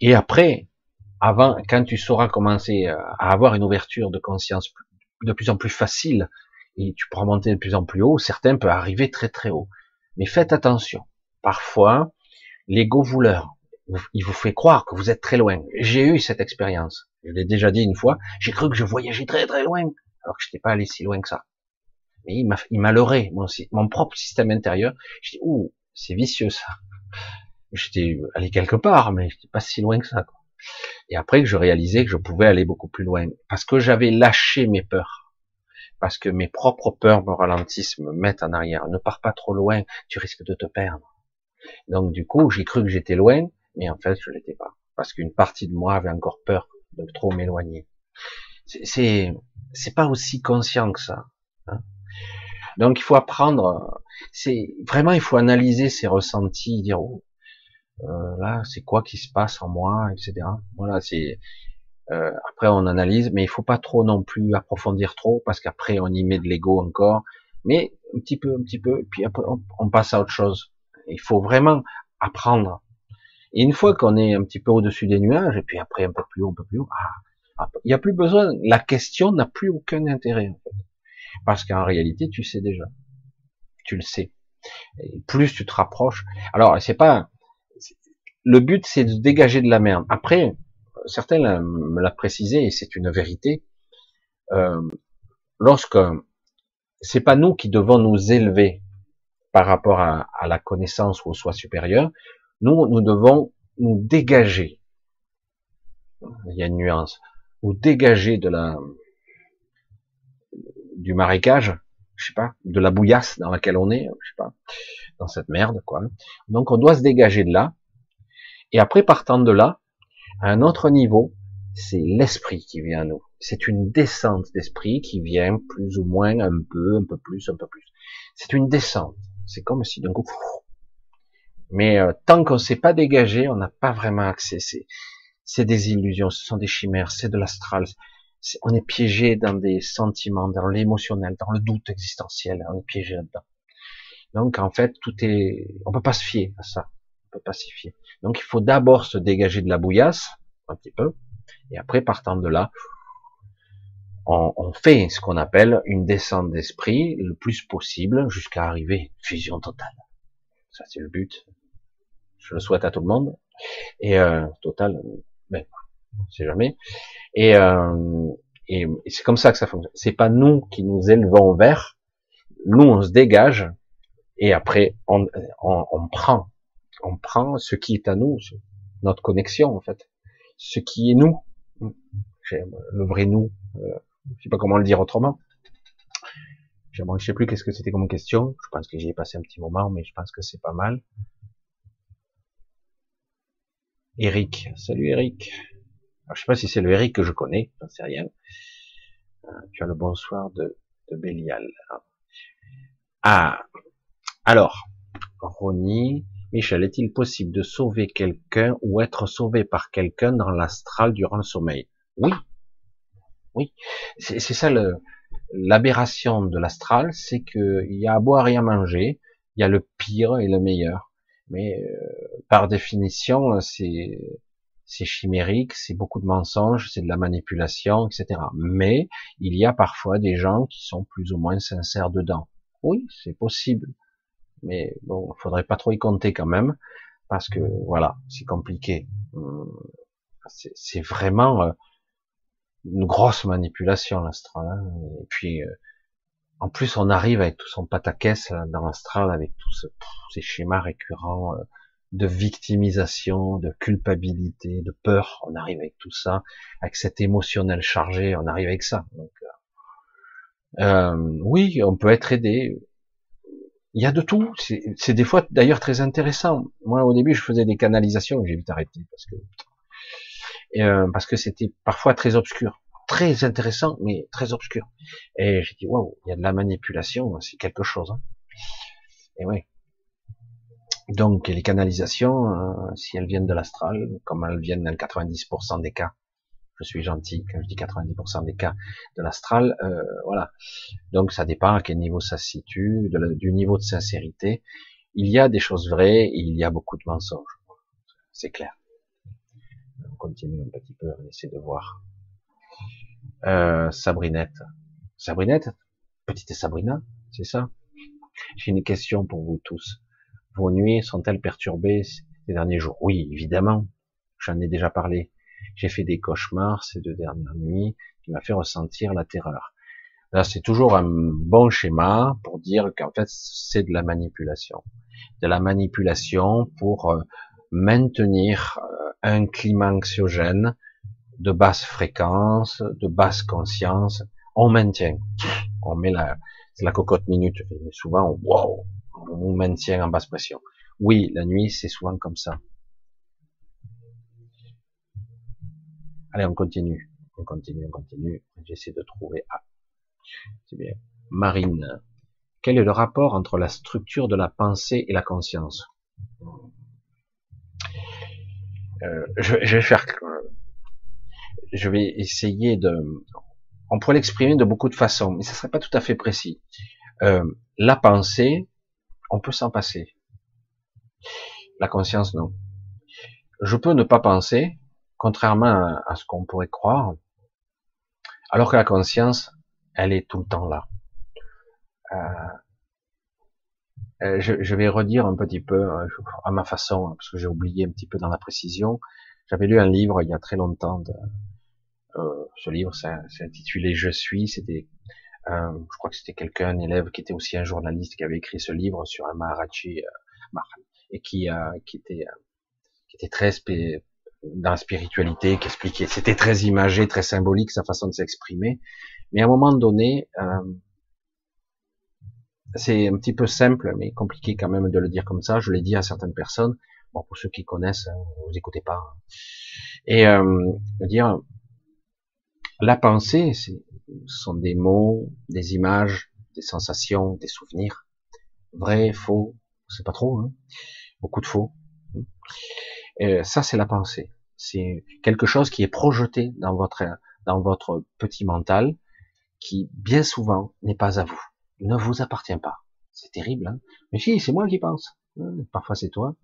Et après, avant, quand tu sauras commencer à avoir une ouverture de conscience de plus en plus facile, et tu pourras monter de plus en plus haut, certains peuvent arriver très très haut. Mais faites attention. Parfois, l'ego vouleur, il vous fait croire que vous êtes très loin. J'ai eu cette expérience. Je l'ai déjà dit une fois. J'ai cru que je voyageais très très loin, alors que je n'étais pas allé si loin que ça. Mais il m'a, il m'a leurré, mon, mon propre système intérieur. Je dis, ouh, c'est vicieux ça. J'étais allé quelque part, mais j'étais pas si loin que ça. Quoi. Et après que je réalisais que je pouvais aller beaucoup plus loin, parce que j'avais lâché mes peurs parce que mes propres peurs me ralentissent, me mettent en arrière. Ne pars pas trop loin, tu risques de te perdre. Donc du coup, j'ai cru que j'étais loin, mais en fait, je l'étais pas, parce qu'une partie de moi avait encore peur de trop m'éloigner. C'est c'est pas aussi conscient que ça. Hein. Donc il faut apprendre. C'est vraiment il faut analyser ses ressentis, dire oh, euh, là c'est quoi qui se passe en moi, etc. Voilà, c'est euh, après, on analyse, mais il faut pas trop non plus approfondir trop, parce qu'après, on y met de l'ego encore. Mais un petit peu, un petit peu, puis après, on, passe à autre chose. Il faut vraiment apprendre. Et une fois qu'on est un petit peu au-dessus des nuages, et puis après un peu plus haut, un peu plus haut, ah, il n'y a plus besoin. La question n'a plus aucun intérêt, en fait. Parce qu'en réalité, tu sais déjà. Tu le sais. Et plus tu te rapproches. Alors, c'est pas, le but, c'est de dégager de la merde. Après, certains me l'a précisé et c'est une vérité. Euh, lorsque c'est pas nous qui devons nous élever par rapport à, la connaissance ou au soi supérieur, nous, nous devons nous dégager. Il y a une nuance. Nous dégager de la du marécage, je sais pas, de la bouillasse dans laquelle on est, je sais pas, dans cette merde, quoi. Donc on doit se dégager de là. Et après, partant de là, à un autre niveau, c'est l'esprit qui vient à nous. C'est une descente d'esprit qui vient plus ou moins un peu, un peu plus, un peu plus. C'est une descente. C'est comme si d'un coup. Mais euh, tant qu'on ne s'est pas dégagé, on n'a pas vraiment accès. C'est des illusions, ce sont des chimères, c'est de l'astral. on est piégé dans des sentiments, dans l'émotionnel, dans le doute existentiel. On est piégé là-dedans. Donc en fait, tout est. On peut pas se fier à ça peut pacifier. Donc il faut d'abord se dégager de la bouillasse, un petit peu, et après partant de là, on, fait ce qu'on appelle une descente d'esprit le plus possible jusqu'à arriver fusion totale. Ça c'est le but. Je le souhaite à tout le monde. Et euh, total, ben, on sait jamais. Et, euh, et c'est comme ça que ça fonctionne. C'est pas nous qui nous élevons vers, nous on se dégage et après on, on, on prend on prend ce qui est à nous, notre connexion en fait, ce qui est nous, le vrai nous, euh, je sais pas comment le dire autrement. Je ne sais plus qu'est-ce que c'était comme question. Je pense que j'y ai passé un petit moment, mais je pense que c'est pas mal. Eric, salut Eric. Alors, je sais pas si c'est le Eric que je connais, j'en sais rien. Euh, tu as le bonsoir de, de Bélial. Ah, alors, Ronnie, Michel, est-il possible de sauver quelqu'un ou être sauvé par quelqu'un dans l'astral durant le sommeil? Oui. Oui. C'est ça l'aberration de l'astral, c'est qu'il y a à boire et à manger, il y a le pire et le meilleur. Mais euh, par définition, c'est c'est chimérique, c'est beaucoup de mensonges, c'est de la manipulation, etc. Mais il y a parfois des gens qui sont plus ou moins sincères dedans. Oui, c'est possible. Mais bon, faudrait pas trop y compter quand même, parce que voilà, c'est compliqué. Hum, c'est vraiment euh, une grosse manipulation l'astral. Hein. Et puis, euh, en plus, on arrive avec tout son pataquès dans l'astral, avec tous ces schémas récurrents euh, de victimisation, de culpabilité, de peur. On arrive avec tout ça, avec cet émotionnel chargé, on arrive avec ça. Donc, euh, oui, on peut être aidé. Il y a de tout. C'est des fois d'ailleurs très intéressant. Moi, au début, je faisais des canalisations, j'ai vite arrêté parce que euh, parce que c'était parfois très obscur, très intéressant, mais très obscur. Et j'ai dit waouh, il y a de la manipulation, c'est quelque chose. Hein. Et oui. Donc les canalisations, euh, si elles viennent de l'astral, comme elles viennent dans 90% des cas, je suis gentil quand je dis 90% des cas de l'astral, euh, voilà. Donc ça dépend à quel niveau ça se situe, du niveau de sincérité. Il y a des choses vraies, il y a beaucoup de mensonges, c'est clair. On continue un petit peu, on essaie de voir. Euh, Sabrinette. Sabrinette Petite Sabrina, c'est ça? J'ai une question pour vous tous. Vos nuits sont-elles perturbées ces derniers jours? Oui, évidemment. J'en ai déjà parlé. J'ai fait des cauchemars ces deux dernières nuits qui m'a fait ressentir la terreur. Là, c'est toujours un bon schéma pour dire qu'en fait, c'est de la manipulation. De la manipulation pour euh, maintenir euh, un climat anxiogène de basse fréquence, de basse conscience. On maintient. On met la, c'est la cocotte minute. souvent, wow, on maintient en basse pression. Oui, la nuit, c'est souvent comme ça. Allez, on continue. On continue, on continue. J'essaie de trouver. Ah, c'est bien. Marine. Quel est le rapport entre la structure de la pensée et la conscience? Euh, je, vais faire. Je vais essayer de. On pourrait l'exprimer de beaucoup de façons, mais ça serait pas tout à fait précis. Euh, la pensée, on peut s'en passer. La conscience, non. Je peux ne pas penser, contrairement à, ce qu'on pourrait croire, alors que la conscience, elle est tout le temps là. Euh, euh je, vais redire un petit peu euh, à ma façon, parce que j'ai oublié un petit peu dans la précision. J'avais lu un livre il y a très longtemps. De, ce livre, c'est intitulé Je suis. C'était, je crois que c'était quelqu'un, un élève qui était aussi un journaliste qui avait écrit ce livre sur un Maharaji et qui, était, qui était très dans la spiritualité, qui expliquait, c'était très imagé, très symbolique sa façon de s'exprimer, mais à un moment donné, euh, c'est un petit peu simple, mais compliqué quand même de le dire comme ça. Je l'ai dit à certaines personnes. Bon, pour ceux qui connaissent, hein, vous écoutez pas. Hein. Et euh, dire, la pensée, ce sont des mots, des images, des sensations, des souvenirs. Vrai, faux, c'est pas trop. Hein. Beaucoup de faux. Euh, ça, c'est la pensée. C'est quelque chose qui est projeté dans votre dans votre petit mental, qui bien souvent n'est pas à vous, ne vous appartient pas. C'est terrible, hein mais si, c'est moi qui pense. Parfois c'est toi,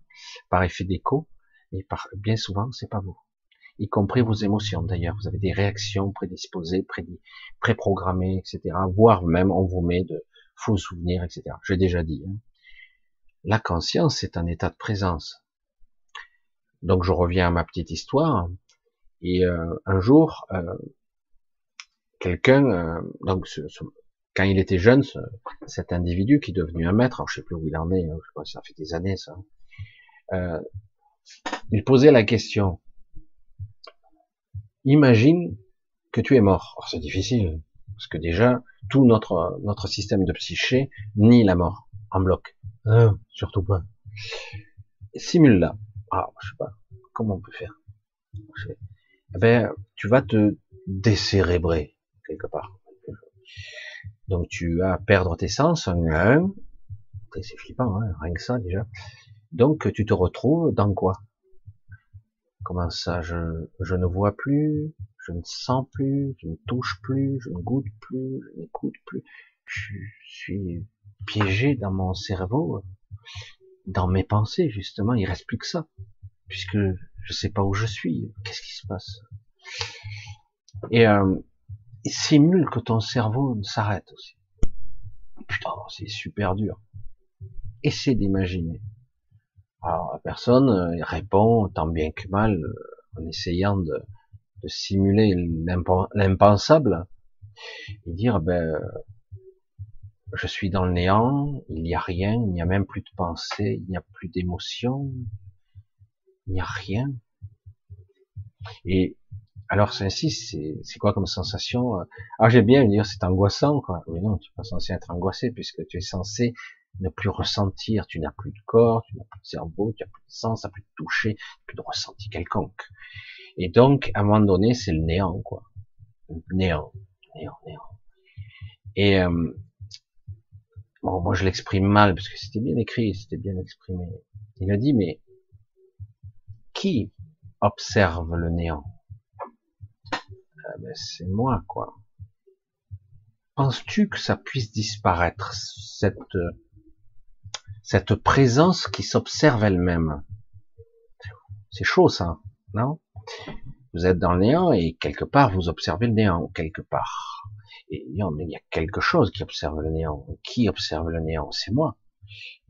par effet d'écho, et par bien souvent c'est pas vous. Y compris vos émotions d'ailleurs. Vous avez des réactions prédisposées, préprogrammées, etc. Voire même on vous met de faux souvenirs, etc. J'ai déjà dit. Hein. La conscience, c'est un état de présence. Donc je reviens à ma petite histoire. Et euh, un jour, euh, quelqu'un, euh, donc quand il était jeune, cet individu qui est devenu un maître, alors je sais plus où il en est, hein, je que ça fait des années ça, il posait la question imagine que tu es mort. c'est difficile parce que déjà tout notre notre système de psyché nie la mort en bloc. surtout pas. Simule-la. Ah, je sais pas, comment on peut faire? Eh Ben, tu vas te décérébrer quelque part. Donc tu vas perdre tes sens, c'est flippant, hein, rien que ça déjà. Donc tu te retrouves dans quoi? Comment ça je, je ne vois plus, je ne sens plus, je ne touche plus, je ne goûte plus, je n'écoute plus. Je suis piégé dans mon cerveau dans mes pensées, justement, il reste plus que ça. Puisque je sais pas où je suis. Qu'est-ce qui se passe? Et, euh, il simule que ton cerveau s'arrête aussi. Putain, c'est super dur. essaie d'imaginer. Alors la personne euh, répond tant bien que mal euh, en essayant de, de simuler l'impensable et dire ben je suis dans le néant, il n'y a rien, il n'y a même plus de pensée, il n'y a plus d'émotion, il n'y a rien. Et alors c'est ainsi, c'est quoi comme sensation Ah j'aime bien dire c'est angoissant quoi. Mais non, tu n'es pas censé être angoissé puisque tu es censé ne plus ressentir. Tu n'as plus de corps, tu n'as plus de cerveau, tu n'as plus de sens, tu n'as plus de toucher, plus de ressenti quelconque. Et donc à un moment donné c'est le néant quoi. Néant, néant, néant. Et euh, bon moi je l'exprime mal parce que c'était bien écrit, c'était bien exprimé. Il a dit mais qui observe le néant? Ah ben, C'est moi, quoi. Penses-tu que ça puisse disparaître, cette, cette présence qui s'observe elle-même? C'est chaud, ça, non? Vous êtes dans le néant et quelque part, vous observez le néant, quelque part. Et il y a quelque chose qui observe le néant. Qui observe le néant? C'est moi.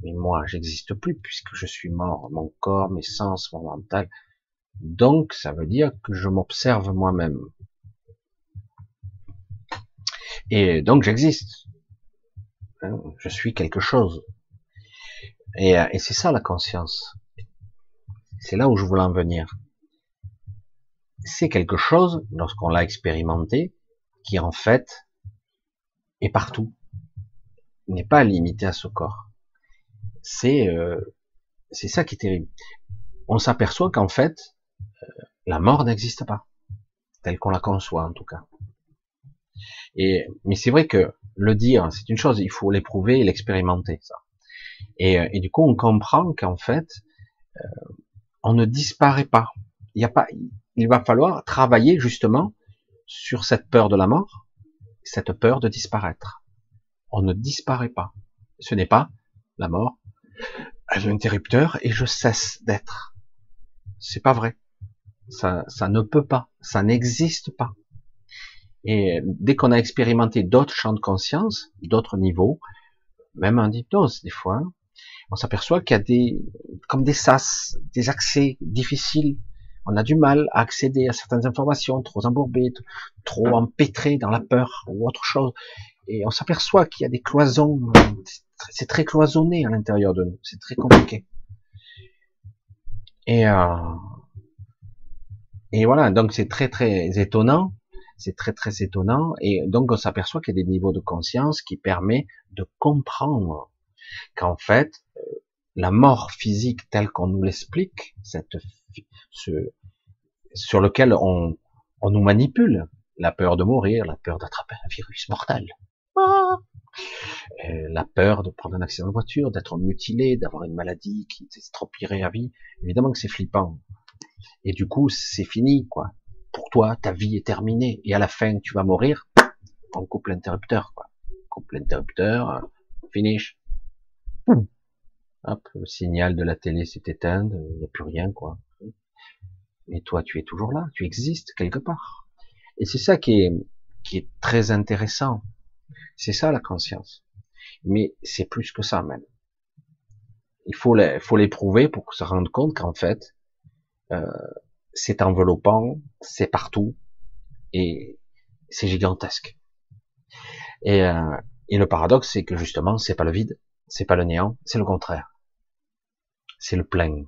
Mais moi, j'existe plus puisque je suis mort. Mon corps, mes sens, mon mental, donc, ça veut dire que je m'observe moi-même. Et donc, j'existe. Hein, je suis quelque chose. Et, et c'est ça la conscience. C'est là où je voulais en venir. C'est quelque chose, lorsqu'on l'a expérimenté, qui en fait est partout. N'est pas limité à ce corps. C'est euh, c'est ça qui est terrible. On s'aperçoit qu'en fait, la mort n'existe pas, telle qu'on la conçoit en tout cas. Et, mais c'est vrai que le dire, c'est une chose, il faut l'éprouver et l'expérimenter, ça. Et, et, du coup, on comprend qu'en fait, euh, on ne disparaît pas. Il y a pas, il va falloir travailler justement sur cette peur de la mort, cette peur de disparaître. On ne disparaît pas. Ce n'est pas la mort, l'interrupteur, et je cesse d'être. C'est pas vrai. Ça, ça ne peut pas, ça n'existe pas. Et dès qu'on a expérimenté d'autres champs de conscience, d'autres niveaux, même en hypnose des fois, on s'aperçoit qu'il y a des, comme des sas, des accès difficiles. On a du mal à accéder à certaines informations, trop embourbées, trop empêtrées dans la peur ou autre chose. Et on s'aperçoit qu'il y a des cloisons, c'est très cloisonné à l'intérieur de nous, c'est très compliqué. Et euh, et voilà, donc c'est très très étonnant, c'est très très étonnant, et donc on s'aperçoit qu'il y a des niveaux de conscience qui permettent de comprendre qu'en fait, euh, la mort physique telle qu'on nous l'explique, cette, ce, sur lequel on, on nous manipule, la peur de mourir, la peur d'attraper un virus mortel, ah euh, la peur de prendre un accident de voiture, d'être mutilé, d'avoir une maladie qui t'estroperait à vie, évidemment que c'est flippant. Et du coup, c'est fini, quoi. Pour toi, ta vie est terminée. Et à la fin, tu vas mourir. On coupe l'interrupteur, quoi. On coupe l'interrupteur, finish. Hop, le signal de la télé s'est éteint, il n'y a plus rien, quoi. Mais toi, tu es toujours là, tu existes quelque part. Et c'est ça qui est, qui est très intéressant. C'est ça la conscience. Mais c'est plus que ça même. Il faut l'éprouver pour se rendre compte qu'en fait, euh, c'est enveloppant, c'est partout, et c'est gigantesque. Et, euh, et le paradoxe, c'est que justement, c'est pas le vide, c'est pas le néant, c'est le contraire. C'est le plein.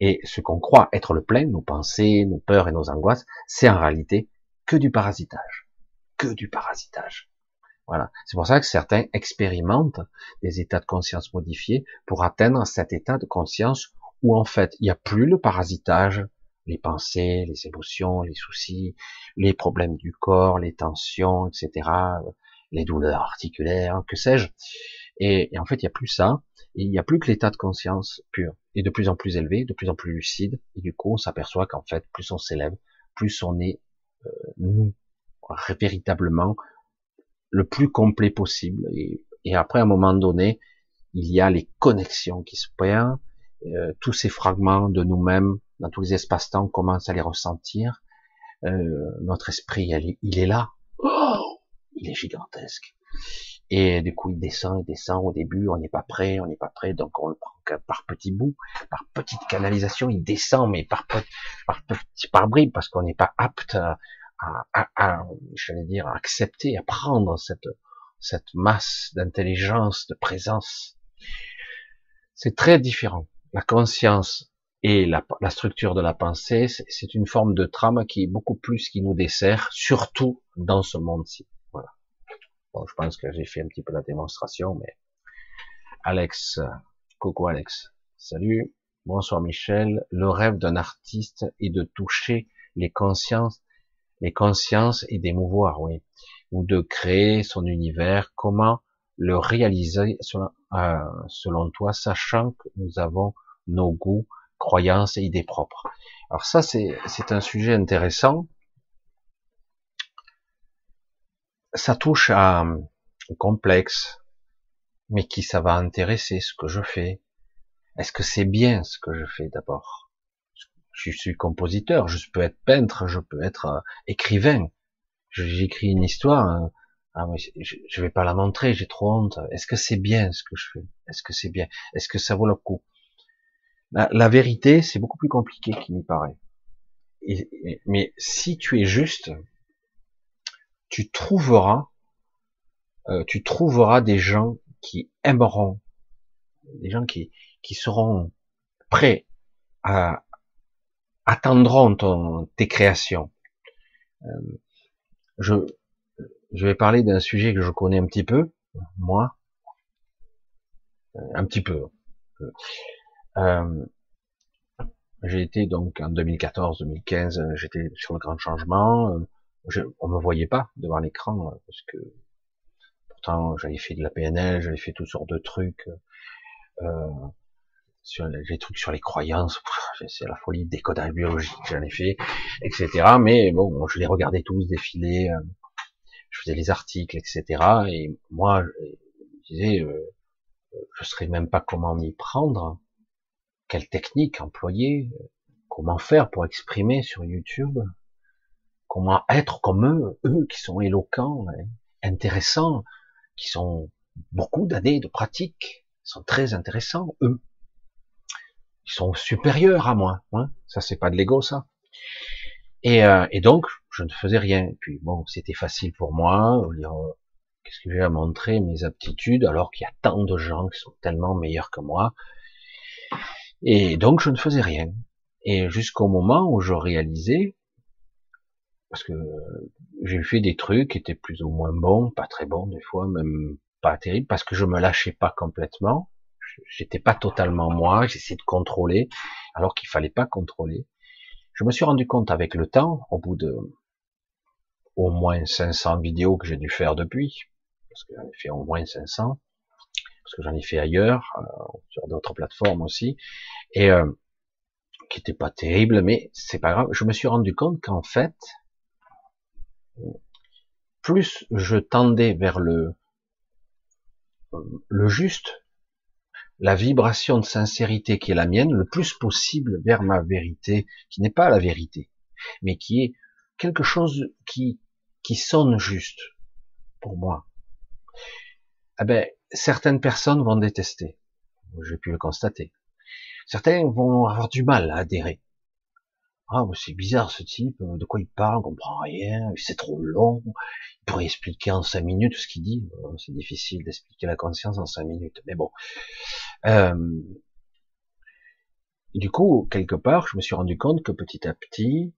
Et ce qu'on croit être le plein, nos pensées, nos peurs et nos angoisses, c'est en réalité que du parasitage. Que du parasitage. Voilà. C'est pour ça que certains expérimentent des états de conscience modifiés pour atteindre cet état de conscience où en fait il n'y a plus le parasitage, les pensées, les émotions, les soucis, les problèmes du corps, les tensions, etc., les douleurs articulaires, que sais-je. Et, en fait, il n'y a plus ça. il n'y a plus que l'état de conscience pur, et de plus en plus élevé, de plus en plus lucide. Et du coup, on s'aperçoit qu'en fait, plus on s'élève, plus on est euh, nous, véritablement le plus complet possible. Et, et après, à un moment donné, il y a les connexions qui se perdent, euh, tous ces fragments de nous-mêmes dans tous les espaces-temps commencent à les ressentir. Euh, notre esprit, il est là. Oh il est gigantesque. Et du coup, il descend, il descend. Au début, on n'est pas prêt, on n'est pas prêt, donc on le prend par petits bouts, par petite canalisation. Il descend, mais par par par bribes, parce qu'on n'est pas apte à, à, à j'allais dire, à accepter, à prendre cette cette masse d'intelligence, de présence. C'est très différent. La conscience et la, la structure de la pensée, c'est une forme de trame qui est beaucoup plus qui nous dessert, surtout dans ce monde-ci. Bon, je pense que j'ai fait un petit peu la démonstration, mais Alex, coucou Alex, salut, bonsoir Michel. Le rêve d'un artiste est de toucher les consciences, les consciences et d'émouvoir, oui, ou de créer son univers. Comment le réaliser selon, euh, selon toi, sachant que nous avons nos goûts, croyances et idées propres? Alors ça, c'est un sujet intéressant. Ça touche à un complexe, mais qui ça va intéresser ce que je fais? Est-ce que c'est bien ce que je fais d'abord? Je suis compositeur, je peux être peintre, je peux être euh, écrivain. J'écris une histoire, hein. ah, je, je vais pas la montrer, j'ai trop honte. Est-ce que c'est bien ce que je fais? Est-ce que c'est bien? Est-ce que ça vaut le coup? La, vérité, c'est beaucoup plus compliqué qu'il n'y paraît. mais si tu es juste, tu trouveras, euh, tu trouveras des gens qui aimeront, des gens qui, qui seront prêts à attendront ton, tes créations. Euh, je, vais parler d'un sujet que je connais un petit peu, moi, un petit peu. Euh, j'ai été donc en 2014-2015, euh, j'étais sur le grand changement. Euh, je, on me voyait pas devant l'écran parce que pourtant j'avais fait de la PNL, j'avais fait toutes sortes de trucs. Euh, sur les trucs sur les croyances, c'est la folie, décodage biologique, j'en ai fait, etc. Mais bon, je les regardais tous défiler, je faisais les articles, etc. Et moi, je disais, je ne saurais même pas comment m'y prendre quelle technique employer, comment faire pour exprimer sur YouTube, comment être comme eux, eux qui sont éloquents, intéressants, qui sont beaucoup d'années de pratique, sont très intéressants, eux. Ils sont supérieurs à moi, hein. ça c'est pas de l'ego ça. Et, euh, et, donc je ne faisais rien. puis bon, c'était facile pour moi. Qu'est-ce que j'ai à montrer mes aptitudes alors qu'il y a tant de gens qui sont tellement meilleurs que moi et donc je ne faisais rien. Et jusqu'au moment où je réalisais, parce que j'ai fait des trucs qui étaient plus ou moins bons, pas très bons des fois, même pas terribles, parce que je me lâchais pas complètement, j'étais pas totalement moi, j'essayais de contrôler, alors qu'il fallait pas contrôler. Je me suis rendu compte avec le temps, au bout de au moins 500 vidéos que j'ai dû faire depuis, parce que j'en ai fait au moins 500, parce que j'en ai fait ailleurs, euh, sur d'autres plateformes aussi, et euh, qui n'était pas terrible, mais c'est pas grave. Je me suis rendu compte qu'en fait, plus je tendais vers le juste, la vibration de sincérité qui est la mienne, le plus possible vers ma vérité, qui n'est pas la vérité, mais qui est quelque chose qui qui sonne juste pour moi. Eh ben, certaines personnes vont détester. J'ai pu le constater. Certains vont avoir du mal à adhérer. Ah, c'est bizarre ce type, de quoi il parle, on comprend rien, c'est trop long, il pourrait expliquer en cinq minutes ce qu'il dit. C'est difficile d'expliquer la conscience en cinq minutes, mais bon. Euh, du coup, quelque part, je me suis rendu compte que petit à petit,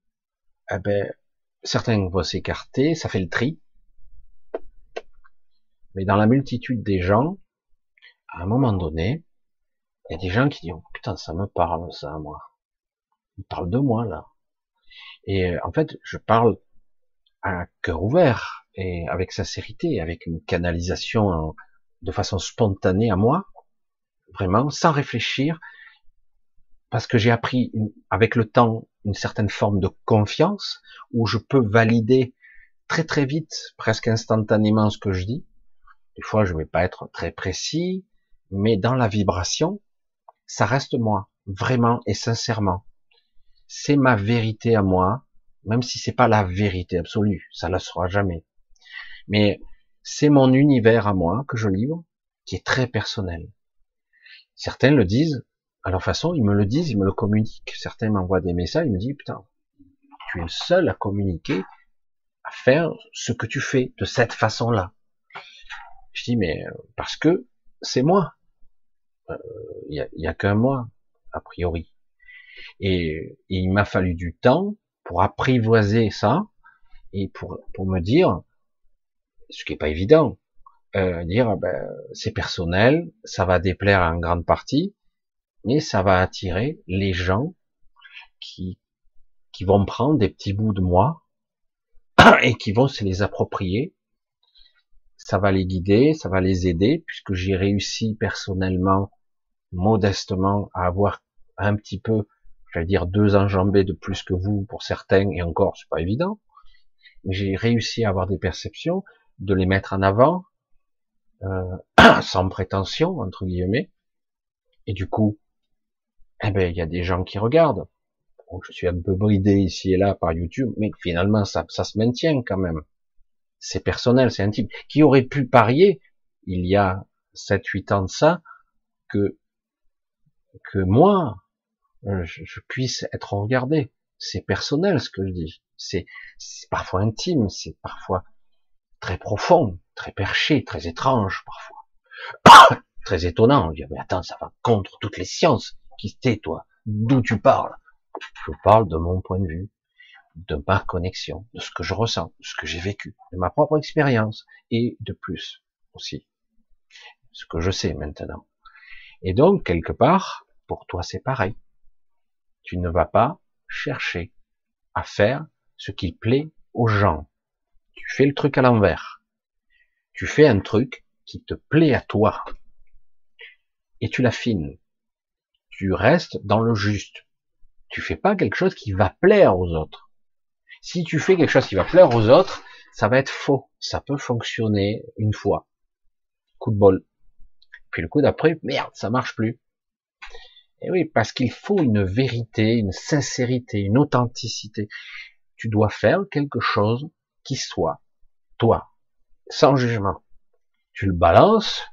eh ben, certains vont s'écarter, ça fait le tri, mais dans la multitude des gens, à un moment donné, il y a des gens qui disent oh, putain ça me parle ça moi. Ils parlent de moi là. Et euh, en fait, je parle à cœur ouvert et avec sincérité, avec une canalisation de façon spontanée à moi, vraiment sans réfléchir, parce que j'ai appris avec le temps une certaine forme de confiance où je peux valider très très vite, presque instantanément ce que je dis, des fois, je vais pas être très précis, mais dans la vibration, ça reste moi, vraiment et sincèrement. C'est ma vérité à moi, même si c'est pas la vérité absolue, ça ne sera jamais. Mais c'est mon univers à moi que je livre, qui est très personnel. Certains le disent à leur façon, ils me le disent, ils me le communiquent. Certains m'envoient des messages, ils me disent, putain, tu es le seul à communiquer, à faire ce que tu fais de cette façon-là. Je dis, mais euh, parce que c'est moi. Il euh, n'y a, a qu'un moi, a priori. Et, il m'a fallu du temps pour apprivoiser ça et pour, pour me dire, ce qui est pas évident, euh, dire ah ben, c'est personnel, ça va déplaire en grande partie, mais ça va attirer les gens qui qui vont prendre des petits bouts de moi et qui vont se les approprier. Ça va les guider, ça va les aider, puisque j'ai réussi personnellement, modestement, à avoir un petit peu, j'allais dire deux enjambées de plus que vous pour certains, et encore, c'est pas évident. J'ai réussi à avoir des perceptions, de les mettre en avant, euh, sans prétention, entre guillemets. Et du coup, eh ben, il y a des gens qui regardent. je suis un peu bridé ici et là par YouTube, mais finalement, ça, ça se maintient quand même. C'est personnel, c'est intime. Qui aurait pu parier, il y a 7-8 ans de ça, que, que moi, je, je puisse être regardé. C'est personnel ce que je dis. C'est parfois intime, c'est parfois très profond, très perché, très étrange parfois. très étonnant. Je dis, mais attends, ça va contre toutes les sciences. Qui t'es, toi? D'où tu parles? Je parle de mon point de vue, de ma connexion, de ce que je ressens, de ce que j'ai vécu, de ma propre expérience, et de plus aussi. Ce que je sais maintenant. Et donc, quelque part, pour toi, c'est pareil. Tu ne vas pas chercher à faire ce qui plaît aux gens. Tu fais le truc à l'envers. Tu fais un truc qui te plaît à toi. Et tu l'affines tu restes dans le juste. Tu fais pas quelque chose qui va plaire aux autres. Si tu fais quelque chose qui va plaire aux autres, ça va être faux. Ça peut fonctionner une fois. Coup de bol. Puis le coup d'après, merde, ça marche plus. Et oui, parce qu'il faut une vérité, une sincérité, une authenticité. Tu dois faire quelque chose qui soit toi, sans jugement. Tu le balances,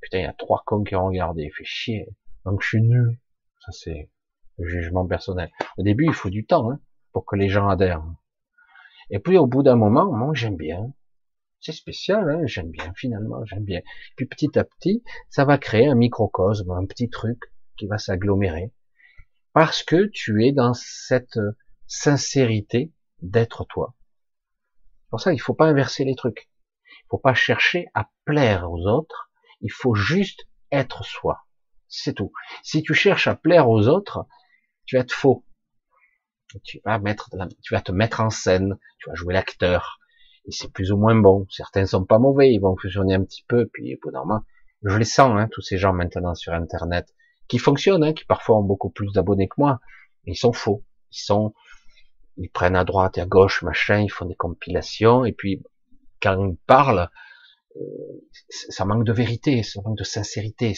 putain, il y a trois cons qui ont regardé, fait chier. Donc je suis nul. Ça c'est le jugement personnel. Au début, il faut du temps hein, pour que les gens adhèrent. Et puis au bout d'un moment, moi j'aime bien. C'est spécial, hein, j'aime bien finalement, j'aime bien. Puis petit à petit, ça va créer un microcosme, un petit truc qui va s'agglomérer. Parce que tu es dans cette sincérité d'être toi. Pour ça, il faut pas inverser les trucs. Il faut pas chercher à plaire aux autres. Il faut juste être soi. C'est tout. Si tu cherches à plaire aux autres, tu vas être faux. Tu vas mettre, tu vas te mettre en scène, tu vas jouer l'acteur. Et c'est plus ou moins bon. Certains sont pas mauvais, ils vont fusionner un petit peu, puis au je les sens, hein, tous ces gens maintenant sur Internet, qui fonctionnent, hein, qui parfois ont beaucoup plus d'abonnés que moi, ils sont faux. Ils sont, ils prennent à droite et à gauche, machin, ils font des compilations, et puis quand ils parlent, euh, ça manque de vérité, ça manque de sincérité.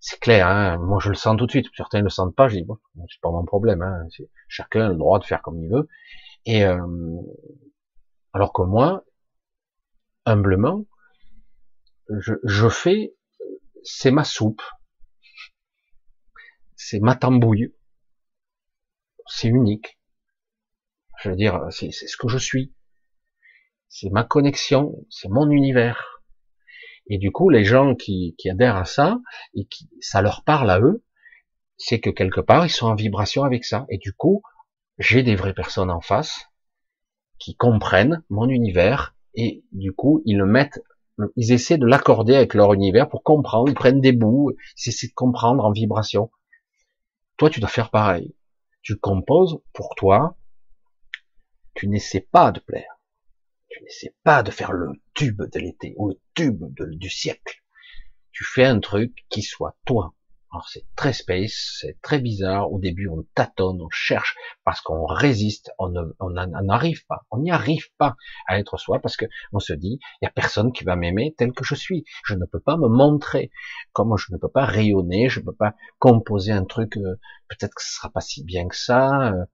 C'est clair, hein moi je le sens tout de suite. Certains ne le sentent pas, je dis bon, c'est pas mon problème. Hein chacun a le droit de faire comme il veut. Et euh, alors que moi, humblement, je, je fais, c'est ma soupe, c'est ma tambouille, c'est unique. Je veux dire, c'est ce que je suis, c'est ma connexion, c'est mon univers. Et du coup, les gens qui, adhèrent à ça et qui ça leur parle à eux, c'est que quelque part ils sont en vibration avec ça. Et du coup, j'ai des vraies personnes en face qui comprennent mon univers et du coup ils le mettent, ils essaient de l'accorder avec leur univers pour comprendre. Ils prennent des bouts, ils essaient de comprendre en vibration. Toi, tu dois faire pareil. Tu composes pour toi. Tu n'essaies pas de plaire tu n'essaies pas de faire le tube de l'été ou le tube du siècle. Tu fais un truc qui soit toi. Alors c'est très space, c'est très bizarre. Au début, on tâtonne, on cherche parce qu'on résiste, on n'arrive pas, on n'y arrive pas à être soi parce que on se dit, il y a personne qui va m'aimer tel que je suis. Je ne peux pas me montrer, comme je ne peux pas rayonner, je ne peux pas composer un truc. Euh, peut-être que ce sera pas si bien que ça. Euh.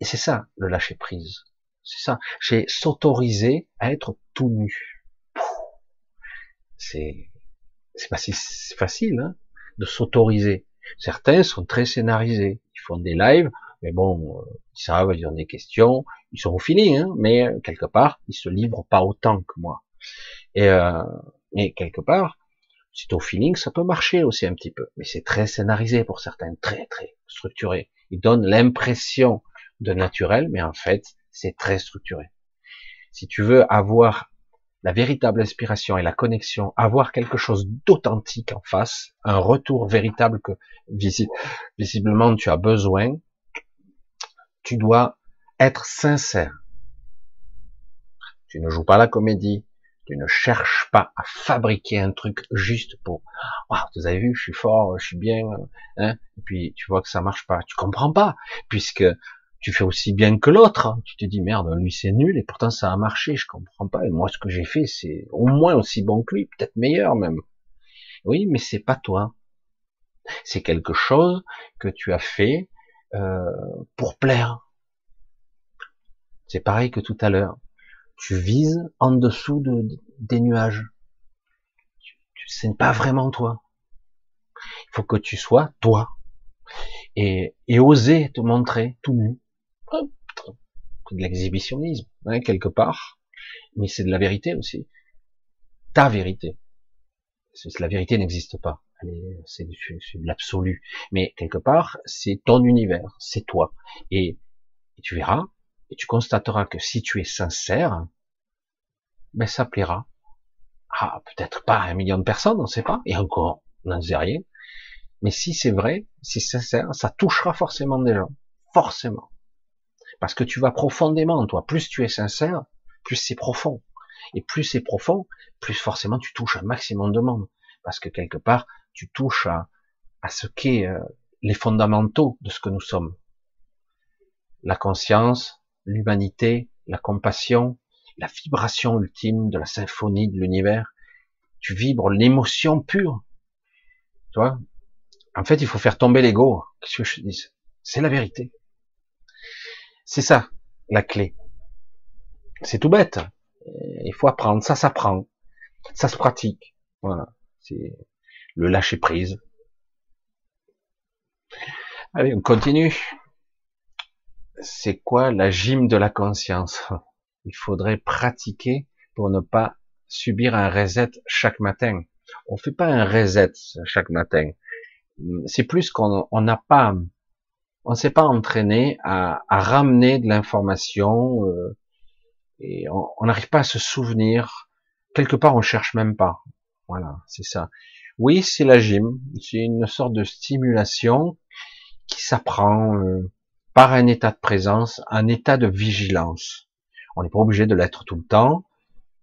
et c'est ça le lâcher prise. C'est ça. J'ai s'autoriser à être tout nu. c'est c'est pas si facile hein, de s'autoriser. Certains sont très scénarisés, ils font des lives, mais bon, euh, ils savent, ils ont des questions, ils sont au feeling, hein, mais euh, quelque part, ils se livrent pas autant que moi. Et euh, quelque part, c'est au feeling, ça peut marcher aussi un petit peu, mais c'est très scénarisé pour certains, très très structuré. Ils donnent l'impression de naturel, mais en fait, c'est très structuré. Si tu veux avoir la véritable inspiration et la connexion, avoir quelque chose d'authentique en face, un retour véritable que visiblement tu as besoin, tu dois être sincère. Tu ne joues pas la comédie, tu ne cherches pas à fabriquer un truc juste pour, ah, vous avez vu, je suis fort, je suis bien, hein, et puis tu vois que ça marche pas, tu comprends pas, puisque tu fais aussi bien que l'autre. Tu te dis merde, lui c'est nul et pourtant ça a marché, je comprends pas. Et moi ce que j'ai fait c'est au moins aussi bon que lui, peut-être meilleur même. Oui, mais c'est pas toi. C'est quelque chose que tu as fait euh, pour plaire. C'est pareil que tout à l'heure. Tu vises en dessous de, des nuages. Tu, tu pas vraiment toi. Il faut que tu sois toi et, et oser te montrer tout nu de l'exhibitionnisme, hein, quelque part, mais c'est de la vérité aussi. Ta vérité. La vérité n'existe pas. C'est de l'absolu. Mais quelque part, c'est ton univers, c'est toi. Et, tu verras, et tu constateras que si tu es sincère, ben ça plaira. Ah, peut-être pas à un million de personnes, on ne sait pas. Et encore, on n'en sait rien. Mais si c'est vrai, si c'est sincère, ça touchera forcément des gens. Forcément. Parce que tu vas profondément, toi. Plus tu es sincère, plus c'est profond. Et plus c'est profond, plus forcément tu touches un maximum de monde. Parce que quelque part, tu touches à, à ce qu'est euh, les fondamentaux de ce que nous sommes. La conscience, l'humanité, la compassion, la vibration ultime de la symphonie de l'univers. Tu vibres l'émotion pure. Tu vois? En fait, il faut faire tomber l'ego. Qu'est-ce que je dis C'est la vérité. C'est ça, la clé. C'est tout bête. Il faut apprendre, ça s'apprend, ça se pratique. Voilà, c'est le lâcher prise. Allez, on continue. C'est quoi la gym de la conscience? Il faudrait pratiquer pour ne pas subir un reset chaque matin. On fait pas un reset chaque matin. C'est plus qu'on n'a pas on s'est pas entraîné à, ramener de l'information euh, et on n'arrive pas à se souvenir. Quelque part, on cherche même pas. Voilà, c'est ça. Oui, c'est la gym. C'est une sorte de stimulation qui s'apprend euh, par un état de présence, un état de vigilance. On n'est pas obligé de l'être tout le temps.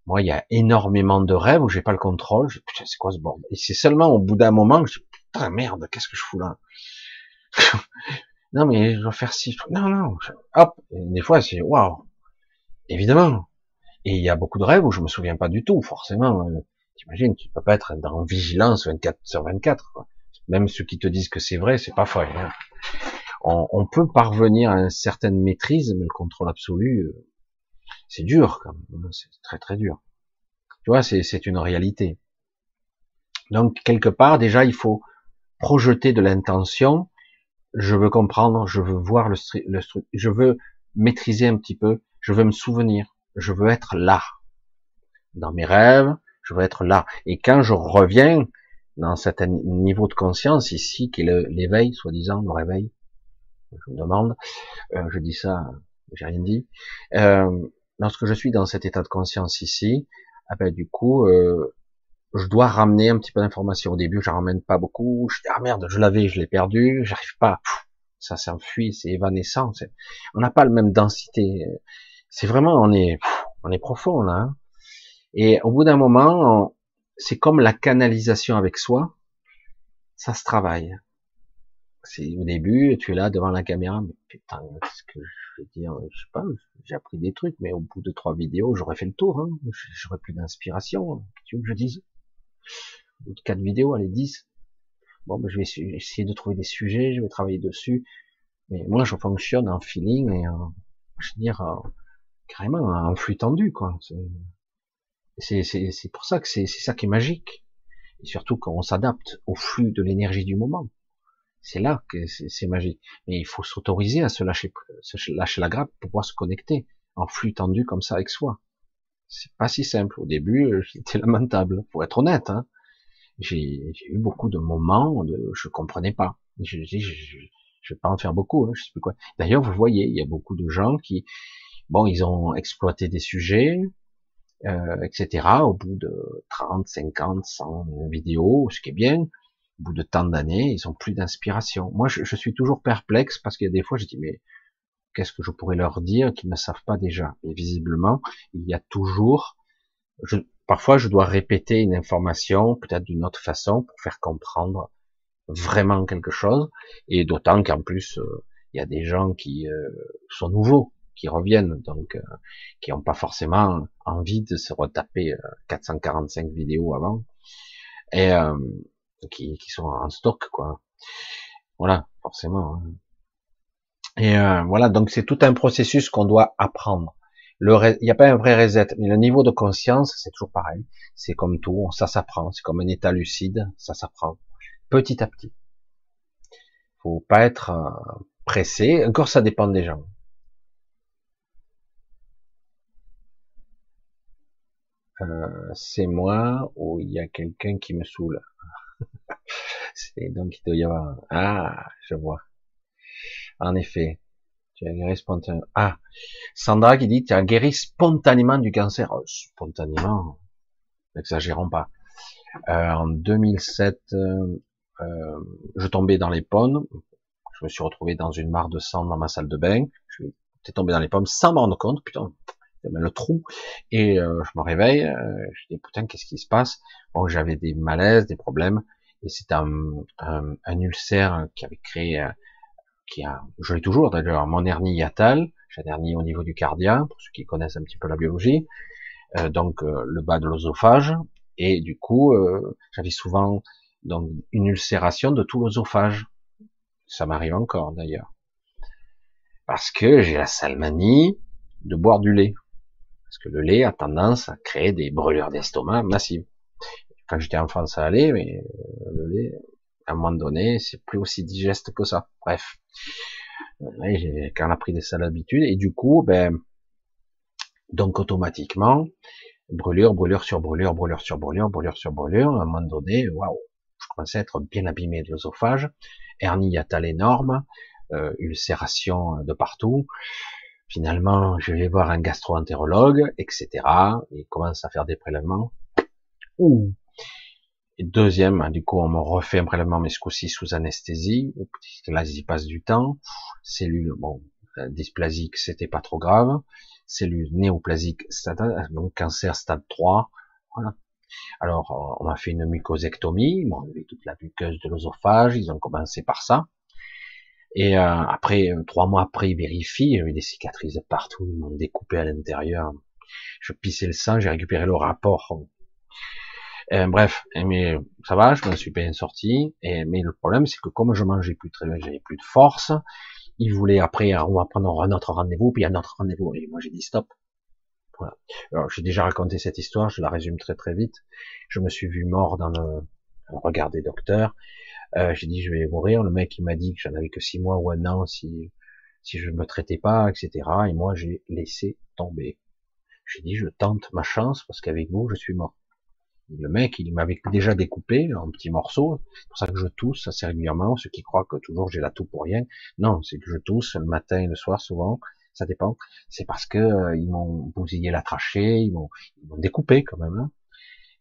Moi, il y a énormément de rêves où j'ai pas le contrôle. Je, putain, c'est quoi ce bordel? Et c'est seulement au bout d'un moment que je putain merde, qu'est-ce que je fous là? Non mais je dois faire ci, non, non, hop, des fois c'est waouh, évidemment. Et il y a beaucoup de rêves où je me souviens pas du tout, forcément. T'imagines, tu peux pas être dans vigilance 24 sur 24. Quoi. Même ceux qui te disent que c'est vrai, c'est pas vrai. Hein. On, on, peut parvenir à une certaine maîtrise, mais le contrôle absolu, euh, c'est dur, quand même. C'est très très dur. Tu vois, c'est une réalité. Donc quelque part, déjà, il faut projeter de l'intention je veux comprendre, je veux voir le, le je veux maîtriser un petit peu, je veux me souvenir, je veux être là. Dans mes rêves, je veux être là. Et quand je reviens dans cet niveau de conscience ici, qui est l'éveil, soi-disant, le réveil, je me demande, euh, je dis ça, j'ai rien dit, euh, lorsque je suis dans cet état de conscience ici, ah ben, du coup, euh, je dois ramener un petit peu d'informations. Au début, je ramène pas beaucoup. Je dis, ah merde, je l'avais, je l'ai perdu, j'arrive pas. ça s'enfuit, c'est évanescent. On n'a pas la même densité. C'est vraiment, on est, on est profond là. Hein. Et au bout d'un moment, c'est comme la canalisation avec soi. Ça se travaille. C'est au début, tu es là devant la caméra, mais putain, ce que je veux dire, je sais pas, j'ai appris des trucs, mais au bout de trois vidéos, j'aurais fait le tour, hein. j'aurais plus d'inspiration. Tu veux que je dise? Ou de quatre vidéos, allez 10. Bon, ben, je vais essayer de trouver des sujets, je vais travailler dessus. Mais moi, je fonctionne en feeling et en, je veux dire, carrément en flux tendu, quoi. C'est pour ça que c'est ça qui est magique. Et surtout quand on s'adapte au flux de l'énergie du moment. C'est là que c'est magique. Mais il faut s'autoriser à se lâcher, se lâcher la grappe pour pouvoir se connecter en flux tendu comme ça avec soi. C'est pas si simple. Au début, euh, c'était lamentable, pour être honnête. Hein. J'ai eu beaucoup de moments de je comprenais pas. Je, je, je, je vais pas en faire beaucoup, hein, je sais plus quoi. D'ailleurs, vous voyez, il y a beaucoup de gens qui, bon, ils ont exploité des sujets, euh, etc. Au bout de 30, 50, 100 vidéos, ce qui est bien, au bout de tant d'années, ils ont plus d'inspiration. Moi, je, je, suis toujours perplexe parce qu'il y a des fois, je dis mais qu'est-ce que je pourrais leur dire qu'ils ne savent pas déjà Et visiblement, il y a toujours, je, parfois, je dois répéter une information, peut-être d'une autre façon, pour faire comprendre vraiment quelque chose. Et d'autant qu'en plus, euh, il y a des gens qui euh, sont nouveaux, qui reviennent, donc euh, qui n'ont pas forcément envie de se retaper 445 vidéos avant, et qui, qui, sont en stock, quoi. Voilà, forcément. Hein. Et voilà, donc c'est tout un processus qu'on doit apprendre. Il n'y a pas un vrai reset, mais le niveau de conscience, c'est toujours pareil. C'est comme tout, ça s'apprend. C'est comme un état lucide, ça s'apprend petit à petit. Faut pas être euh, pressé. Encore, ça dépend des gens. Euh, c'est moi ou il y a quelqu'un qui me saoule. donc il doit y avoir. Ah, je vois. En effet, tu as guéri spontanément. Ah, Sandra qui dit tu as guéri spontanément du cancer. Oh, spontanément, n'exagérons pas. Euh, en 2007, euh, je tombais dans les pommes, je me suis retrouvé dans une mare de sang dans ma salle de bain, je suis tombé dans les pommes sans m'en rendre compte, putain, le trou, et euh, je me réveille, euh, je dis putain qu'est-ce qui se passe? J'avais des malaises, des problèmes, et c'est un, un, ulcère qui avait créé, euh, je l'ai toujours d'ailleurs, mon hernie hiatale, j'ai une hernie au niveau du cardia, pour ceux qui connaissent un petit peu la biologie, euh, donc le bas de l'osophage, et du coup, j'avais souvent donc une ulcération de tout l'osophage. Ça m'arrive encore d'ailleurs. Parce que j'ai la salmanie de boire du lait. Parce que le lait a tendance à créer des brûlures d'estomac massives. Quand j'étais enfant, ça allait, mais euh, le lait, à un moment donné, c'est plus aussi digeste que ça. Bref. Quand on a pris des sales habitudes, et du coup, ben, donc automatiquement, brûlure, brûlure sur brûlure, brûlure sur brûlure, brûlure sur brûlure, à un moment donné, waouh, je commençais à être bien abîmé de l'œsophage, hernie hiatale énorme, euh, ulcération de partout. Finalement, je vais voir un gastro-entérologue, etc. Il commence à faire des prélèvements. Ouh. Et deuxième, hein, du coup, on me refait un prélèvement, mais ce coup-ci sous anesthésie. Là, il passe du temps. Cellule, bon, euh, dysplasique, c'était pas trop grave. Cellule néoplasique, donc cancer stade 3. Voilà. Alors, euh, on a fait une mucosectomie, m'ont enlevé toute la muqueuse de l'osophage, ils ont commencé par ça. Et euh, après, trois mois après, ils vérifient, j'ai eu des cicatrices partout, ils m'ont découpé à l'intérieur. Je pissais le sang, j'ai récupéré le rapport. Bref, mais ça va, je m'en suis bien sorti. Et, mais le problème, c'est que comme je mangeais plus très bien, j'avais plus de force, ils voulaient après, on va un autre rendez-vous, puis un autre rendez-vous. Et moi, j'ai dit stop. Voilà. Alors, j'ai déjà raconté cette histoire, je la résume très très vite. Je me suis vu mort dans le, regard des docteurs. Euh, j'ai dit je vais mourir. Le mec il m'a dit que j'en avais que six mois ou un an si si je me traitais pas, etc. Et moi j'ai laissé tomber. J'ai dit je tente ma chance parce qu'avec vous je suis mort. Le mec il m'avait déjà découpé en petits morceaux. C'est pour ça que je tousse assez régulièrement. Ceux qui croient que toujours j'ai la toux pour rien. Non, c'est que je tousse le matin et le soir souvent ça dépend. C'est parce que euh, ils m'ont bousillé la trachée, ils m'ont, découpé quand même, hein.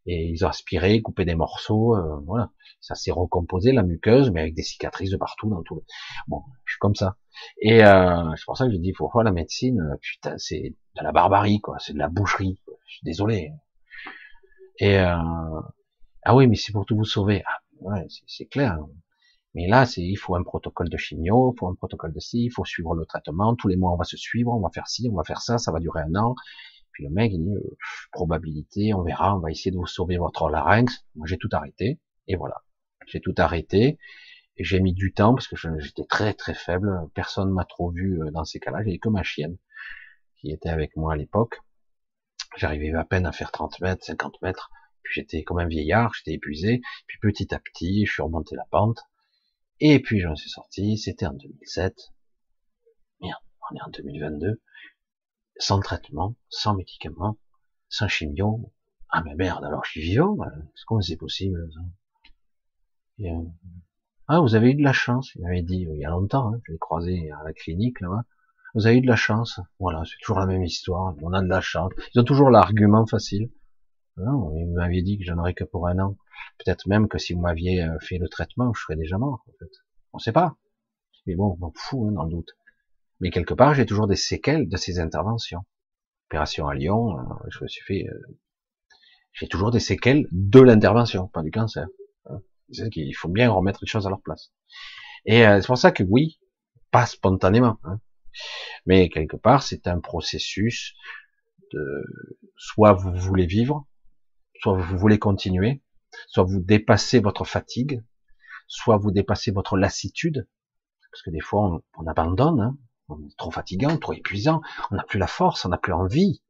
et ils ont aspiré, coupé des morceaux, euh, voilà. Ça s'est recomposé la muqueuse, mais avec des cicatrices de partout dans tout. Le... Bon, je suis comme ça. Et euh, c'est pour ça que je dis, voir la médecine. Putain, c'est de la barbarie, quoi. C'est de la boucherie. Je suis désolé. Et ah oui, mais c'est pour tout vous sauver. Ah, ouais, c'est clair. Mais là, c'est, il faut un protocole de chimio, il faut un protocole de ci, il faut suivre le traitement. Tous les mois, on va se suivre, on va faire ci, on va faire ça, ça va durer un an. Puis le mec, il dit, euh, probabilité, on verra, on va essayer de vous sauver votre larynx. Moi, j'ai tout arrêté. Et voilà. J'ai tout arrêté. Et j'ai mis du temps parce que j'étais très, très faible. Personne m'a trop vu euh, dans ces cas-là. J'avais que ma chienne qui était avec moi à l'époque. J'arrivais à peine à faire 30 mètres, 50 mètres, puis j'étais comme un vieillard, j'étais épuisé, puis petit à petit, je suis remonté la pente, et puis j'en suis sorti, c'était en 2007, merde, on est en 2022, sans traitement, sans médicaments, sans chimio, ah mais merde, alors je suis vivant, comment c'est possible ça? Euh, Ah, vous avez eu de la chance, il m'avait dit il y a longtemps, hein, je l'ai croisé à la clinique là-bas, vous avez eu de la chance, voilà, c'est toujours la même histoire, on a de la chance, ils ont toujours l'argument facile, non, il m'avait dit que j'en aurais que pour un an. Peut-être même que si vous m'aviez euh, fait le traitement, je serais déjà mort, en fait. On sait pas. Mais bon, on fout, hein, dans le doute. Mais quelque part, j'ai toujours des séquelles de ces interventions. Opération à Lyon, euh, je me suis fait, euh, j'ai toujours des séquelles de l'intervention, pas du cancer. Hein. C'est qu'il faut bien remettre les choses à leur place. Et c'est pour ça que oui, pas spontanément, hein. Mais quelque part, c'est un processus de, soit vous voulez vivre, soit vous voulez continuer, soit vous dépassez votre fatigue, soit vous dépassez votre lassitude, parce que des fois on, abandonne, hein. on est trop fatigant, trop épuisant, on n'a plus la force, on n'a plus envie.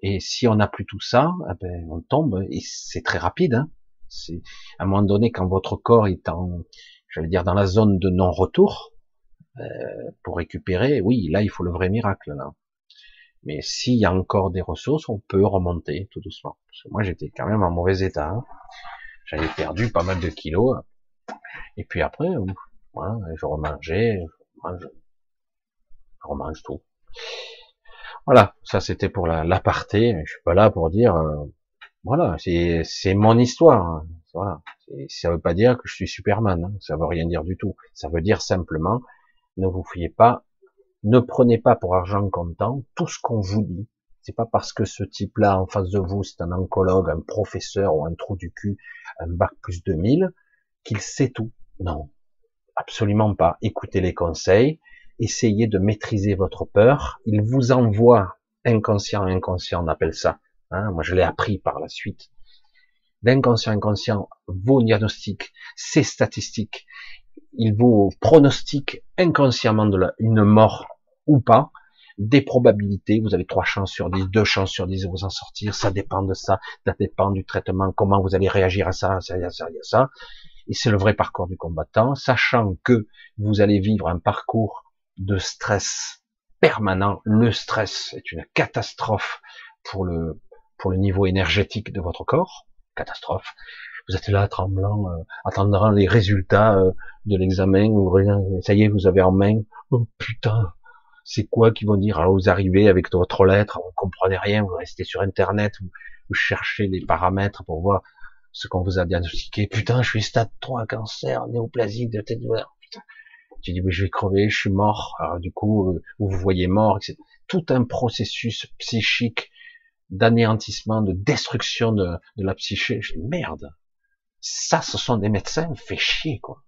Et si on n'a plus tout ça, eh ben, on tombe, et c'est très rapide. Hein. C'est à un moment donné quand votre corps est en, j'allais dire, dans la zone de non-retour, pour récupérer, oui, là il faut le vrai miracle. Là. Mais s'il y a encore des ressources, on peut remonter tout doucement. Parce que moi, j'étais quand même en mauvais état. Hein. J'avais perdu pas mal de kilos. Et puis après, voilà, je remangeais, je remange, tout. Voilà, ça c'était pour l'aparté. je suis pas là pour dire, euh, voilà, c'est mon histoire. Hein. Voilà, ça veut pas dire que je suis Superman. Hein. Ça veut rien dire du tout. Ça veut dire simplement, ne vous fiez pas ne prenez pas pour argent comptant tout ce qu'on vous dit. C'est pas parce que ce type-là en face de vous, c'est un oncologue, un professeur ou un trou du cul, un bac plus 2000, qu'il sait tout. Non, absolument pas. Écoutez les conseils, essayez de maîtriser votre peur. Il vous envoie inconscient, inconscient, on appelle ça. Hein, moi, je l'ai appris par la suite. D'inconscient, inconscient, vos diagnostics, ces statistiques, il vous pronostique inconsciemment une mort ou pas, des probabilités, vous avez trois chances sur dix, deux chances sur dix de vous en sortir, ça dépend de ça, ça dépend du traitement, comment vous allez réagir à ça, ça, ça, ça, ça. Et c'est le vrai parcours du combattant, sachant que vous allez vivre un parcours de stress permanent. Le stress est une catastrophe pour le, pour le niveau énergétique de votre corps. Catastrophe. Vous êtes là tremblant, euh, attendant les résultats euh, de l'examen, ça y est, vous avez en main. Oh putain, c'est quoi qu'ils vont dire? Alors vous arrivez avec votre lettre, vous comprenez rien, vous restez sur internet, vous, cherchez les paramètres pour voir ce qu'on vous a diagnostiqué. Putain, je suis stade 3 cancer, néoplasie de tête putain. Tu dis, mais je vais crever, je suis mort. Alors du coup, euh, vous vous voyez mort, etc. Tout un processus psychique d'anéantissement, de destruction de, de la psyché. Je dis, merde. Ça, ce sont des médecins, fait chier, quoi.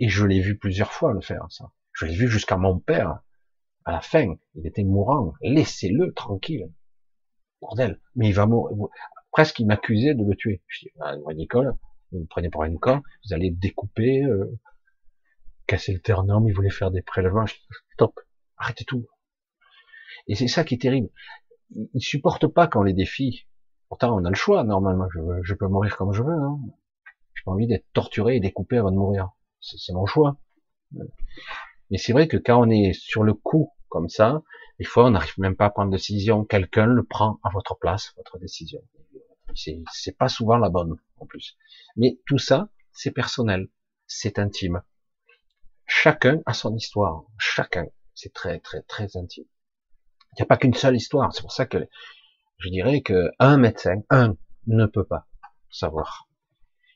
Et je l'ai vu plusieurs fois le faire, ça. Je l'ai vu jusqu'à mon père à la fin, il était mourant. Laissez-le tranquille. Bordel. Mais il va mourir. Presque, il m'accusait de le tuer. Je dis, ah, Nicole, vous me prenez pour un con, vous allez découper, euh, casser le ternum, il voulait faire des prélèvements. Je dis, stop, arrêtez tout. Et c'est ça qui est terrible. Il supporte pas quand les défis. Pourtant, on a le choix, normalement. Je, je peux mourir comme je veux. Hein. J'ai pas envie d'être torturé et découpé avant de mourir. C'est mon choix. Mais c'est vrai que quand on est sur le coup comme ça, des fois on n'arrive même pas à prendre de décision. Quelqu'un le prend à votre place, votre décision. C'est pas souvent la bonne en plus. Mais tout ça, c'est personnel, c'est intime. Chacun a son histoire. Chacun, c'est très très très intime. Il n'y a pas qu'une seule histoire. C'est pour ça que je dirais que un médecin, un, ne peut pas savoir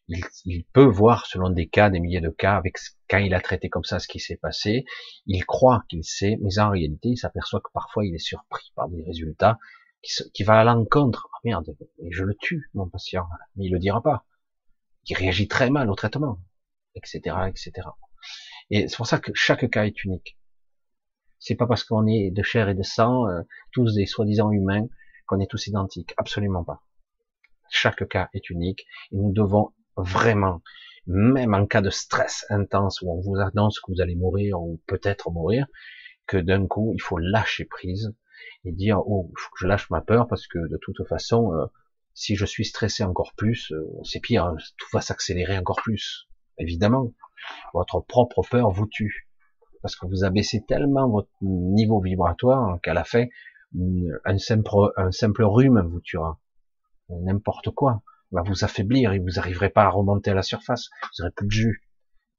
il, peut voir selon des cas, des milliers de cas, avec quand il a traité comme ça ce qui s'est passé, il croit qu'il sait, mais en réalité, il s'aperçoit que parfois il est surpris par des résultats qui, qui va à l'encontre. Ah merde, je le tue, mon patient, mais il le dira pas. Il réagit très mal au traitement, etc., etc. Et c'est pour ça que chaque cas est unique. C'est pas parce qu'on est de chair et de sang, euh, tous des soi-disant humains, qu'on est tous identiques. Absolument pas. Chaque cas est unique et nous devons vraiment, même en cas de stress intense où on vous annonce que vous allez mourir ou peut-être mourir, que d'un coup il faut lâcher prise et dire oh, je lâche ma peur parce que de toute façon, euh, si je suis stressé encore plus, euh, c'est pire, hein, tout va s'accélérer encore plus. Évidemment, votre propre peur vous tue parce que vous abaissez tellement votre niveau vibratoire qu'à la fin, un simple, un simple rhume vous tuera. N'importe quoi va vous affaiblir et vous n'arriverez pas à remonter à la surface. Vous aurez plus de jus.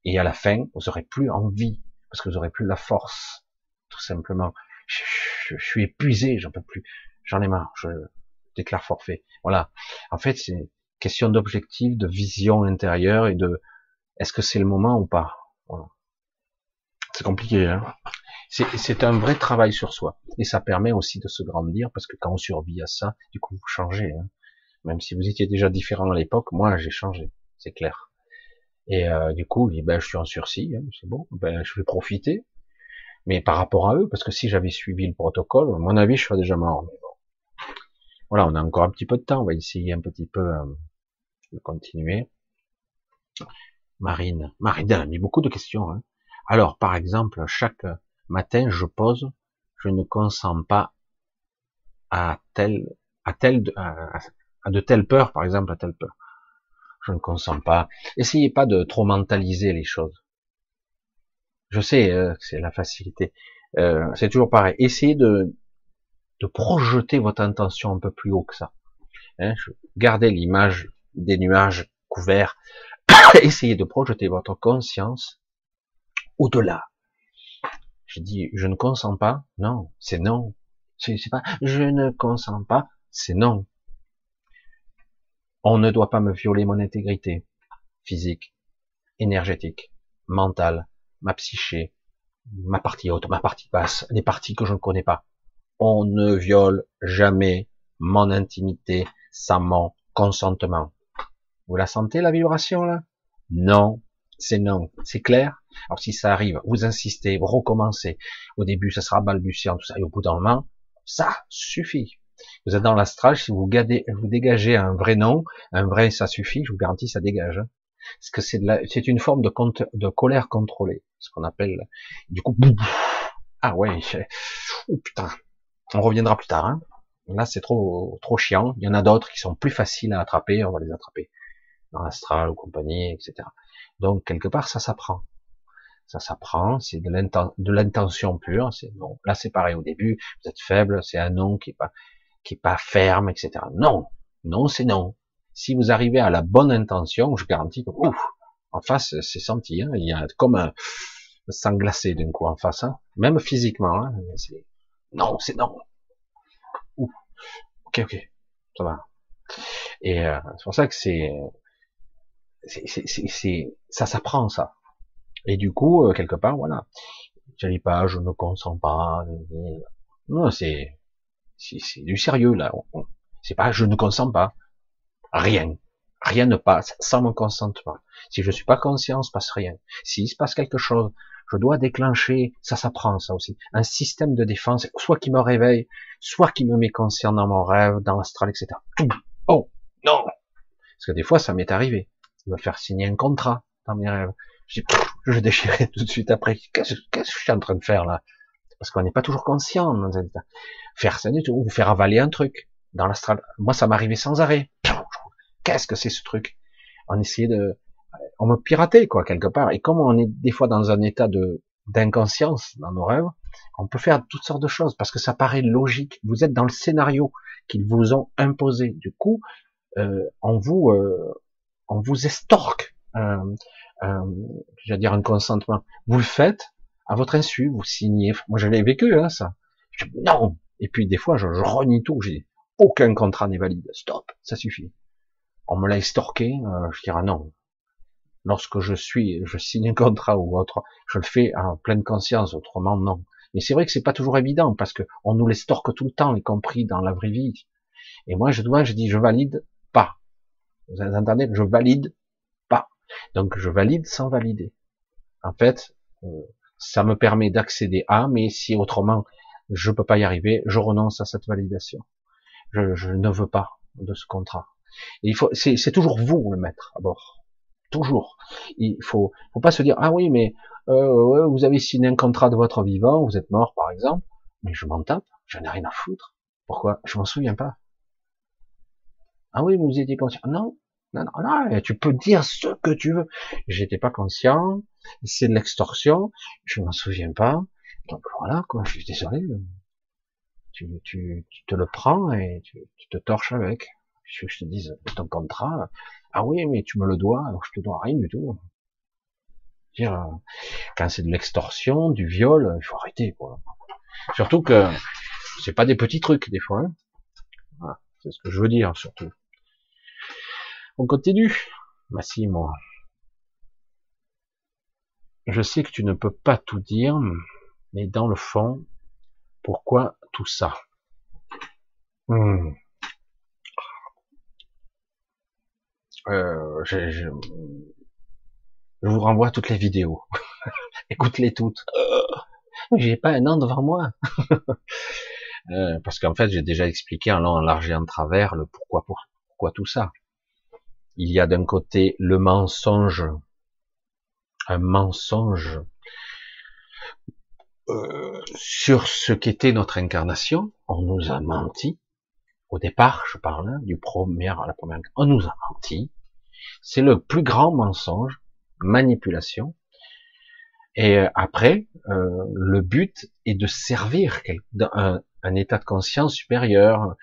Et à la fin, vous aurez plus envie parce que vous aurez plus la force. Tout simplement. Je, suis épuisé, j'en peux plus. J'en ai marre. Je déclare forfait. Voilà. En fait, c'est question d'objectif, de vision intérieure et de est-ce que c'est le moment ou pas. C'est compliqué. Hein c'est un vrai travail sur soi. Et ça permet aussi de se grandir parce que quand on survit à ça, du coup, vous changez. Hein. Même si vous étiez déjà différent à l'époque, moi, j'ai changé. C'est clair. Et euh, du coup, ben, je suis en sursis, hein, c'est bon, ben, je vais profiter. Mais par rapport à eux, parce que si j'avais suivi le protocole, à mon avis, je serais déjà mort. Mais bon. Voilà, on a encore un petit peu de temps, on va essayer un petit peu euh, de continuer. Marine, Marine, elle a mis beaucoup de questions. Hein. Alors, par exemple, chaque matin, je pose, je ne consens pas à tel, à tel, de telles peurs, par exemple, à telle peur je ne consens pas. Essayez pas de trop mentaliser les choses. Je sais, euh, c'est la facilité. Euh, c'est toujours pareil. Essayez de, de projeter votre intention un peu plus haut que ça. Hein, gardez l'image des nuages couverts. Essayez de projeter votre conscience au-delà. Je dis, je ne consens pas. Non, c'est non. C'est pas, je ne consens pas. C'est non. On ne doit pas me violer mon intégrité physique, énergétique, mentale, ma psyché, ma partie haute, ma partie basse, les parties que je ne connais pas. On ne viole jamais mon intimité sans mon consentement. Vous la sentez la vibration là? Non, c'est non, c'est clair? Alors si ça arrive, vous insistez, vous recommencez. Au début, ça sera balbutiant, tout ça, et au bout d'un moment, ça suffit. Vous êtes dans l'astral, si vous, vous dégagez un vrai nom, un vrai ça suffit, je vous garantis ça dégage. Parce que c'est c'est une forme de, de colère contrôlée, ce qu'on appelle. Du coup, ah ouais, oh putain, on reviendra plus tard. Hein. Là, c'est trop trop chiant. Il y en a d'autres qui sont plus faciles à attraper, on va les attraper dans l'astral ou compagnie, etc. Donc quelque part, ça s'apprend. Ça s'apprend, c'est de l'intention pure. Bon. Là, c'est pareil au début. Vous êtes faible, c'est un nom qui est pas qui est pas ferme, etc. Non, non, c'est non. Si vous arrivez à la bonne intention, je garantis que, ouf, en face, c'est senti, hein, il y a comme un sang glacé d'un coup en face, hein, même physiquement. Hein, non, c'est non. Ouf. Ok, ok, ça va. Et euh, c'est pour ça que c'est, c'est, ça s'apprend ça. Et du coup, euh, quelque part, voilà. Je dis pas, je ne consens pas. Non, c'est, c'est du sérieux là. C'est pas je ne consens pas. Rien. Rien ne passe sans mon consentement. Si je suis pas conscient, il se passe rien. S'il se passe quelque chose, je dois déclencher, ça s'apprend ça aussi, un système de défense, soit qui me réveille, soit qui me met conscient dans mon rêve, dans l'astral, etc. Oh, non Parce que des fois, ça m'est arrivé de me faire signer un contrat dans mes rêves. Je, je déchirais tout de suite après. Qu'est-ce que je suis en train de faire là? Parce qu'on n'est pas toujours conscient dans un état faire ça ou vous faire avaler un truc dans l'astral. Moi, ça m'arrivait sans arrêt. Qu'est-ce que c'est ce truc? On essayait de, on me piratait quoi quelque part. Et comme on est des fois dans un état de d'inconscience dans nos rêves, on peut faire toutes sortes de choses parce que ça paraît logique. Vous êtes dans le scénario qu'ils vous ont imposé. Du coup, euh, on vous euh, on vous estorque un, je dire un consentement. Vous le faites à votre insu, vous signez. Moi, je l'ai vécu, hein, ça. Je, non, et puis des fois, je, renie tout. J'ai aucun contrat n'est valide. Stop, ça suffit. On me l'a estorqué. Euh, je dirais non. Lorsque je suis, je signe un contrat ou autre, je le fais en pleine conscience. Autrement, non. Mais c'est vrai que c'est pas toujours évident parce que on nous l'estorque tout le temps, y compris dans la vraie vie. Et moi, je dois, je dis, je valide pas. Vous entendez Je valide pas. Donc, je valide sans valider. En fait, euh, ça me permet d'accéder à, mais si autrement je peux pas y arriver, je renonce à cette validation. Je, je ne veux pas de ce contrat. il faut, c'est toujours vous le maître à bord, toujours. Il faut, faut pas se dire ah oui mais euh, vous avez signé un contrat de votre vivant, vous êtes mort par exemple, mais je m'en tape, J'en ai rien à foutre. Pourquoi? Je m'en souviens pas. Ah oui, vous étiez conscient. Non, non, non, non, tu peux dire ce que tu veux. J'étais pas conscient, c'est de l'extorsion, je m'en souviens pas. Donc voilà, quoi, je suis désolé. Tu, tu, tu te le prends et tu, te torches avec. Je, je te dis, ton contrat, ah oui, mais tu me le dois, alors je te dois rien du tout. Dire, quand c'est de l'extorsion, du viol, il faut arrêter, quoi. Surtout que c'est pas des petits trucs, des fois. Hein. Voilà, c'est ce que je veux dire, surtout. On continue. Massimo. Je sais que tu ne peux pas tout dire, mais dans le fond, pourquoi tout ça? Hmm. euh, je, vous renvoie à toutes les vidéos. Écoute-les toutes. j'ai pas un an devant moi. Euh, parce qu'en fait, j'ai déjà expliqué en long, en large et en travers le pourquoi, pourquoi tout ça. Il y a d'un côté le mensonge, un mensonge euh, sur ce qu'était notre incarnation. On nous a menti. Au départ, je parle du premier à la première. On nous a menti. C'est le plus grand mensonge, manipulation. Et euh, après, euh, le but est de servir un état de conscience supérieur.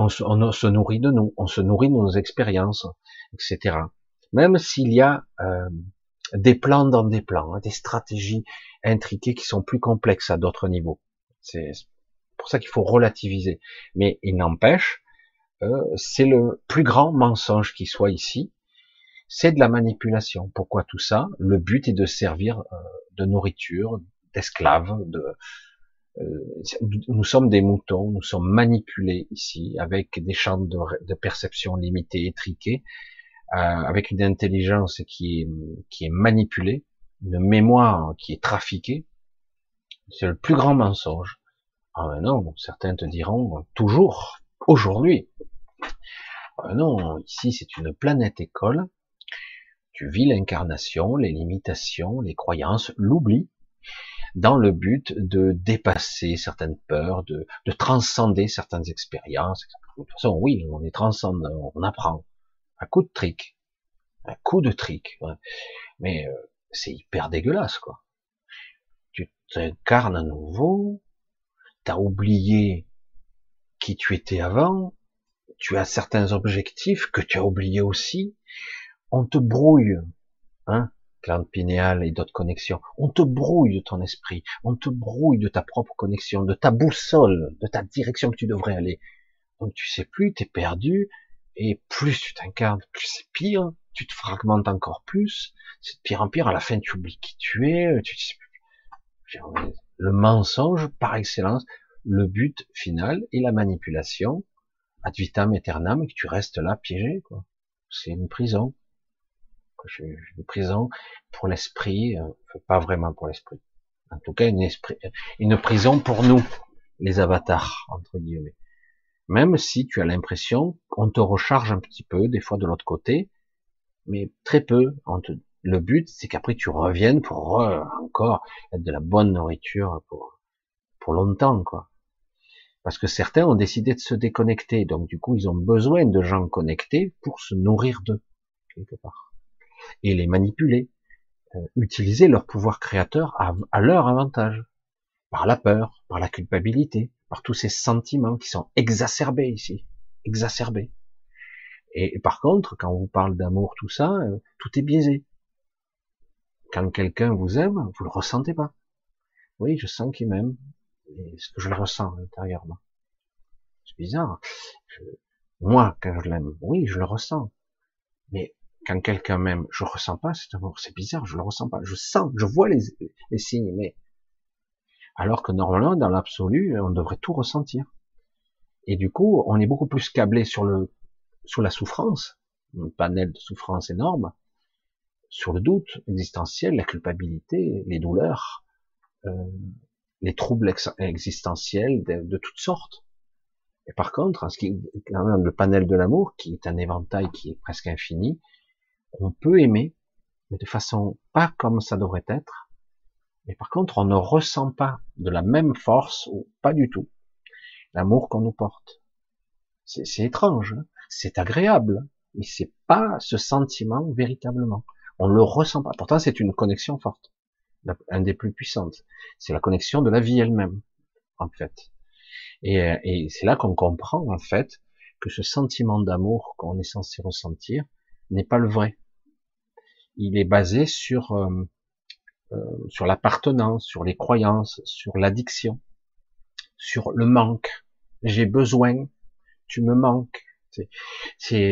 On se, nourrit de nous, on se nourrit de nos expériences, etc. Même s'il y a euh, des plans dans des plans, hein, des stratégies intriquées qui sont plus complexes à d'autres niveaux. C'est pour ça qu'il faut relativiser. Mais il n'empêche, euh, c'est le plus grand mensonge qui soit ici, c'est de la manipulation. Pourquoi tout ça? Le but est de servir euh, de nourriture, d'esclaves, de, nous sommes des moutons, nous sommes manipulés ici avec des champs de, perception limités, étriqués, euh, avec une intelligence qui est, manipulée, une mémoire qui est trafiquée. C'est le plus grand mensonge. Ah ben non, certains te diront toujours, aujourd'hui. Ah non, ici c'est une planète école. Tu vis l'incarnation, les limitations, les croyances, l'oubli, dans le but de dépasser certaines peurs, de, de transcender certaines expériences. De toute façon, oui, on est transcendant, on apprend un coup de trick, un coup de trick. Mais euh, c'est hyper dégueulasse, quoi. Tu t'incarnes à nouveau, t'as oublié qui tu étais avant, tu as certains objectifs que tu as oubliés aussi, on te brouille, hein, glande pinéale et d'autres connexions, on te brouille de ton esprit, on te brouille de ta propre connexion, de ta boussole, de ta direction que tu devrais aller. Donc tu sais plus, tu es perdu, et plus tu t'incarnes, plus c'est pire, tu te fragmentes encore plus, c'est de pire en pire, à la fin tu oublies qui tu es, tu le mensonge par excellence, le but final et la manipulation, ad vitam aeternam, que tu restes là piégé, quoi. C'est une prison. Une prison pour l'esprit, euh, pas vraiment pour l'esprit. En tout cas, une, esprit, une prison pour nous, les avatars, entre guillemets. Même si tu as l'impression qu'on te recharge un petit peu, des fois de l'autre côté, mais très peu. Le but, c'est qu'après tu reviennes pour encore être de la bonne nourriture pour, pour longtemps, quoi. Parce que certains ont décidé de se déconnecter, donc du coup ils ont besoin de gens connectés pour se nourrir d'eux, quelque part. Et les manipuler, euh, utiliser leur pouvoir créateur à leur avantage, par la peur, par la culpabilité, par tous ces sentiments qui sont exacerbés ici, exacerbés. Et, par contre, quand on vous parle d'amour, tout ça, euh, tout est biaisé. Quand quelqu'un vous aime, vous le ressentez pas. Oui, je sens qu'il m'aime. Est-ce que je le ressens intérieurement? C'est bizarre. moi, quand je l'aime, oui, je le ressens. Mais quand quelqu'un m'aime, je ressens pas cet amour. C'est bizarre, je le ressens pas. Je sens, je vois les, les signes, mais alors que normalement, dans l'absolu, on devrait tout ressentir. Et du coup, on est beaucoup plus câblé sur le, sur la souffrance, un panel de souffrance énorme, sur le doute existentiel, la culpabilité, les douleurs, euh, les troubles existentiels de, toutes sortes. Et par contre, ce qui le panel de l'amour, qui est un éventail qui est presque infini, on peut aimer, mais de façon pas comme ça devrait être, mais par contre, on ne ressent pas de la même force, ou pas du tout. l'amour qu'on nous porte. C'est étrange, hein. c'est agréable, mais c'est pas ce sentiment véritablement. On le ressent pas. Pourtant, c'est une connexion forte, un des plus puissantes. C'est la connexion de la vie elle-même, en fait. Et, et c'est là qu'on comprend, en fait, que ce sentiment d'amour qu'on est censé ressentir n'est pas le vrai. Il est basé sur euh, euh, sur l'appartenance, sur les croyances, sur l'addiction, sur le manque. J'ai besoin, tu me manques. C'est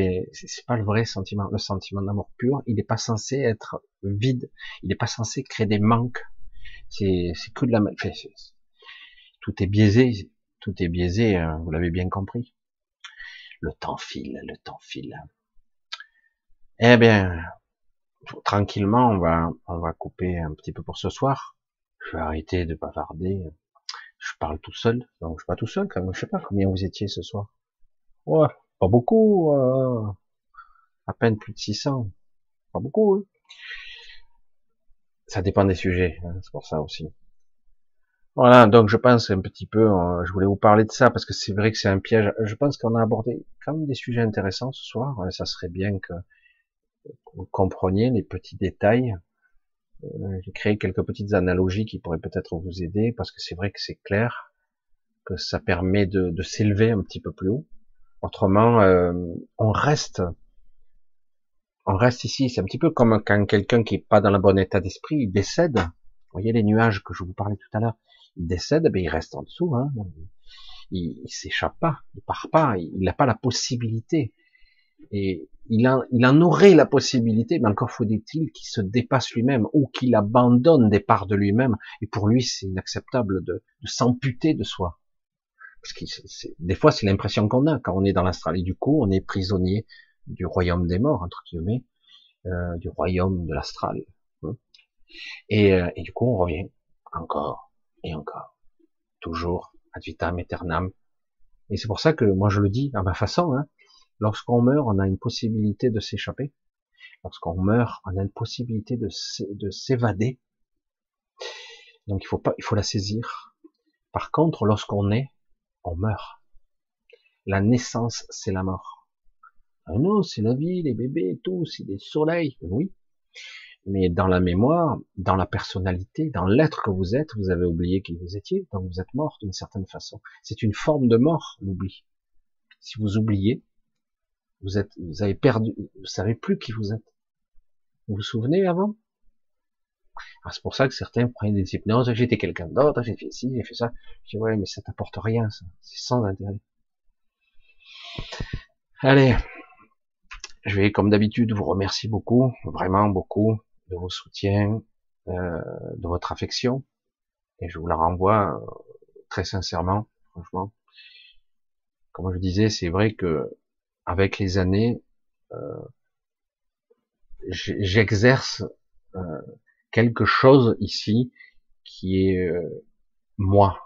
pas le vrai sentiment. Le sentiment d'amour pur, il n'est pas censé être vide. Il n'est pas censé créer des manques. C'est que de la. Enfin, tout est biaisé. Tout est biaisé. Hein, vous l'avez bien compris. Le temps file, le temps file. Eh bien, tranquillement, on va, on va couper un petit peu pour ce soir. Je vais arrêter de bavarder. Je parle tout seul. Donc, je suis pas tout seul, quand même. Je sais pas combien vous étiez ce soir. Ouais, pas beaucoup. Euh, à peine plus de 600. Pas beaucoup. Hein. Ça dépend des sujets. Hein, c'est pour ça aussi. Voilà, donc je pense un petit peu, euh, je voulais vous parler de ça parce que c'est vrai que c'est un piège. Je pense qu'on a abordé quand même des sujets intéressants ce soir. Ça serait bien que vous compreniez les petits détails. Euh, j'ai créé quelques petites analogies qui pourraient peut-être vous aider parce que c'est vrai que c'est clair que ça permet de, de s'élever un petit peu plus haut. Autrement, euh, on reste, on reste ici. C'est un petit peu comme quand quelqu'un qui est pas dans le bon état d'esprit, il décède. Vous voyez les nuages que je vous parlais tout à l'heure? Il décède, ben il reste en dessous. Hein. Il, il s'échappe pas, il part pas, il n'a pas la possibilité. Et il, en, il en aurait la possibilité, mais encore faut-il qu'il se dépasse lui-même ou qu'il abandonne des parts de lui-même. Et pour lui, c'est inacceptable de, de s'amputer de soi. Parce que des fois, c'est l'impression qu'on a quand on est dans l'astral. Et du coup, on est prisonnier du royaume des morts, entre guillemets, euh, du royaume de l'astral. Hein. Et, euh, et du coup, on revient encore et encore. Toujours ad vitam aeternam. Et c'est pour ça que moi je le dis à ma façon, hein, lorsqu'on meurt, on a une possibilité de s'échapper. Lorsqu'on meurt, on a une possibilité de, de s'évader. Donc il faut pas, il faut la saisir. Par contre, lorsqu'on est, on meurt. La naissance, c'est la mort. Ah non, c'est la vie, les bébés, tout, c'est des soleils. Oui, mais dans la mémoire, dans la personnalité, dans l'être que vous êtes, vous avez oublié qui vous étiez, donc vous êtes mort d'une certaine façon. C'est une forme de mort, l'oubli. Si vous oubliez, vous êtes, vous avez perdu, vous savez plus qui vous êtes. Vous vous souvenez avant? Ah, C'est pour ça que certains prennent des hypnoses. J'étais quelqu'un d'autre, j'ai fait ci, j'ai fait ça. Je dis ouais, mais ça t'apporte rien, ça. C'est sans intérêt. Allez, je vais comme d'habitude vous remercier beaucoup, vraiment beaucoup de vos soutiens, euh, de votre affection, et je vous la renvoie euh, très sincèrement, franchement. Comme je disais, c'est vrai que avec les années, euh, j'exerce euh, quelque chose ici qui est euh, moi.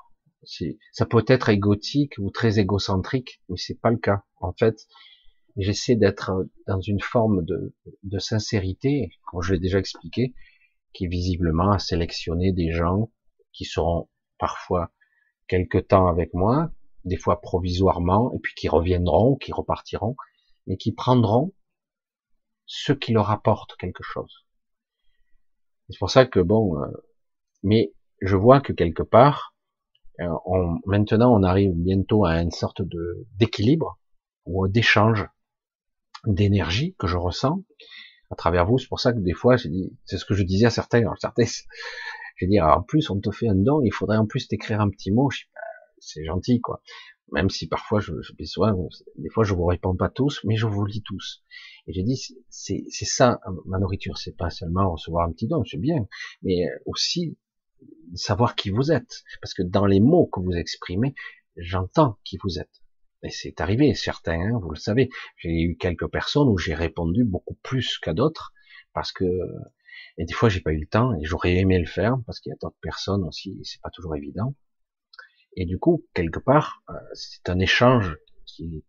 Ça peut être égotique ou très égocentrique, mais c'est pas le cas. En fait, j'essaie d'être dans une forme de, de, sincérité, comme je l'ai déjà expliqué, qui visiblement a sélectionné des gens qui seront parfois quelque temps avec moi, des fois provisoirement, et puis qui reviendront, qui repartiront, mais qui prendront ce qui leur apporte quelque chose. C'est pour ça que bon, euh, mais je vois que quelque part, euh, on, maintenant on arrive bientôt à une sorte de d'équilibre ou d'échange d'énergie que je ressens à travers vous. C'est pour ça que des fois, c'est ce que je disais à certains, alors certains, j'ai dit, en plus, on te fait un don, il faudrait en plus t'écrire un petit mot. Bah, c'est gentil, quoi. Même si parfois, je, je besoin, des fois, je vous réponds pas tous, mais je vous lis tous. Et j'ai dit, c'est, c'est ça, ma nourriture. C'est pas seulement recevoir un petit don, c'est bien, mais aussi savoir qui vous êtes. Parce que dans les mots que vous exprimez, j'entends qui vous êtes. Et c'est arrivé, certains, hein, vous le savez. J'ai eu quelques personnes où j'ai répondu beaucoup plus qu'à d'autres, parce que et des fois j'ai pas eu le temps et j'aurais aimé le faire parce qu'il y a d'autres personnes aussi, c'est pas toujours évident. Et du coup, quelque part, euh, c'est un échange qui,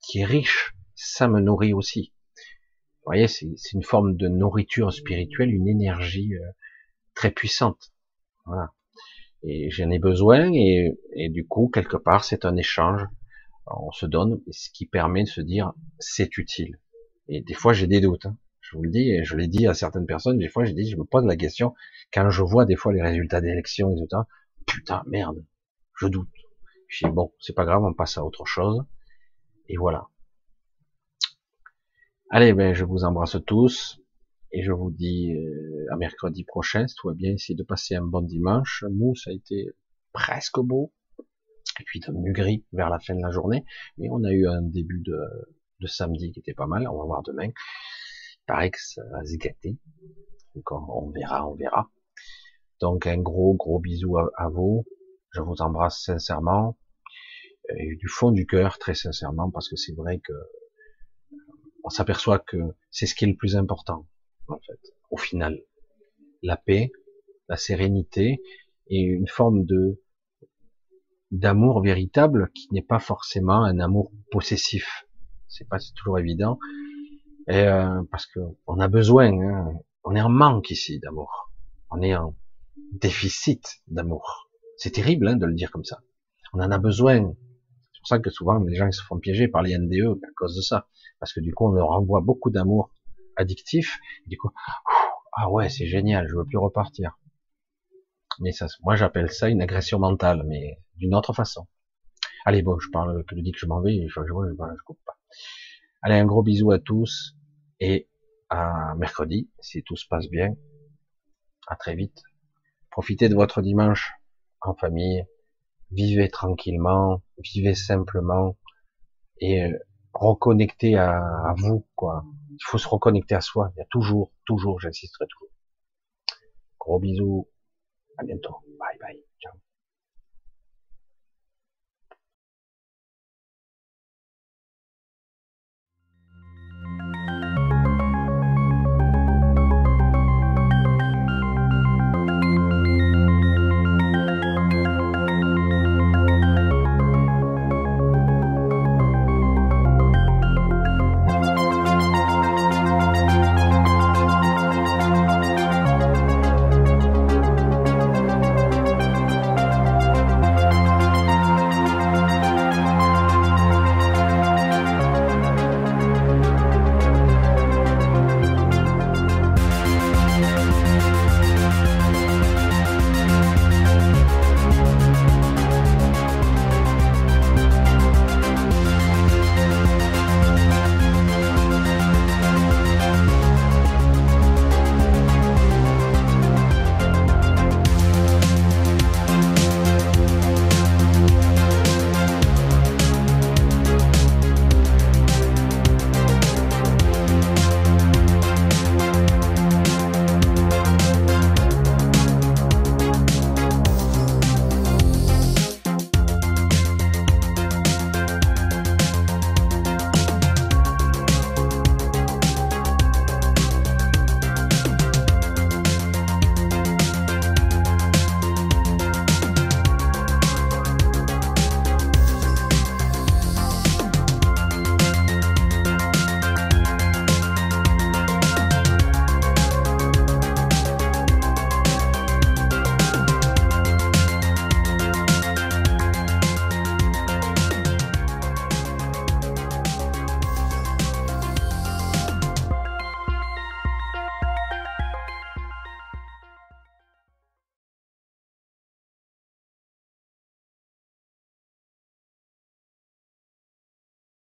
qui est riche. Ça me nourrit aussi. Vous voyez, c'est une forme de nourriture spirituelle, une énergie euh, très puissante. Voilà. et j'en ai besoin et, et du coup quelque part c'est un échange on se donne ce qui permet de se dire c'est utile et des fois j'ai des doutes hein. je vous le dis et je l'ai dit à certaines personnes des fois j'ai dit je me pose la question quand je vois des fois les résultats d'élections et tout ça putain merde je doute je dis bon c'est pas grave on passe à autre chose et voilà allez ben je vous embrasse tous et je vous dis euh, à mercredi prochain, si tout va bien, essayez de passer un bon dimanche. Nous, ça a été presque beau. Et puis devenu gris vers la fin de la journée. Mais on a eu un début de, samedi qui était pas mal. On va voir demain. Il paraît que ça va se gâter. Donc on, verra, on verra. Donc un gros, gros bisou à vous. Je vous embrasse sincèrement. Et du fond du cœur, très sincèrement, parce que c'est vrai que on s'aperçoit que c'est ce qui est le plus important en fait, au final. La paix, la sérénité et une forme de d'amour véritable qui n'est pas forcément un amour possessif. C'est pas toujours évident, et euh, parce que on a besoin, hein. on est en manque ici d'amour, on est en déficit d'amour. C'est terrible hein, de le dire comme ça. On en a besoin. C'est pour ça que souvent les gens se font piéger par les NDE à cause de ça, parce que du coup on leur envoie beaucoup d'amour addictif. du coup, ah ouais, c'est génial, je veux plus repartir. Mais ça, moi j'appelle ça une agression mentale, mais d'une autre façon. Allez, bon, je parle je dis que je m'en vais, je, je, je, coupe pas. Allez, un gros bisou à tous et à mercredi, si tout se passe bien. À très vite. Profitez de votre dimanche en famille. Vivez tranquillement, vivez simplement et euh, reconnectez à, vous, quoi. Il faut se reconnecter à soi. Il y a toujours, toujours, j'insisterai toujours. Gros bisous. À bientôt.